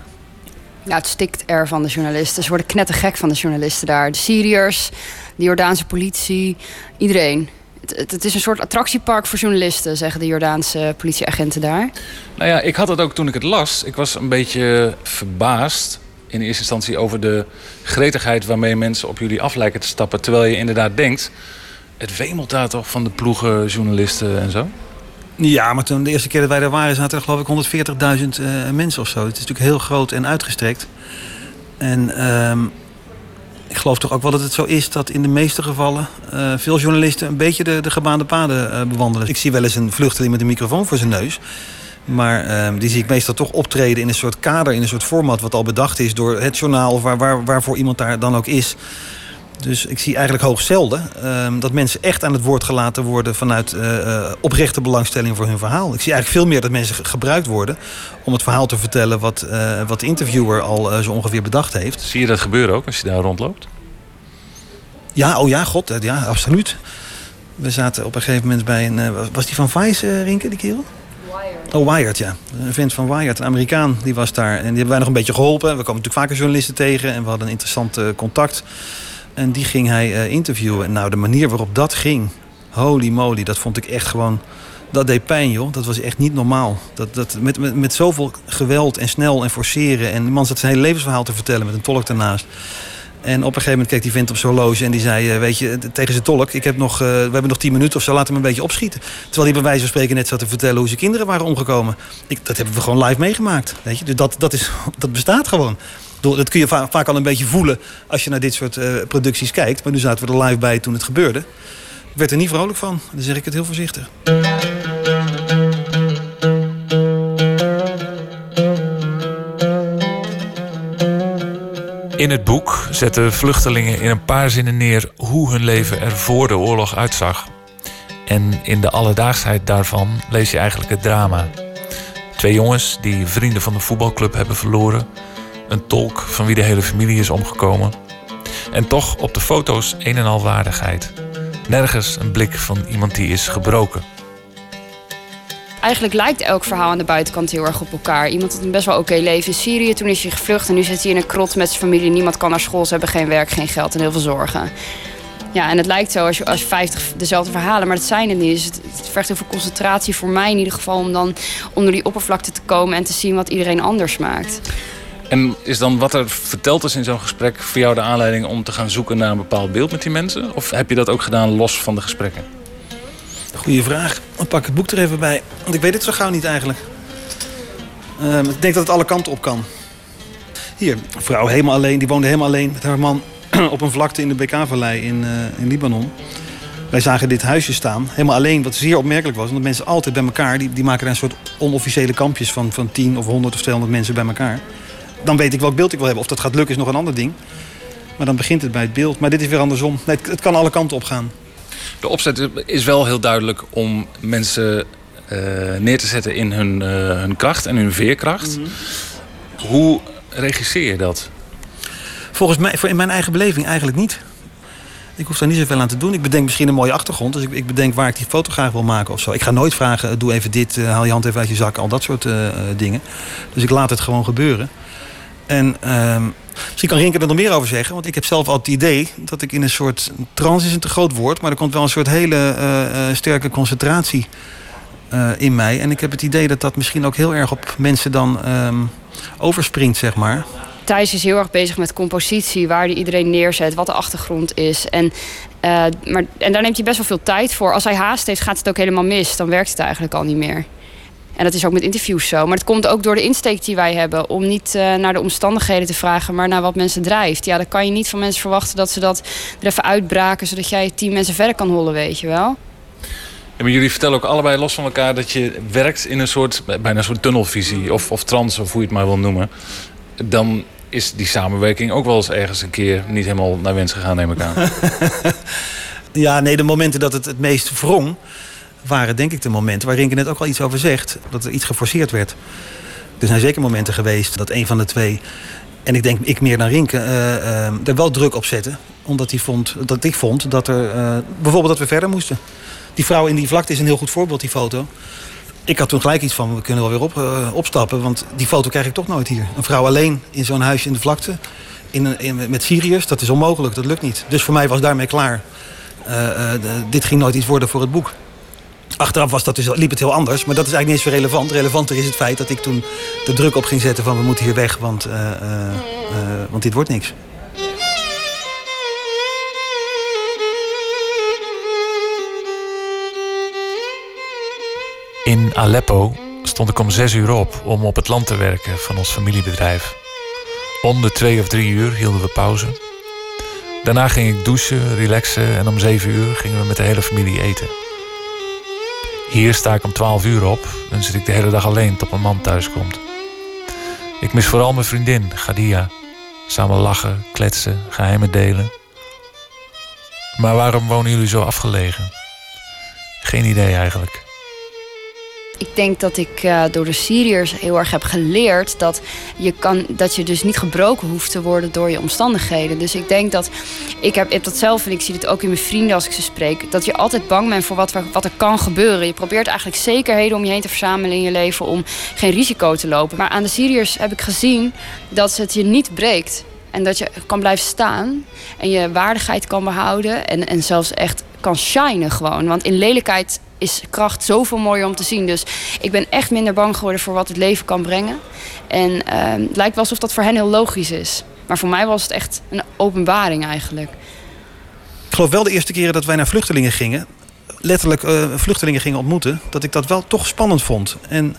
Ja, het stikt er van de journalisten. Ze worden knettergek van de journalisten daar. De Syriërs, de Jordaanse politie, iedereen het, het, is een soort attractiepark voor journalisten, zeggen de Jordaanse politieagenten daar. Nou ja, ik had het ook toen ik het las. Ik was een beetje verbaasd in eerste instantie over de gretigheid waarmee mensen op jullie af lijken te stappen. Terwijl je inderdaad denkt, het wemelt daar toch van de ploegen, journalisten en zo? Ja, maar toen de eerste keer dat wij daar waren, zaten er geloof ik 140.000 uh, mensen of zo. Het is natuurlijk heel groot en uitgestrekt. En uh, ik geloof toch ook wel dat het zo is dat in de meeste gevallen uh, veel journalisten een beetje de, de gebaande paden uh, bewandelen. Ik zie wel eens een vluchteling met een microfoon voor zijn neus. Maar uh, die zie ik meestal toch optreden in een soort kader, in een soort format wat al bedacht is door het journaal of waar, waar, waarvoor iemand daar dan ook is. Dus ik zie eigenlijk hoog zelden ehm, dat mensen echt aan het woord gelaten worden vanuit eh, eh, oprechte belangstelling voor hun verhaal. Ik zie eigenlijk veel meer dat mensen ge- gebruikt worden om het verhaal te vertellen wat, eh, wat de interviewer al zo ongeveer bedacht heeft. Zie je dat gebeuren ook als je daar rondloopt? Ja, oh ja, god, ja, absoluut. We zaten op een gegeven moment bij een. was die van Vice, Rinke, die kerel? Oh, Wired, ja. Een vent van Wired, een Amerikaan, die was daar. En die hebben wij nog een beetje geholpen. We komen natuurlijk vaker journalisten tegen en we hadden een interessant contact. En die ging hij eh, interviewen. En nou, de manier waarop dat ging, holy moly, dat vond ik echt gewoon... Dat deed pijn, joh. Dat was echt niet normaal. Dat, dat, met, met, met zoveel geweld en snel en forceren. En die man zat zijn hele levensverhaal te vertellen met een tolk daarnaast. En op een gegeven moment keek die vent op zijn horloge en die zei... eh, weet je, tegen zijn tolk, ik heb nog, eh, we hebben nog tien minuten of zo, laat hem een beetje opschieten. Terwijl hij bij wijze van spreken net zat te vertellen hoe zijn kinderen waren omgekomen. Ik, dat hebben we gewoon live meegemaakt. Weet je? Dus dat, dat, is, (laughs) dat bestaat gewoon. Dat kun je va- vaak al een beetje voelen als je naar dit soort eh, producties kijkt. Maar nu zaten we er live bij toen het gebeurde. Ik werd er niet vrolijk van, dan zeg ik het heel voorzichtig. In het boek zetten vluchtelingen in een paar zinnen neer hoe hun leven er voor de oorlog uitzag. En in de alledaagsheid daarvan lees je eigenlijk het drama. Twee jongens die vrienden van de voetbalclub hebben verloren. Een tolk van wie de hele familie is omgekomen. En toch op de foto's een en al waardigheid. Nergens een blik van iemand die is gebroken. Eigenlijk lijkt elk verhaal aan de buitenkant heel erg op elkaar. Iemand had een best wel oké leven in Syrië. Toen is hij gevlucht en nu zit hij in een krot met zijn familie. Niemand kan naar school, ze hebben geen werk, geen geld en heel veel zorgen. Ja, en het lijkt zo als je, als je 50 dezelfde verhalen, maar dat zijn het niet. Dus het, het vergt heel veel concentratie voor mij in ieder geval om dan onder die oppervlakte te komen en te zien wat iedereen anders maakt. En is dan wat er verteld is in zo'n gesprek voor jou de aanleiding om te gaan zoeken naar een bepaald beeld met die mensen? Of heb je dat ook gedaan los van de gesprekken? Goeie vraag. Dan pak ik het boek er even bij. Want ik weet het zo gauw niet eigenlijk. Ehm, ik denk dat het alle kanten op kan. Hier, een vrouw helemaal alleen. Die woonde helemaal alleen met haar man (clears throat) op een vlakte in de BK-vallei in, eh, in Libanon. Wij zagen dit huisje staan, helemaal alleen, wat zeer opmerkelijk was. Omdat mensen altijd bij elkaar, die, die maken een soort onofficiële kampjes van, van 10 of 100 of 200 mensen bij elkaar. Dan weet ik welk beeld ik wil hebben. Of dat gaat lukken is nog een ander ding. Maar dan begint het bij het beeld. Maar dit is weer andersom. Nee, het, het kan alle kanten op gaan. De opzet is wel heel duidelijk om mensen eh, neer te zetten in hun, eh, hun kracht en hun veerkracht. Hoe regisseer je dat? Volgens mij, voor in mijn eigen beleving eigenlijk niet. Ik hoef daar niet zoveel aan te doen. Ik bedenk misschien een mooie achtergrond. Dus ik, ik bedenk waar ik die foto graag wil maken of zo. Ik ga nooit vragen, eh, doe even dit, haal je hand even uit je zak. Al dat soort dingen. Dus ik laat het gewoon gebeuren. En ehm, misschien kan Rinke er nog meer over zeggen. Want ik heb zelf al het idee dat ik in een soort... Trance is een te groot woord. Maar er komt wel een soort hele eh, eh, sterke concentratie eh, in mij. En ik heb het idee dat dat misschien ook heel erg op mensen dan ehm, overspringt, zeg maar. Thijs is heel erg bezig met compositie, waar hij iedereen neerzet, wat de achtergrond is. En, maar, en daar neemt hij best wel veel tijd voor. Als hij haast heeft, gaat het ook helemaal mis. Dan werkt het eigenlijk al niet meer. En dat is ook met interviews zo. Maar het komt ook door de insteek die wij hebben. Om niet eh, naar de omstandigheden te vragen, maar naar wat mensen drijft. Ja, dan kan je niet van mensen verwachten dat ze dat er even uitbraken. Zodat jij tien mensen verder kan hollen, weet je wel. Ja, maar jullie vertellen ook allebei los van elkaar dat je werkt in een soort, bijna een soort tunnelvisie of, of trance, of hoe je het maar wil noemen. Dan is die samenwerking ook wel eens ergens een keer niet helemaal naar wens gegaan, neem ik aan. (laughs) Ja, nee, de momenten dat het het meest wrong... waren denk ik de momenten waar Rinke net ook al iets over zegt. Dat er iets geforceerd werd. Er zijn zeker momenten geweest dat een van de twee... en ik denk ik meer dan Rinke, eh, eh, er wel druk op zette. Omdat hij vond, dat ik vond dat er... eh, bijvoorbeeld dat we verder moesten. Die vrouw in die vlakte is een heel goed voorbeeld, die foto. Ik had toen gelijk iets van, we kunnen wel weer op, opstappen. Want die foto krijg ik toch nooit hier. Een vrouw alleen in zo'n huisje in de vlakte. In, met Syriërs, dat is onmogelijk, dat lukt niet. Dus voor mij was daarmee klaar. Dit ging nooit iets worden voor het boek. Achteraf was dat dus, liep het heel anders, maar dat is eigenlijk niet eens zo relevant. Relevanter is het feit dat ik toen de druk op ging zetten van we moeten hier weg, want, eh, eh, eh, want dit wordt niks. In Aleppo stond ik om zes uur op om op het land te werken van ons familiebedrijf. Om de twee of drie uur hielden we pauze. Daarna ging ik douchen, relaxen en om zeven uur gingen we met de hele familie eten. Hier sta ik om twaalf uur op en zit ik de hele dag alleen tot mijn man thuis komt. Ik mis vooral mijn vriendin, Gadia. Samen lachen, kletsen, geheimen delen. Maar waarom wonen jullie zo afgelegen? Geen idee eigenlijk. Ik denk dat ik uh, door de Syriërs heel erg heb geleerd dat je, kan, dat je dus niet gebroken hoeft te worden door je omstandigheden. Dus ik denk dat ik heb, dat zelf en ik zie het ook in mijn vrienden als ik ze spreek. Dat je altijd bang bent voor wat, wat er kan gebeuren. Je probeert eigenlijk zekerheden om je heen te verzamelen in je leven om geen risico te lopen. Maar aan de Syriërs heb ik gezien dat het je niet breekt. En dat je kan blijven staan en je waardigheid kan behouden. En, en zelfs echt kan shinen gewoon. Want in lelijkheid is kracht zoveel mooier om te zien. Dus ik ben echt minder bang geworden voor wat het leven kan brengen. En uh, het lijkt wel alsof dat voor hen heel logisch is. Maar voor mij was het echt een openbaring eigenlijk. Ik geloof wel de eerste keren dat wij naar vluchtelingen gingen... letterlijk uh, vluchtelingen gingen ontmoeten... dat ik dat wel toch spannend vond. En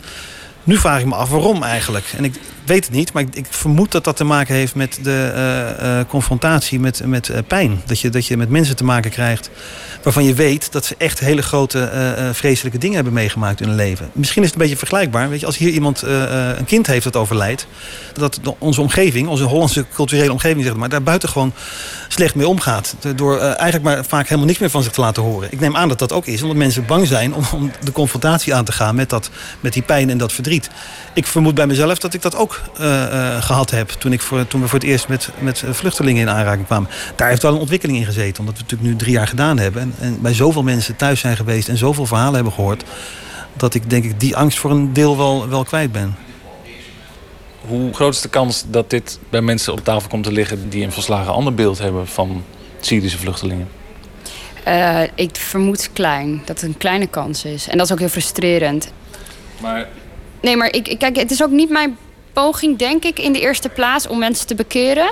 nu vraag ik me af waarom eigenlijk. En ik weet het niet, maar ik, ik vermoed dat dat te maken heeft met de uh, uh, confrontatie met, met uh, pijn. Dat je, dat je met mensen te maken krijgt waarvan je weet dat ze echt hele grote vreselijke dingen hebben meegemaakt in hun leven. Misschien is het een beetje vergelijkbaar. Weet je, als hier iemand een kind heeft dat overlijdt, dat onze omgeving, onze Hollandse culturele omgeving, zeg maar, daar buiten gewoon slecht mee omgaat. Door eigenlijk maar vaak helemaal niks meer van zich te laten horen. Ik neem aan dat dat ook is, omdat mensen bang zijn om, om de confrontatie aan te gaan met, dat, met die pijn en dat verdriet. Ik vermoed bij mezelf dat ik dat ook uh, uh, gehad heb toen, ik voor, toen we voor het eerst met, met vluchtelingen in aanraking kwamen. Daar heeft wel een ontwikkeling in gezeten, omdat we het natuurlijk nu drie jaar gedaan hebben. En, en bij zoveel mensen thuis zijn geweest en zoveel verhalen hebben gehoord, dat ik denk ik die angst voor een deel wel, wel kwijt ben. Hoe groot is de kans dat dit bij mensen op tafel komt te liggen die een volslagen ander beeld hebben van Syrische vluchtelingen? Uh, ik vermoed klein, dat het een kleine kans is. En dat is ook heel frustrerend. Maar Nee, maar ik, kijk, het is ook niet mijn poging, denk ik, in de eerste plaats om mensen te bekeren.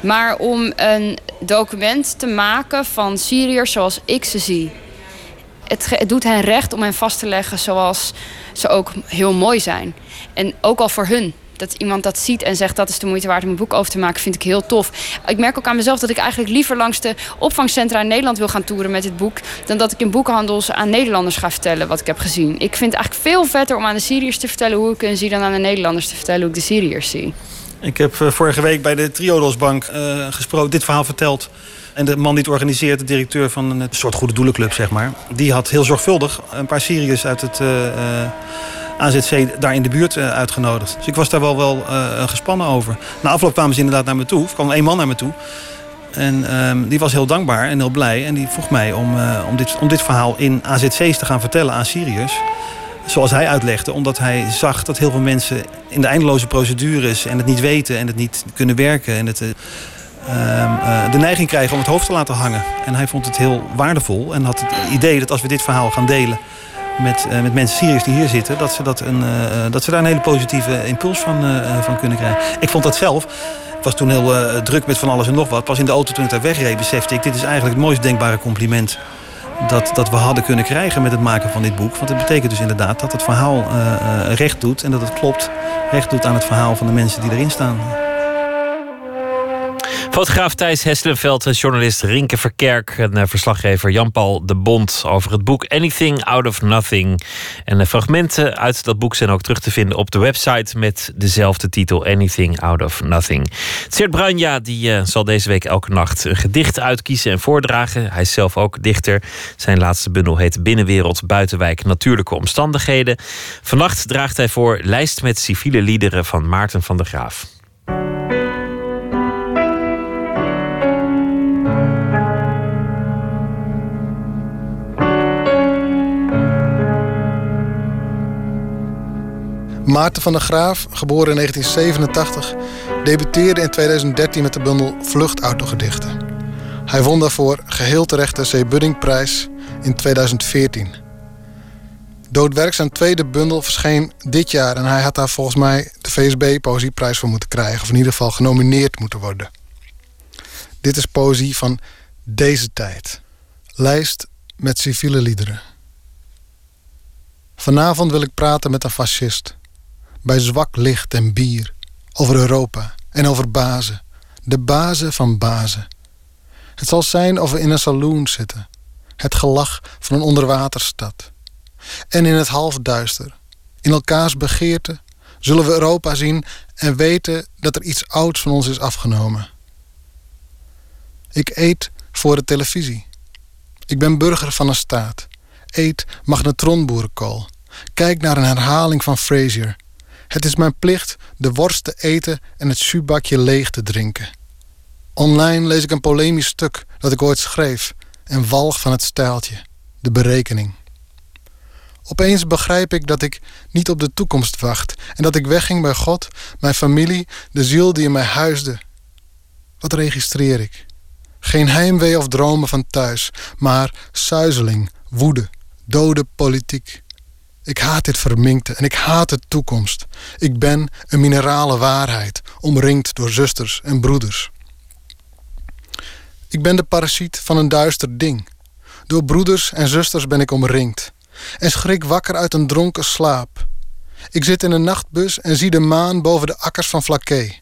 Maar om een document te maken van Syriërs zoals ik ze zie. Het, het doet hen recht om hen vast te leggen zoals ze ook heel mooi zijn. En ook al voor hun dat iemand dat ziet en zegt dat is de moeite waard om een boek over te maken, vind ik heel tof. Ik merk ook aan mezelf dat ik eigenlijk liever langs de opvangcentra in Nederland wil gaan toeren met dit boek, dan dat ik in boekhandels aan Nederlanders ga vertellen wat ik heb gezien. Ik vind het eigenlijk veel vetter om aan de Syriërs te vertellen hoe ik hen zie dan aan de Nederlanders te vertellen hoe ik de Syriërs zie. Ik heb uh, vorige week bij de Triodosbank uh, gesproken, dit verhaal verteld. En de man die het organiseert, de directeur van een soort goede doelenclub, zeg maar... die had heel zorgvuldig een paar Syriërs uit het... Uh, AZC daar in de buurt uh, uitgenodigd. Dus ik was daar wel, wel uh, gespannen over. Na afloop kwamen ze inderdaad naar me toe. Er kwam één man naar me toe. En um, die was heel dankbaar en heel blij. En die vroeg mij om, uh, om, dit, om dit verhaal in AZC's te gaan vertellen aan Syriërs. Zoals hij uitlegde, omdat hij zag dat heel veel mensen in de eindeloze procedures en het niet weten en het niet kunnen werken en het, uh, de neiging krijgen om het hoofd te laten hangen. En hij vond het heel waardevol en had het idee dat als we dit verhaal gaan delen met, uh, met mensen Syriërs die hier zitten, dat ze, dat een, uh, dat ze daar een hele positieve impuls van, van kunnen krijgen. Ik vond dat zelf. Ik was toen heel druk met van alles en nog wat. Pas in de auto toen ik daar wegreed, besefte ik: dit is eigenlijk het mooist denkbare compliment. Dat, dat we hadden kunnen krijgen met het maken van dit boek. Want het betekent dus inderdaad dat het verhaal recht doet en dat het klopt. Recht doet aan het verhaal van de mensen die erin staan. Fotograaf Thijs Hesselenveld en journalist Rinke Verkerk en verslaggever Jan-Paul de Bond over het boek Anything Out of Nothing. En de fragmenten uit dat boek zijn ook terug te vinden op de website met dezelfde titel Anything Out of Nothing. Tsert Branja die, uh, zal deze week elke nacht een gedicht uitkiezen en voordragen. Hij is zelf ook dichter. Zijn laatste bundel heet Binnenwereld, Buitenwijk, Natuurlijke Omstandigheden. Vannacht draagt hij voor Lijst met civiele liederen van Maarten van der Graaf. Maarten van der Graaf, geboren in 1987, debuteerde in 2013 met de bundel Vluchtautogedichten. Hij won daarvoor geheel terecht de C. Buddingprijs in 2014. Doodwerk zijn tweede bundel verscheen dit jaar en hij had daar volgens mij de VSB Poëzieprijs voor moeten krijgen, of in ieder geval genomineerd moeten worden. Dit is poëzie van deze tijd. Lijst met civiele liederen. Vanavond wil ik praten met een fascist bij zwak licht en bier, over Europa en over bazen, de bazen van bazen. Het zal zijn of we in een saloon zitten, het gelach van een onderwaterstad. En in het halfduister, in elkaars begeerte, zullen we Europa zien en weten dat er iets ouds van ons is afgenomen. Ik eet voor de televisie. Ik ben burger van een staat. Eet magnetronboerenkool. Kijk naar een herhaling van Frasier. Het is mijn plicht de worst te eten en het jubakje leeg te drinken. Online lees ik een polemisch stuk dat ik ooit schreef en walg van het stijltje, de berekening. Opeens begrijp ik dat ik niet op de toekomst wacht en dat ik wegging bij God, mijn familie, de ziel die in mij huisde. Wat registreer ik? Geen heimwee of dromen van thuis, maar suizeling, woede, dode politiek. Ik haat dit verminkte en ik haat de toekomst. Ik ben een minerale waarheid, omringd door zusters en broeders. Ik ben de parasiet van een duister ding. Door broeders en zusters ben ik omringd. En schrik wakker uit een dronken slaap. Ik zit in een nachtbus en zie de maan boven de akkers van Flaké.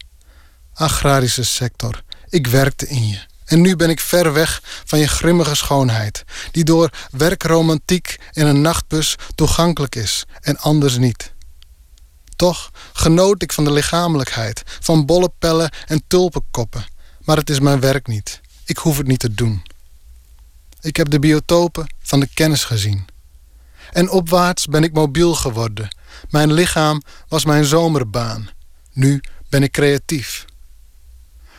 Agrarische sector, ik werkte in je. En nu ben ik ver weg van je grimmige schoonheid, die door werkromantiek in een nachtbus toegankelijk is en anders niet. Toch genoot ik van de lichamelijkheid, van bolle pellen en tulpenkoppen, maar het is mijn werk niet. Ik hoef het niet te doen. Ik heb de biotopen van de kennis gezien. En opwaarts ben ik mobiel geworden. Mijn lichaam was mijn zomerbaan. Nu ben ik creatief.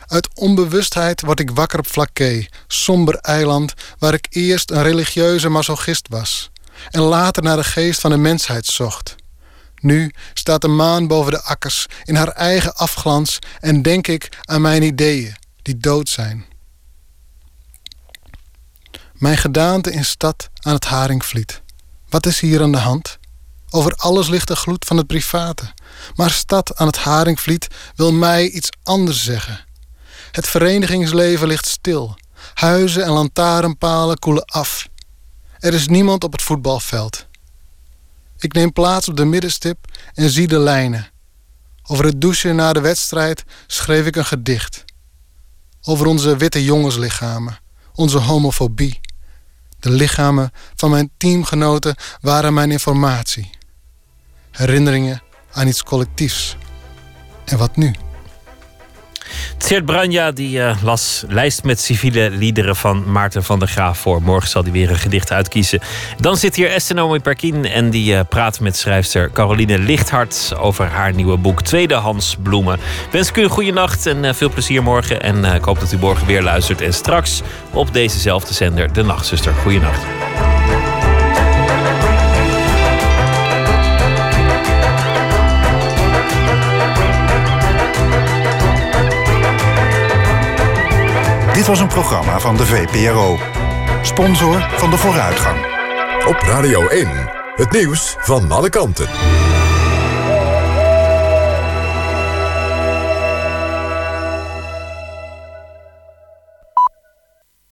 Uit onbewustheid word ik wakker op Flaké, somber eiland waar ik eerst een religieuze masochist was en later naar de geest van de mensheid zocht. Nu staat de maan boven de akkers in haar eigen afglans en denk ik aan mijn ideeën die dood zijn. Mijn gedaante in stad aan het Haringvliet. Wat is hier aan de hand? Over alles ligt de gloed van het private. Maar stad aan het Haringvliet wil mij iets anders zeggen. Het verenigingsleven ligt stil. Huizen en lantaarnpalen koelen af. Er is niemand op het voetbalveld. Ik neem plaats op de middenstip en zie de lijnen. Over het douchen na de wedstrijd schreef ik een gedicht. Over onze witte jongenslichamen, onze homofobie. De lichamen van mijn teamgenoten waren mijn informatie. Herinneringen aan iets collectiefs. En wat nu? Tsert Branja die uh, las lijst met civiele liederen van Maarten van der Graaf voor. Morgen zal hij weer een gedicht uitkiezen. Dan zit hier Estenomi Perkin en die uh, praat met schrijfster Caroline Lichthart over haar nieuwe boek Tweedehands Bloemen. Wens ik u een goede nacht en uh, veel plezier morgen. En ik hoop dat u morgen weer luistert. En straks op dezezelfde zender, De Nachtzuster. Goeienacht. Dit was een programma van de VPRO. Sponsor van de vooruitgang. Op Radio 1, het nieuws van alle kanten.